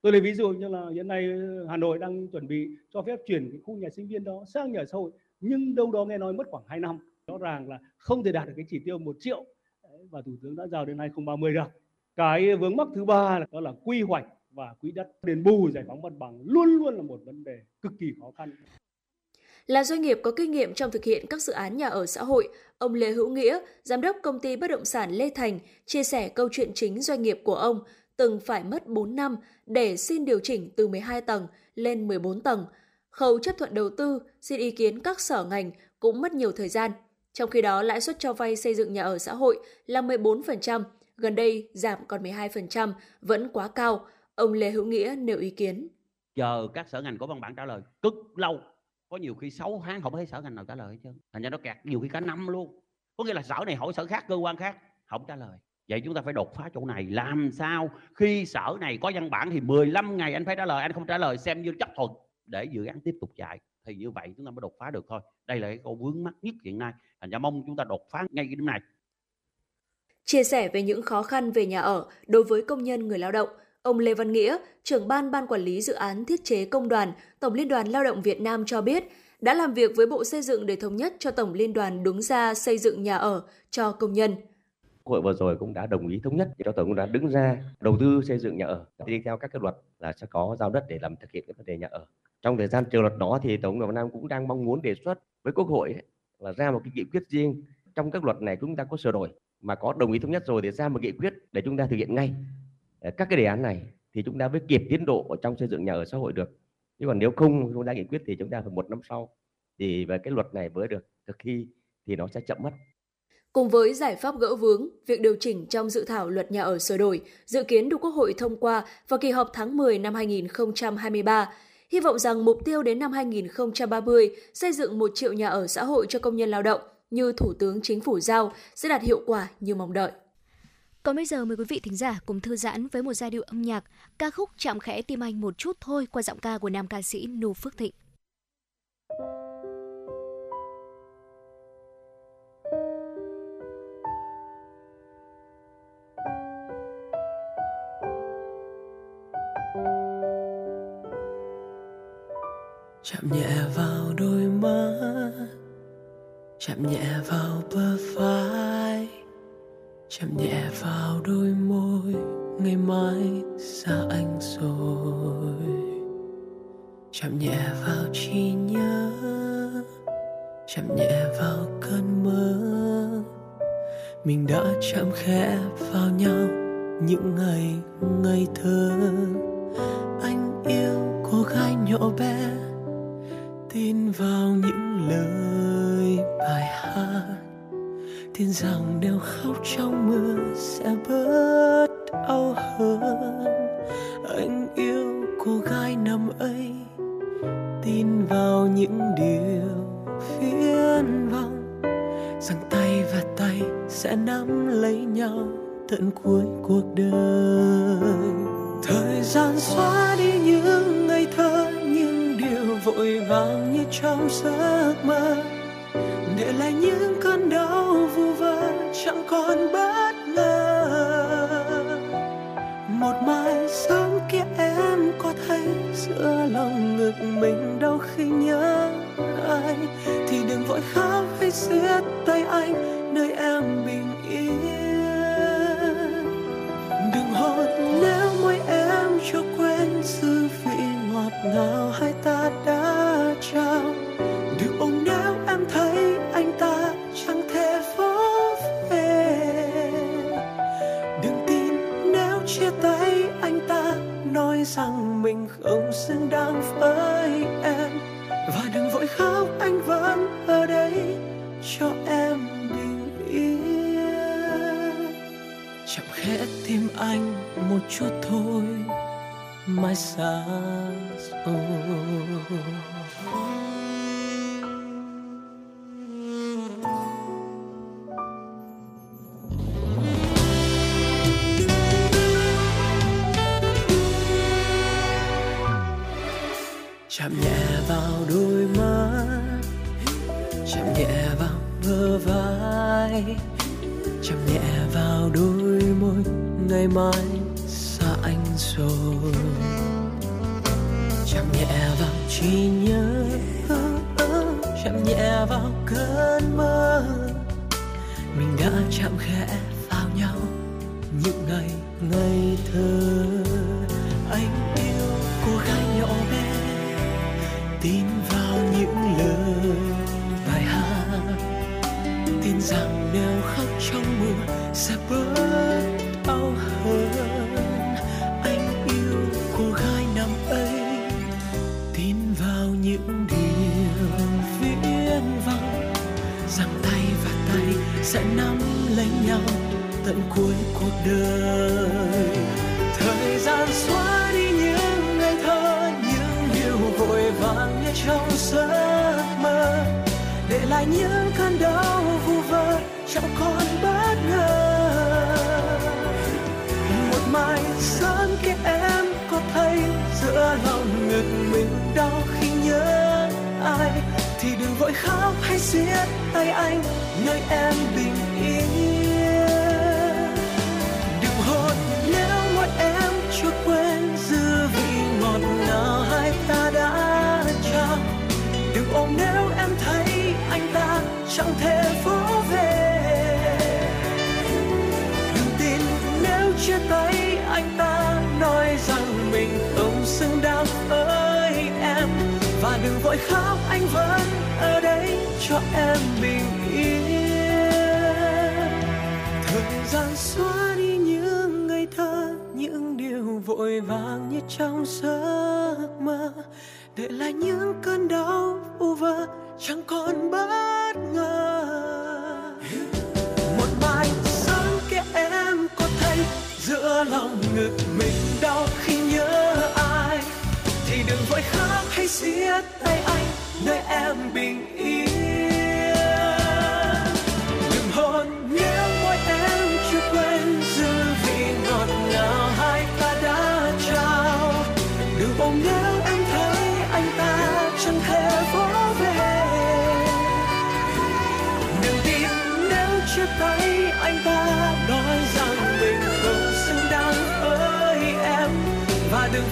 Tôi lấy ví dụ như là hiện nay ờ, Hà Nội đang chuẩn bị cho phép chuyển cái khu nhà sinh viên đó sang nhà xã hội nhưng đâu đó nghe nói mất khoảng 2 năm. Rõ ràng là không thể đạt được cái chỉ tiêu một triệu và Thủ tướng đã giao đến 2030 được. Cái vướng mắc thứ ba là đó là quy hoạch và quỹ đất đền bù giải phóng mặt bằng luôn luôn là một vấn đề cực kỳ khó khăn. Là doanh nghiệp có kinh nghiệm trong thực hiện các dự án nhà ở xã hội, ông Lê Hữu Nghĩa, giám đốc công ty bất động sản Lê Thành, chia sẻ câu chuyện chính doanh nghiệp của ông từng phải mất 4 năm để xin điều chỉnh từ 12 tầng lên 14 tầng. Khâu chấp thuận đầu tư, xin ý kiến các sở ngành cũng mất nhiều thời gian. Trong khi đó, lãi suất cho vay xây dựng nhà ở xã hội là 14%, gần đây giảm còn 12%, vẫn quá cao. Ông Lê Hữu Nghĩa nêu ý kiến. Chờ các sở ngành có văn bản trả lời cực lâu có nhiều khi 6 tháng không thấy sở ngành nào trả lời hết trơn. Thành ra nó kẹt nhiều khi cả năm luôn. Có nghĩa là sở này hỏi sở khác, cơ quan khác, không trả lời. Vậy chúng ta phải đột phá chỗ này. Làm sao khi sở này có văn bản thì 15 ngày anh phải trả lời, anh không trả lời, xem như chấp thuận để dự án tiếp tục chạy. Thì như vậy chúng ta mới đột phá được thôi. Đây là cái câu vướng mắt nhất hiện nay. Thành ra mong chúng ta đột phá ngay cái điểm này. Chia sẻ về những khó khăn về nhà ở đối với công nhân người lao động Ông Lê Văn Nghĩa, trưởng ban ban quản lý dự án thiết chế công đoàn, Tổng Liên đoàn Lao động Việt Nam cho biết, đã làm việc với Bộ Xây dựng để thống nhất cho Tổng Liên đoàn đứng ra xây dựng nhà ở cho công nhân. Hội vừa rồi cũng đã đồng ý thống nhất cho Tổng Liên đoàn đứng ra đầu tư xây dựng nhà ở. Đi theo các cái luật là sẽ có giao đất để làm thực hiện cái vấn đề nhà ở. Trong thời gian chờ luật đó thì Tổng Liên đoàn Việt Nam cũng đang mong muốn đề xuất với Quốc hội là ra một cái nghị quyết riêng trong các luật này chúng ta có sửa đổi mà có đồng ý thống nhất rồi để ra một nghị quyết để chúng ta thực hiện ngay Ờ, các cái đề án này thì chúng ta mới kịp tiến độ ở trong xây dựng nhà ở xã hội được chứ còn nếu không chúng ta nghị quyết thì chúng ta phải một năm sau thì về cái luật này mới được thực thi thì nó sẽ chậm mất Cùng với giải pháp gỡ vướng, việc điều chỉnh trong dự thảo luật nhà ở sửa đổi dự kiến được Quốc hội thông qua vào kỳ họp tháng 10 năm 2023. Hy vọng rằng mục tiêu đến năm 2030 xây dựng một triệu nhà ở xã hội cho công nhân lao động như Thủ tướng Chính phủ giao sẽ đạt hiệu quả như mong đợi. Còn bây giờ mời quý vị thính giả cùng thư giãn với một giai điệu âm nhạc, ca khúc chạm khẽ tim anh một chút thôi qua giọng ca của nam ca sĩ Noo Phước Thịnh. chạm nhẹ vào đôi mắt chạm nhẹ vào bờ vai chạm nhẹ vào đôi môi, ngày mai xa anh rồi. Chạm nhẹ vào trí nhớ chạm nhẹ vào cơn mơ. Mình đã chạm khẽ vào nhau những ngày, ngây thơ. Anh yêu cô gái nhỏ bé, tin vào những lời bài hát tin rằng nếu khóc trong mưa sẽ bớt đau hơn. Anh yêu cô gái năm ấy, tin vào những điều phiến vọng rằng tay và tay sẽ nắm lấy nhau tận cuối cuộc đời. Thời gian xóa đi những ngày thơ, những điều vội vàng như trong giấc mơ để lại những cơn đau vu vơ chẳng còn bất ngờ. Một mai sớm kia em có thấy giữa lòng ngực mình đau khi nhớ ai? Thì đừng vội khóc hay siết tay anh, nơi em bình yên. Đừng hôn nếu môi em cho quên dư vị ngọt ngào hai ta đã mình không xứng đáng với em. Và đừng vội khóc, anh vẫn ở đây cho em bình yên. Chạm khẽ tim anh một chút thôi, mai xa rồi. Chạm nhẹ vào đôi môi, ngày mai xa anh rồi. Chạm nhẹ vào trí nhớ chạm nhẹ vào cơn mơ. Mình đã chạm khẽ vào nhau, những ngày ngây thơ. Tận cuối cuộc đời. Thời gian xóa đi những ngày thơ, những điều vội vàng như trong giấc mơ. Để lại những cơn đau vu vơ trong con bất ngờ. Một mai sớm kia em có thấy giữa lòng ngực mình đau khi nhớ ai, thì đừng vội khóc hay siết tay anh, nơi em bị chẳng thể vỗ về. Đừng tin nếu chia tay, anh ta nói rằng mình không xứng đáng với em. Và đừng vội khóc, anh vẫn ở đây cho em bình yên. Thời gian xóa đi những ngày thơ, những điều vội vàng như trong giấc mơ. Để lại những cơn đau, u vơ, chẳng còn bất giữa lòng ngực mình đau khi nhớ ai. Thì đừng vội khóc hay siết tay anh, nơi em bình yên.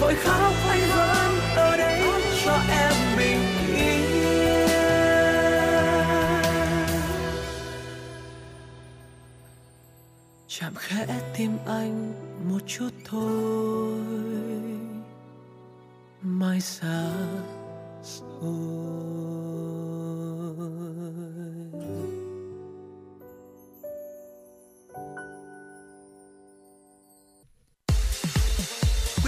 Vội khóc, anh vẫn ở đây cho em bình yên. Chạm khẽ tim anh một chút thôi, mai xa rồi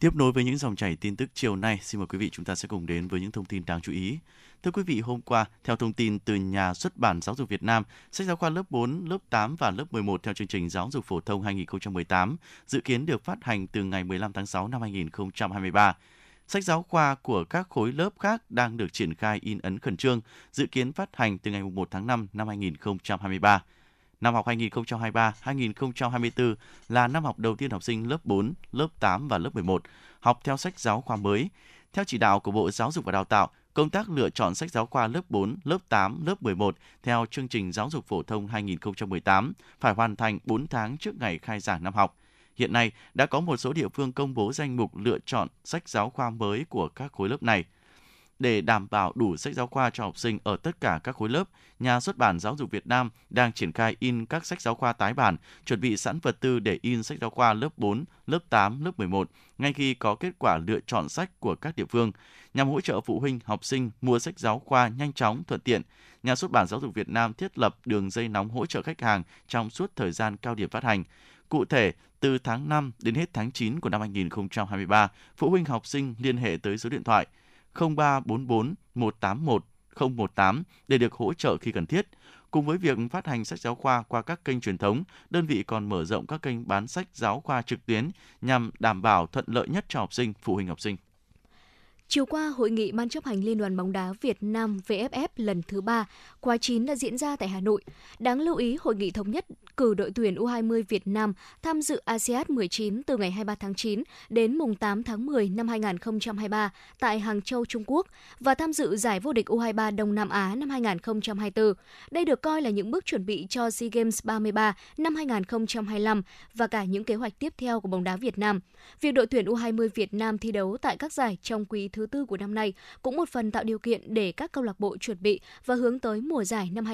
Tiếp nối với những dòng chảy tin tức chiều nay, xin mời quý vị chúng ta sẽ cùng đến với những thông tin đáng chú ý. Thưa quý vị, hôm qua, theo thông tin từ nhà xuất bản Giáo dục Việt Nam, sách giáo khoa lớp 4, lớp 8 và lớp 11 theo chương trình Giáo dục phổ thông 2018 dự kiến được phát hành từ ngày 15 tháng 6 năm 2023. Sách giáo khoa của các khối lớp khác đang được triển khai in ấn khẩn trương, dự kiến phát hành từ ngày 1 tháng 5 năm 2023. Năm học 2023-2024 là năm học đầu tiên học sinh lớp 4, lớp 8 và lớp 11 học theo sách giáo khoa mới. Theo chỉ đạo của Bộ Giáo dục và Đào tạo, công tác lựa chọn sách giáo khoa lớp 4, lớp 8, lớp 11 theo chương trình giáo dục phổ thông 2018 phải hoàn thành 4 tháng trước ngày khai giảng năm học. Hiện nay, đã có một số địa phương công bố danh mục lựa chọn sách giáo khoa mới của các khối lớp này – để đảm bảo đủ sách giáo khoa cho học sinh ở tất cả các khối lớp, nhà xuất bản Giáo dục Việt Nam đang triển khai in các sách giáo khoa tái bản, chuẩn bị sẵn vật tư để in sách giáo khoa lớp 4, lớp 8, lớp 11 ngay khi có kết quả lựa chọn sách của các địa phương, nhằm hỗ trợ phụ huynh, học sinh mua sách giáo khoa nhanh chóng, thuận tiện. Nhà xuất bản Giáo dục Việt Nam thiết lập đường dây nóng hỗ trợ khách hàng trong suốt thời gian cao điểm phát hành. Cụ thể, từ tháng 5 đến hết tháng 9 của năm 2023, phụ huynh học sinh liên hệ tới số điện thoại 0344 181 018 để được hỗ trợ khi cần thiết. Cùng với việc phát hành sách giáo khoa qua các kênh truyền thống, đơn vị còn mở rộng các kênh bán sách giáo khoa trực tuyến nhằm đảm bảo thuận lợi nhất cho học sinh, phụ huynh học sinh. Chiều qua, hội nghị Ban chấp hành Liên đoàn bóng đá Việt Nam VFF lần thứ 3, khóa 9 đã diễn ra tại Hà Nội. Đáng lưu ý, hội nghị thống nhất cử đội tuyển U20 Việt Nam tham dự ASEAN 19 từ ngày 23 tháng 9 đến mùng 8 tháng 10 năm 2023 tại Hàng Châu, Trung Quốc và tham dự giải vô địch U23 Đông Nam Á năm 2024. Đây được coi là những bước chuẩn bị cho SEA Games 33 năm 2025 và cả những kế hoạch tiếp theo của bóng đá Việt Nam. Việc đội tuyển U20 Việt Nam thi đấu tại các giải trong quý thứ thứ tư của năm nay cũng một phần tạo điều kiện để các câu lạc bộ chuẩn bị và hướng tới mùa giải năm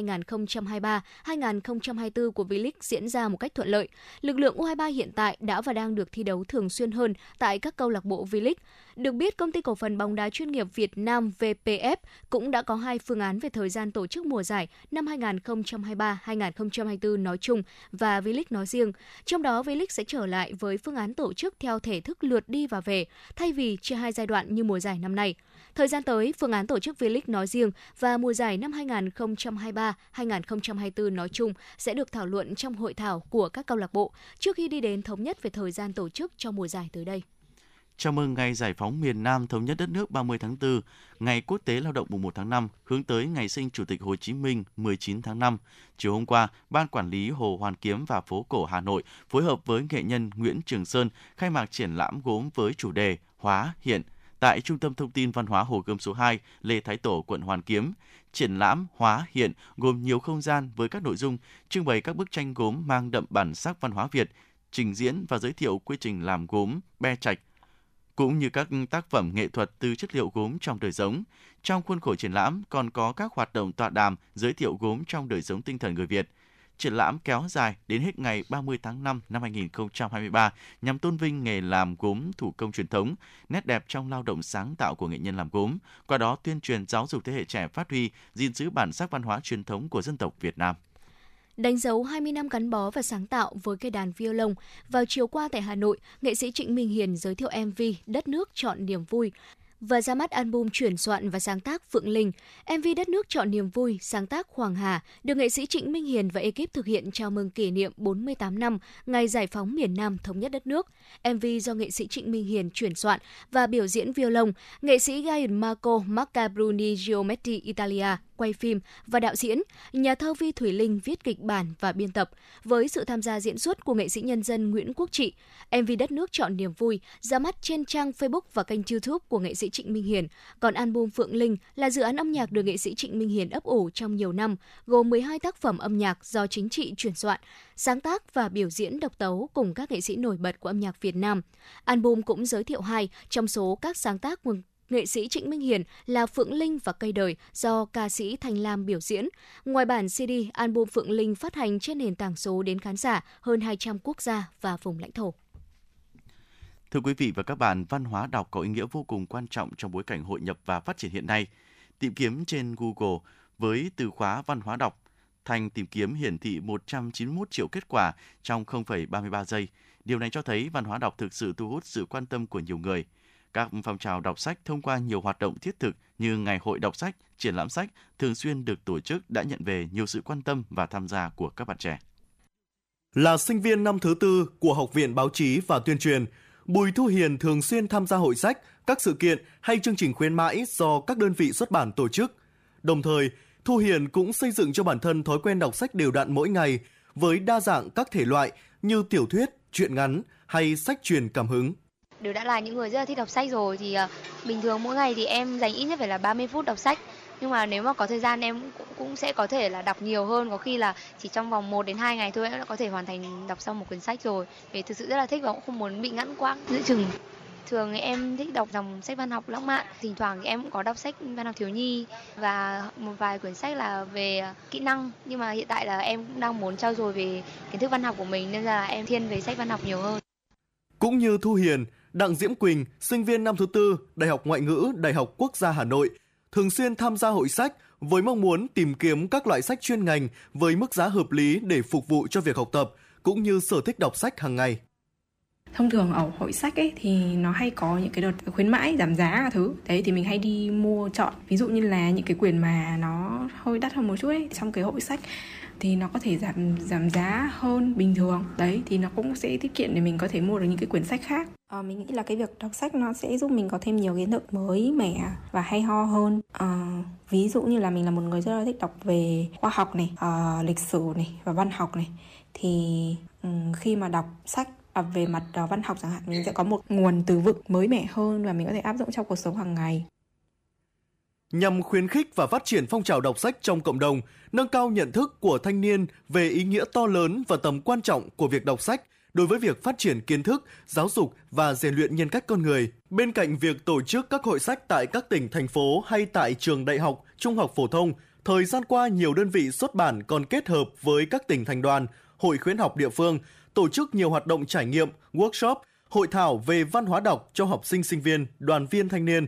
2023-2024 của V-League diễn ra một cách thuận lợi. Lực lượng U23 hiện tại đã và đang được thi đấu thường xuyên hơn tại các câu lạc bộ V-League. Được biết, công ty cổ phần bóng đá chuyên nghiệp Việt Nam VPF cũng đã có hai phương án về thời gian tổ chức mùa giải năm 2023-2024 nói chung và V-League nói riêng. Trong đó, V-League sẽ trở lại với phương án tổ chức theo thể thức lượt đi và về, thay vì chia hai giai đoạn như mùa giải năm nay. Thời gian tới, phương án tổ chức V-League nói riêng và mùa giải năm 2023-2024 nói chung sẽ được thảo luận trong hội thảo của các câu lạc bộ trước khi đi đến thống nhất về thời gian tổ chức cho mùa giải tới đây. Chào mừng ngày giải phóng miền Nam thống nhất đất nước 30 tháng 4, ngày quốc tế lao động mùng 1 tháng 5, hướng tới ngày sinh Chủ tịch Hồ Chí Minh 19 tháng 5. Chiều hôm qua, Ban Quản lý Hồ Hoàn Kiếm và Phố Cổ Hà Nội phối hợp với nghệ nhân Nguyễn Trường Sơn khai mạc triển lãm gốm với chủ đề Hóa, Hiện, tại Trung tâm Thông tin Văn hóa Hồ Gươm số 2, Lê Thái Tổ, quận Hoàn Kiếm. Triển lãm Hóa Hiện gồm nhiều không gian với các nội dung trưng bày các bức tranh gốm mang đậm bản sắc văn hóa Việt, trình diễn và giới thiệu quy trình làm gốm be trạch, cũng như các tác phẩm nghệ thuật từ chất liệu gốm trong đời sống. Trong khuôn khổ triển lãm còn có các hoạt động tọa đàm giới thiệu gốm trong đời sống tinh thần người Việt. Triển lãm kéo dài đến hết ngày 30 tháng 5 năm 2023 nhằm tôn vinh nghề làm gốm thủ công truyền thống, nét đẹp trong lao động sáng tạo của nghệ nhân làm gốm, qua đó tuyên truyền giáo dục thế hệ trẻ phát huy, gìn giữ bản sắc văn hóa truyền thống của dân tộc Việt Nam. Đánh dấu 20 năm gắn bó và sáng tạo với cây đàn violon, vào chiều qua tại Hà Nội, nghệ sĩ Trịnh Minh Hiền giới thiệu MV Đất nước chọn niềm vui và ra mắt album chuyển soạn và sáng tác Phượng Linh. MV Đất nước chọn niềm vui, sáng tác Hoàng Hà được nghệ sĩ Trịnh Minh Hiền và ekip thực hiện chào mừng kỷ niệm 48 năm ngày giải phóng miền Nam thống nhất đất nước. MV do nghệ sĩ Trịnh Minh Hiền chuyển soạn và biểu diễn violon, nghệ sĩ Gianmarco Macabruni Giometti Italia quay phim và đạo diễn, nhà thơ Vi Thủy Linh viết kịch bản và biên tập, với sự tham gia diễn xuất của nghệ sĩ nhân dân Nguyễn Quốc Trị. MV Đất nước chọn niềm vui ra mắt trên trang Facebook và kênh YouTube của nghệ sĩ Trịnh Minh Hiền. Còn album Phượng Linh là dự án âm nhạc được nghệ sĩ Trịnh Minh Hiền ấp ủ trong nhiều năm, gồm 12 tác phẩm âm nhạc do chính trị chuyển soạn, sáng tác và biểu diễn độc tấu cùng các nghệ sĩ nổi bật của âm nhạc Việt Nam. Album cũng giới thiệu hai trong số các sáng tác của nghệ sĩ Trịnh Minh Hiền là Phượng Linh và Cây Đời do ca sĩ Thanh Lam biểu diễn. Ngoài bản CD, album Phượng Linh phát hành trên nền tảng số đến khán giả hơn 200 quốc gia và vùng lãnh thổ. Thưa quý vị và các bạn, văn hóa đọc có ý nghĩa vô cùng quan trọng trong bối cảnh hội nhập và phát triển hiện nay. Tìm kiếm trên Google với từ khóa văn hóa đọc, Thành tìm kiếm hiển thị 191 triệu kết quả trong 0,33 giây. Điều này cho thấy văn hóa đọc thực sự thu hút sự quan tâm của nhiều người. Các phong trào đọc sách thông qua nhiều hoạt động thiết thực như ngày hội đọc sách, triển lãm sách thường xuyên được tổ chức đã nhận về nhiều sự quan tâm và tham gia của các bạn trẻ. Là sinh viên năm thứ tư của Học viện Báo chí và Tuyên truyền, Bùi Thu Hiền thường xuyên tham gia hội sách, các sự kiện hay chương trình khuyến mãi do các đơn vị xuất bản tổ chức. Đồng thời, Thu Hiền cũng xây dựng cho bản thân thói quen đọc sách đều đặn mỗi ngày với đa dạng các thể loại như tiểu thuyết, truyện ngắn hay sách truyền cảm hứng. Đều đã là những người rất là thích đọc sách rồi thì uh, bình thường mỗi ngày thì em dành ít nhất phải là 30 phút đọc sách. Nhưng mà nếu mà có thời gian em cũng, cũng sẽ có thể là đọc nhiều hơn, có khi là chỉ trong vòng 1 đến 2 ngày thôi em đã có thể hoàn thành đọc xong một cuốn sách rồi. Vì thực sự rất là thích và cũng không muốn bị ngắn quãng giữa chừng. Thường thì em thích đọc dòng sách văn học lãng mạn, thỉnh thoảng thì em cũng có đọc sách văn học thiếu nhi và một vài quyển sách là về ờ, kỹ năng. Nhưng mà hiện tại là em cũng đang muốn trau dồi về kiến thức văn học của mình nên là em thiên về sách văn học nhiều hơn. Cũng như Thu Hiền, Đặng Diễm Quỳnh, sinh viên năm thứ tư, Đại học Ngoại ngữ, Đại học Quốc gia Hà Nội, thường xuyên tham gia hội sách với mong muốn tìm kiếm các loại sách chuyên ngành với mức giá hợp lý để phục vụ cho việc học tập, cũng như sở thích đọc sách hàng ngày. Thông thường ở hội sách ấy thì nó hay có những cái đợt khuyến mãi giảm giá cả thứ. Đấy thì mình hay đi mua chọn. Ví dụ như là những cái quyển mà nó hơi đắt hơn một chút ấy trong cái hội sách thì nó có thể giảm giảm giá hơn bình thường. Đấy thì nó cũng sẽ tiết kiệm để mình có thể mua được những cái quyển sách khác. À, mình nghĩ là cái việc đọc sách nó sẽ giúp mình có thêm nhiều kiến thức mới mẻ và hay ho hơn. À, ví dụ như là mình là một người rất là thích đọc về khoa học này à, lịch sử này và văn học này thì um, khi mà đọc sách à, về mặt uh, văn học chẳng hạn mình sẽ có một nguồn từ vựng mới mẻ hơn và mình có thể áp dụng trong cuộc sống hàng ngày nhằm khuyến khích và phát triển phong trào đọc sách trong cộng đồng, nâng cao nhận thức của thanh niên về ý nghĩa to lớn và tầm quan trọng của việc đọc sách đối với việc phát triển kiến thức, giáo dục và rèn luyện nhân cách con người. Bên cạnh việc tổ chức các hội sách tại các tỉnh, thành phố hay tại trường đại học, trung học phổ thông, thời gian qua nhiều đơn vị xuất bản còn kết hợp với các tỉnh thành đoàn, hội khuyến học địa phương tổ chức nhiều hoạt động trải nghiệm, workshop, hội thảo về văn hóa đọc cho học sinh sinh viên, đoàn viên thanh niên.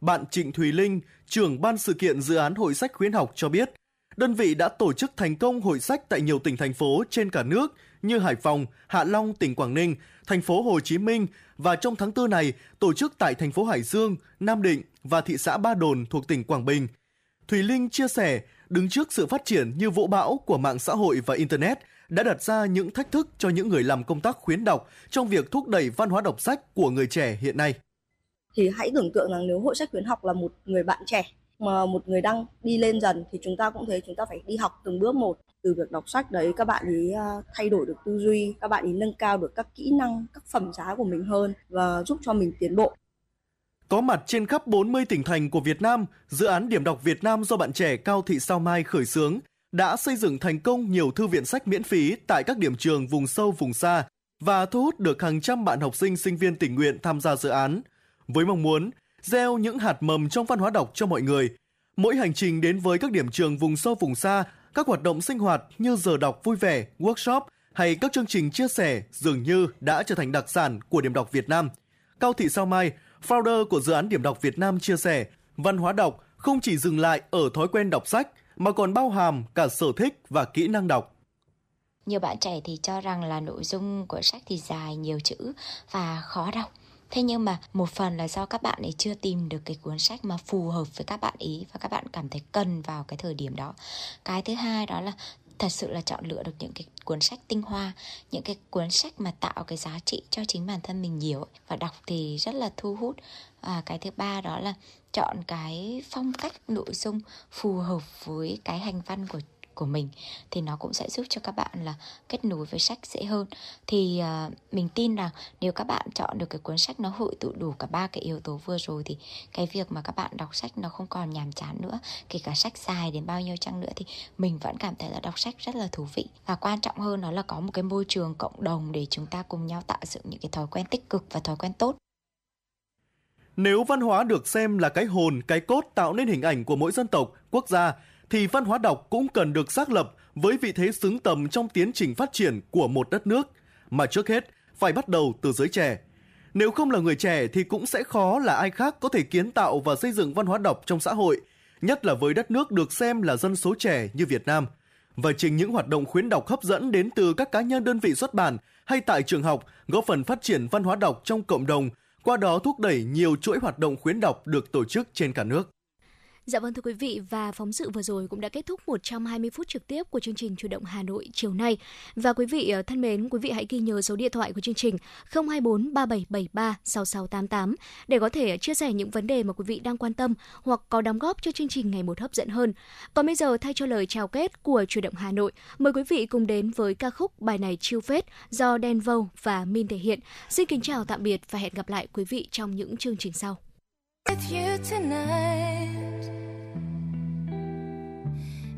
Bạn Trịnh Thùy Linh, trưởng ban sự kiện dự án hội sách khuyến học cho biết, đơn vị đã tổ chức thành công hội sách tại nhiều tỉnh thành phố trên cả nước như Hải Phòng, Hạ Long, tỉnh Quảng Ninh, thành phố Hồ Chí Minh và trong tháng 4 này tổ chức tại thành phố Hải Dương, Nam Định và thị xã Ba Đồn thuộc tỉnh Quảng Bình. Thùy Linh chia sẻ, đứng trước sự phát triển như vũ bão của mạng xã hội và Internet – đã đặt ra những thách thức cho những người làm công tác khuyến đọc trong việc thúc đẩy văn hóa đọc sách của người trẻ hiện nay. Thì hãy tưởng tượng rằng nếu hội sách khuyến học là một người bạn trẻ mà một người đang đi lên dần thì chúng ta cũng thế chúng ta phải đi học từng bước một. Từ việc đọc sách đấy các bạn ấy à, thay đổi được tư duy các bạn ấy nâng cao được các kỹ năng các phẩm giá của mình hơn và giúp cho mình tiến bộ. Có mặt trên khắp 40 tỉnh thành của Việt Nam, dự án Điểm đọc Việt Nam do bạn trẻ Cao Thị Sao Mai khởi xướng đã xây dựng thành công nhiều thư viện sách miễn phí tại các điểm trường vùng sâu vùng xa và thu hút được hàng trăm bạn học sinh sinh viên tình nguyện tham gia dự án với mong muốn gieo những hạt mầm trong văn hóa đọc cho mọi người. Mỗi hành trình đến với các điểm trường vùng sâu vùng xa, các hoạt động sinh hoạt như giờ đọc vui vẻ, workshop hay các chương trình chia sẻ dường như đã trở thành đặc sản của điểm đọc Việt Nam. Cao Thị Sao Mai, founder của dự án Điểm đọc Việt Nam chia sẻ, văn hóa đọc không chỉ dừng lại ở thói quen đọc sách mà còn bao hàm cả sở thích và kỹ năng đọc. Nhiều bạn trẻ thì cho rằng là nội dung của sách thì dài, nhiều chữ và khó đọc. Thế nhưng mà một phần là do các bạn ấy chưa tìm được cái cuốn sách mà phù hợp với các bạn ý và các bạn cảm thấy cần vào cái thời điểm đó. Cái thứ hai đó là thật sự là chọn lựa được những cái cuốn sách tinh hoa những cái cuốn sách mà tạo cái giá trị cho chính bản thân mình nhiều và đọc thì rất là thu hút à, cái thứ ba đó là chọn cái phong cách nội dung phù hợp với cái hành văn của của mình thì nó cũng sẽ giúp cho các bạn là kết nối với sách dễ hơn. Thì uh, mình tin rằng nếu các bạn chọn được cái cuốn sách nó hội tụ đủ cả ba cái yếu tố vừa rồi thì cái việc mà các bạn đọc sách nó không còn nhàm chán nữa kể cả sách dài đến bao nhiêu chăng nữa thì mình vẫn cảm thấy là đọc sách rất là thú vị. Và quan trọng hơn đó là có một cái môi trường cộng đồng để chúng ta cùng nhau tạo dựng những cái thói quen tích cực và thói quen tốt. Nếu văn hóa được xem là cái hồn, cái cốt tạo nên hình ảnh của mỗi dân tộc, quốc gia, thì văn hóa đọc cũng cần được xác lập với vị thế xứng tầm trong tiến trình phát triển của một đất nước, mà trước hết phải bắt đầu từ giới trẻ. Nếu không là người trẻ thì cũng sẽ khó là ai khác có thể kiến tạo và xây dựng văn hóa đọc trong xã hội, nhất là với đất nước được xem là dân số trẻ như Việt Nam. Và chính những hoạt động khuyến đọc hấp dẫn đến từ các cá nhân đơn vị xuất bản hay tại trường học góp phần phát triển văn hóa đọc trong cộng đồng, qua đó thúc đẩy nhiều chuỗi hoạt động khuyến đọc được tổ chức trên cả nước. Dạ vâng thưa quý vị và phóng sự vừa rồi cũng đã kết thúc 120 phút trực tiếp của chương trình Chủ động Hà Nội chiều nay. Và quý vị ờ, thân mến, quý vị hãy ghi nhớ số điện thoại của chương trình 024 3773 6688 để có thể chia sẻ những vấn đề mà quý vị đang quan tâm hoặc có đóng góp cho chương trình ngày một hấp dẫn hơn. Còn bây giờ thay cho lời chào kết của Chủ động Hà Nội, mời quý vị cùng đến với ca khúc bài này chiêu phết do Đen Vâu và Min thể hiện. Xin kính chào tạm biệt và hẹn gặp lại quý vị trong những chương trình sau. With you tonight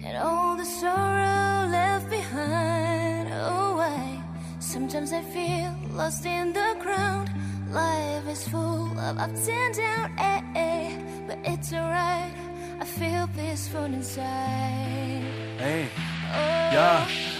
and all the sorrow left behind. Oh, I sometimes I feel lost in the crowd. Life is full of ups and downs, eh, eh, but it's alright. I feel peaceful inside. Hey, oh. yeah.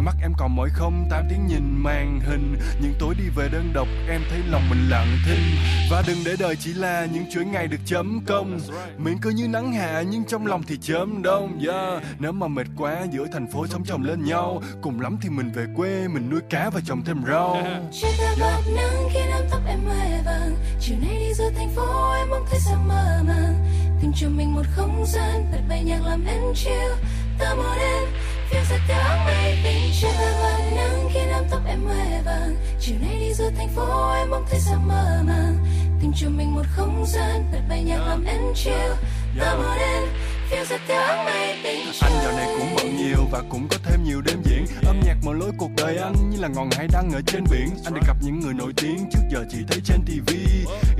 Mắt em còn mỏi không? Tám tiếng nhìn màn hình. Những tối đi về đơn độc em thấy lòng mình lặng thinh. Và đừng để đời chỉ là những chuỗi ngày được chấm công. Miệng cứ như nắng hạ nhưng trong lòng thì chớm đông. Yeah. Nếu mà mệt quá giữa thành phố sống chồng lên nhau. Cùng lắm thì mình về quê mình nuôi cá và trồng thêm rau. Trên ta bạc nắng khi nắm tóc em hoe vàng. Chiều nay đi giữa thành phố em mong thấy sao mơ màng. Tìm cho mình một không gian bật bay nhạc làm em chill. Ta một em phiêu giật theo áng mây tình chưa và nắng khi nắm tóc em hoe vàng. Chiều nay đi giữa thành phố em mong thấy sao mơ màng. Tìm cho mình một không gian bật bay nhạc làm em. Chill ta một em anh dạo này cũng bận nhiều và cũng có thêm nhiều đêm Âm nhạc mở lối cuộc đời anh như là ngọn hải đăng ở trên biển. Anh được gặp những người nổi tiếng trước giờ chỉ thấy trên TV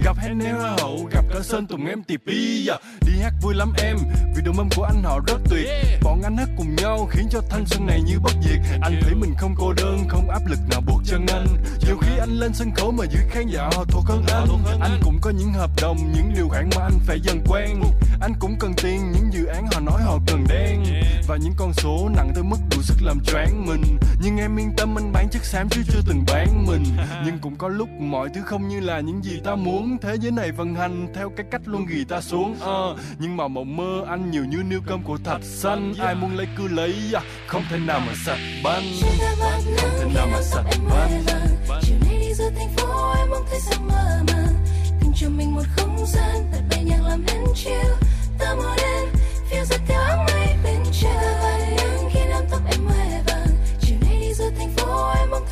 Gặp Hennel Hoa hậu, gặp cả Sơn Tùng em TP yeah. Đi hát vui lắm em, vì đồng âm của anh họ rất tuyệt. Bọn anh hát cùng nhau khiến cho thanh xuân này như bất diệt. Anh thấy mình không cô đơn, không áp lực nào buộc chân anh. Nhiều khi anh lên sân khấu mà giữ khán giả họ thuộc hơn anh. Anh cũng có những hợp đồng, những điều khoản mà anh phải dần quen. Anh cũng cần tiền, những dự án họ nói họ cần đen. Và những con số nặng tới mức đủ sức làm choáng mình. Nhưng em yên tâm anh bán chất xám chứ chưa từng bán mình. Nhưng cũng có lúc mọi thứ không như là những gì ta muốn. Thế giới này vận hành theo cái cách luôn ghi ta xuống uh, nhưng mà mộng mơ anh nhiều như niêu cơm của thạch xanh. Ai muốn lấy cứ lấy uh, không thể nào mà sạch banh không thể nào mà sạch banh chiều nay đi giữa thành phố em mong thấy sao mơ màng tìm cho mình một không gian bật bay nhạc làm em chill ta một em phiêu giật theo áng mây bên trời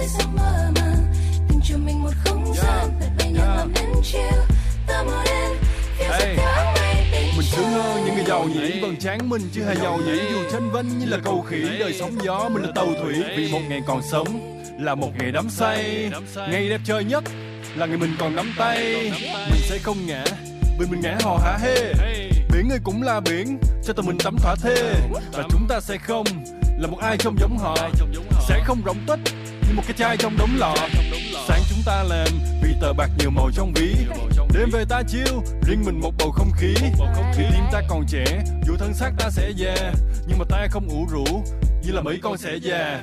thấy sao mơ màng tìm cho mình một không gian bật bay nhạc làm chill ta mây mình sướng hơn những người giàu nhỉ vầng trán mình chưa hề giàu nhỉ? Dù tranh vinh như là cầu khỉ đời sống gió mình là tàu thủy. Vì một ngày còn sống là một ngày đắm say. Ngày đẹp trời nhất là ngày mình còn nắm tay. Mình sẽ không ngã vì mình ngã hò hả hê. Biển ơi cũng là biển cho tụi mình tắm thỏa thê. Và chúng ta sẽ không là một ai trông giống họ. Sẽ không rỗng như một cái chai trong đống lọ sáng chúng ta làm, vì tờ bạc nhiều màu trong ví. Đêm về ta chiêu riêng mình một bầu không khí. Vì tim ta còn trẻ, dù thân xác ta sẽ già, nhưng mà ta không ủ rũ, như là mấy con sẽ già.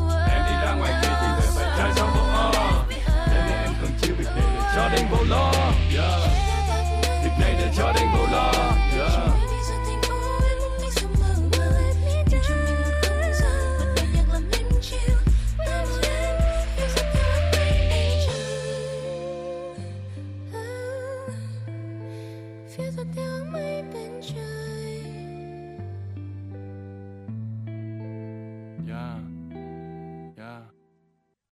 Đời cho vô o Đời em không chịu bị này để cho đến vô lo yeah. Việc này để cho đến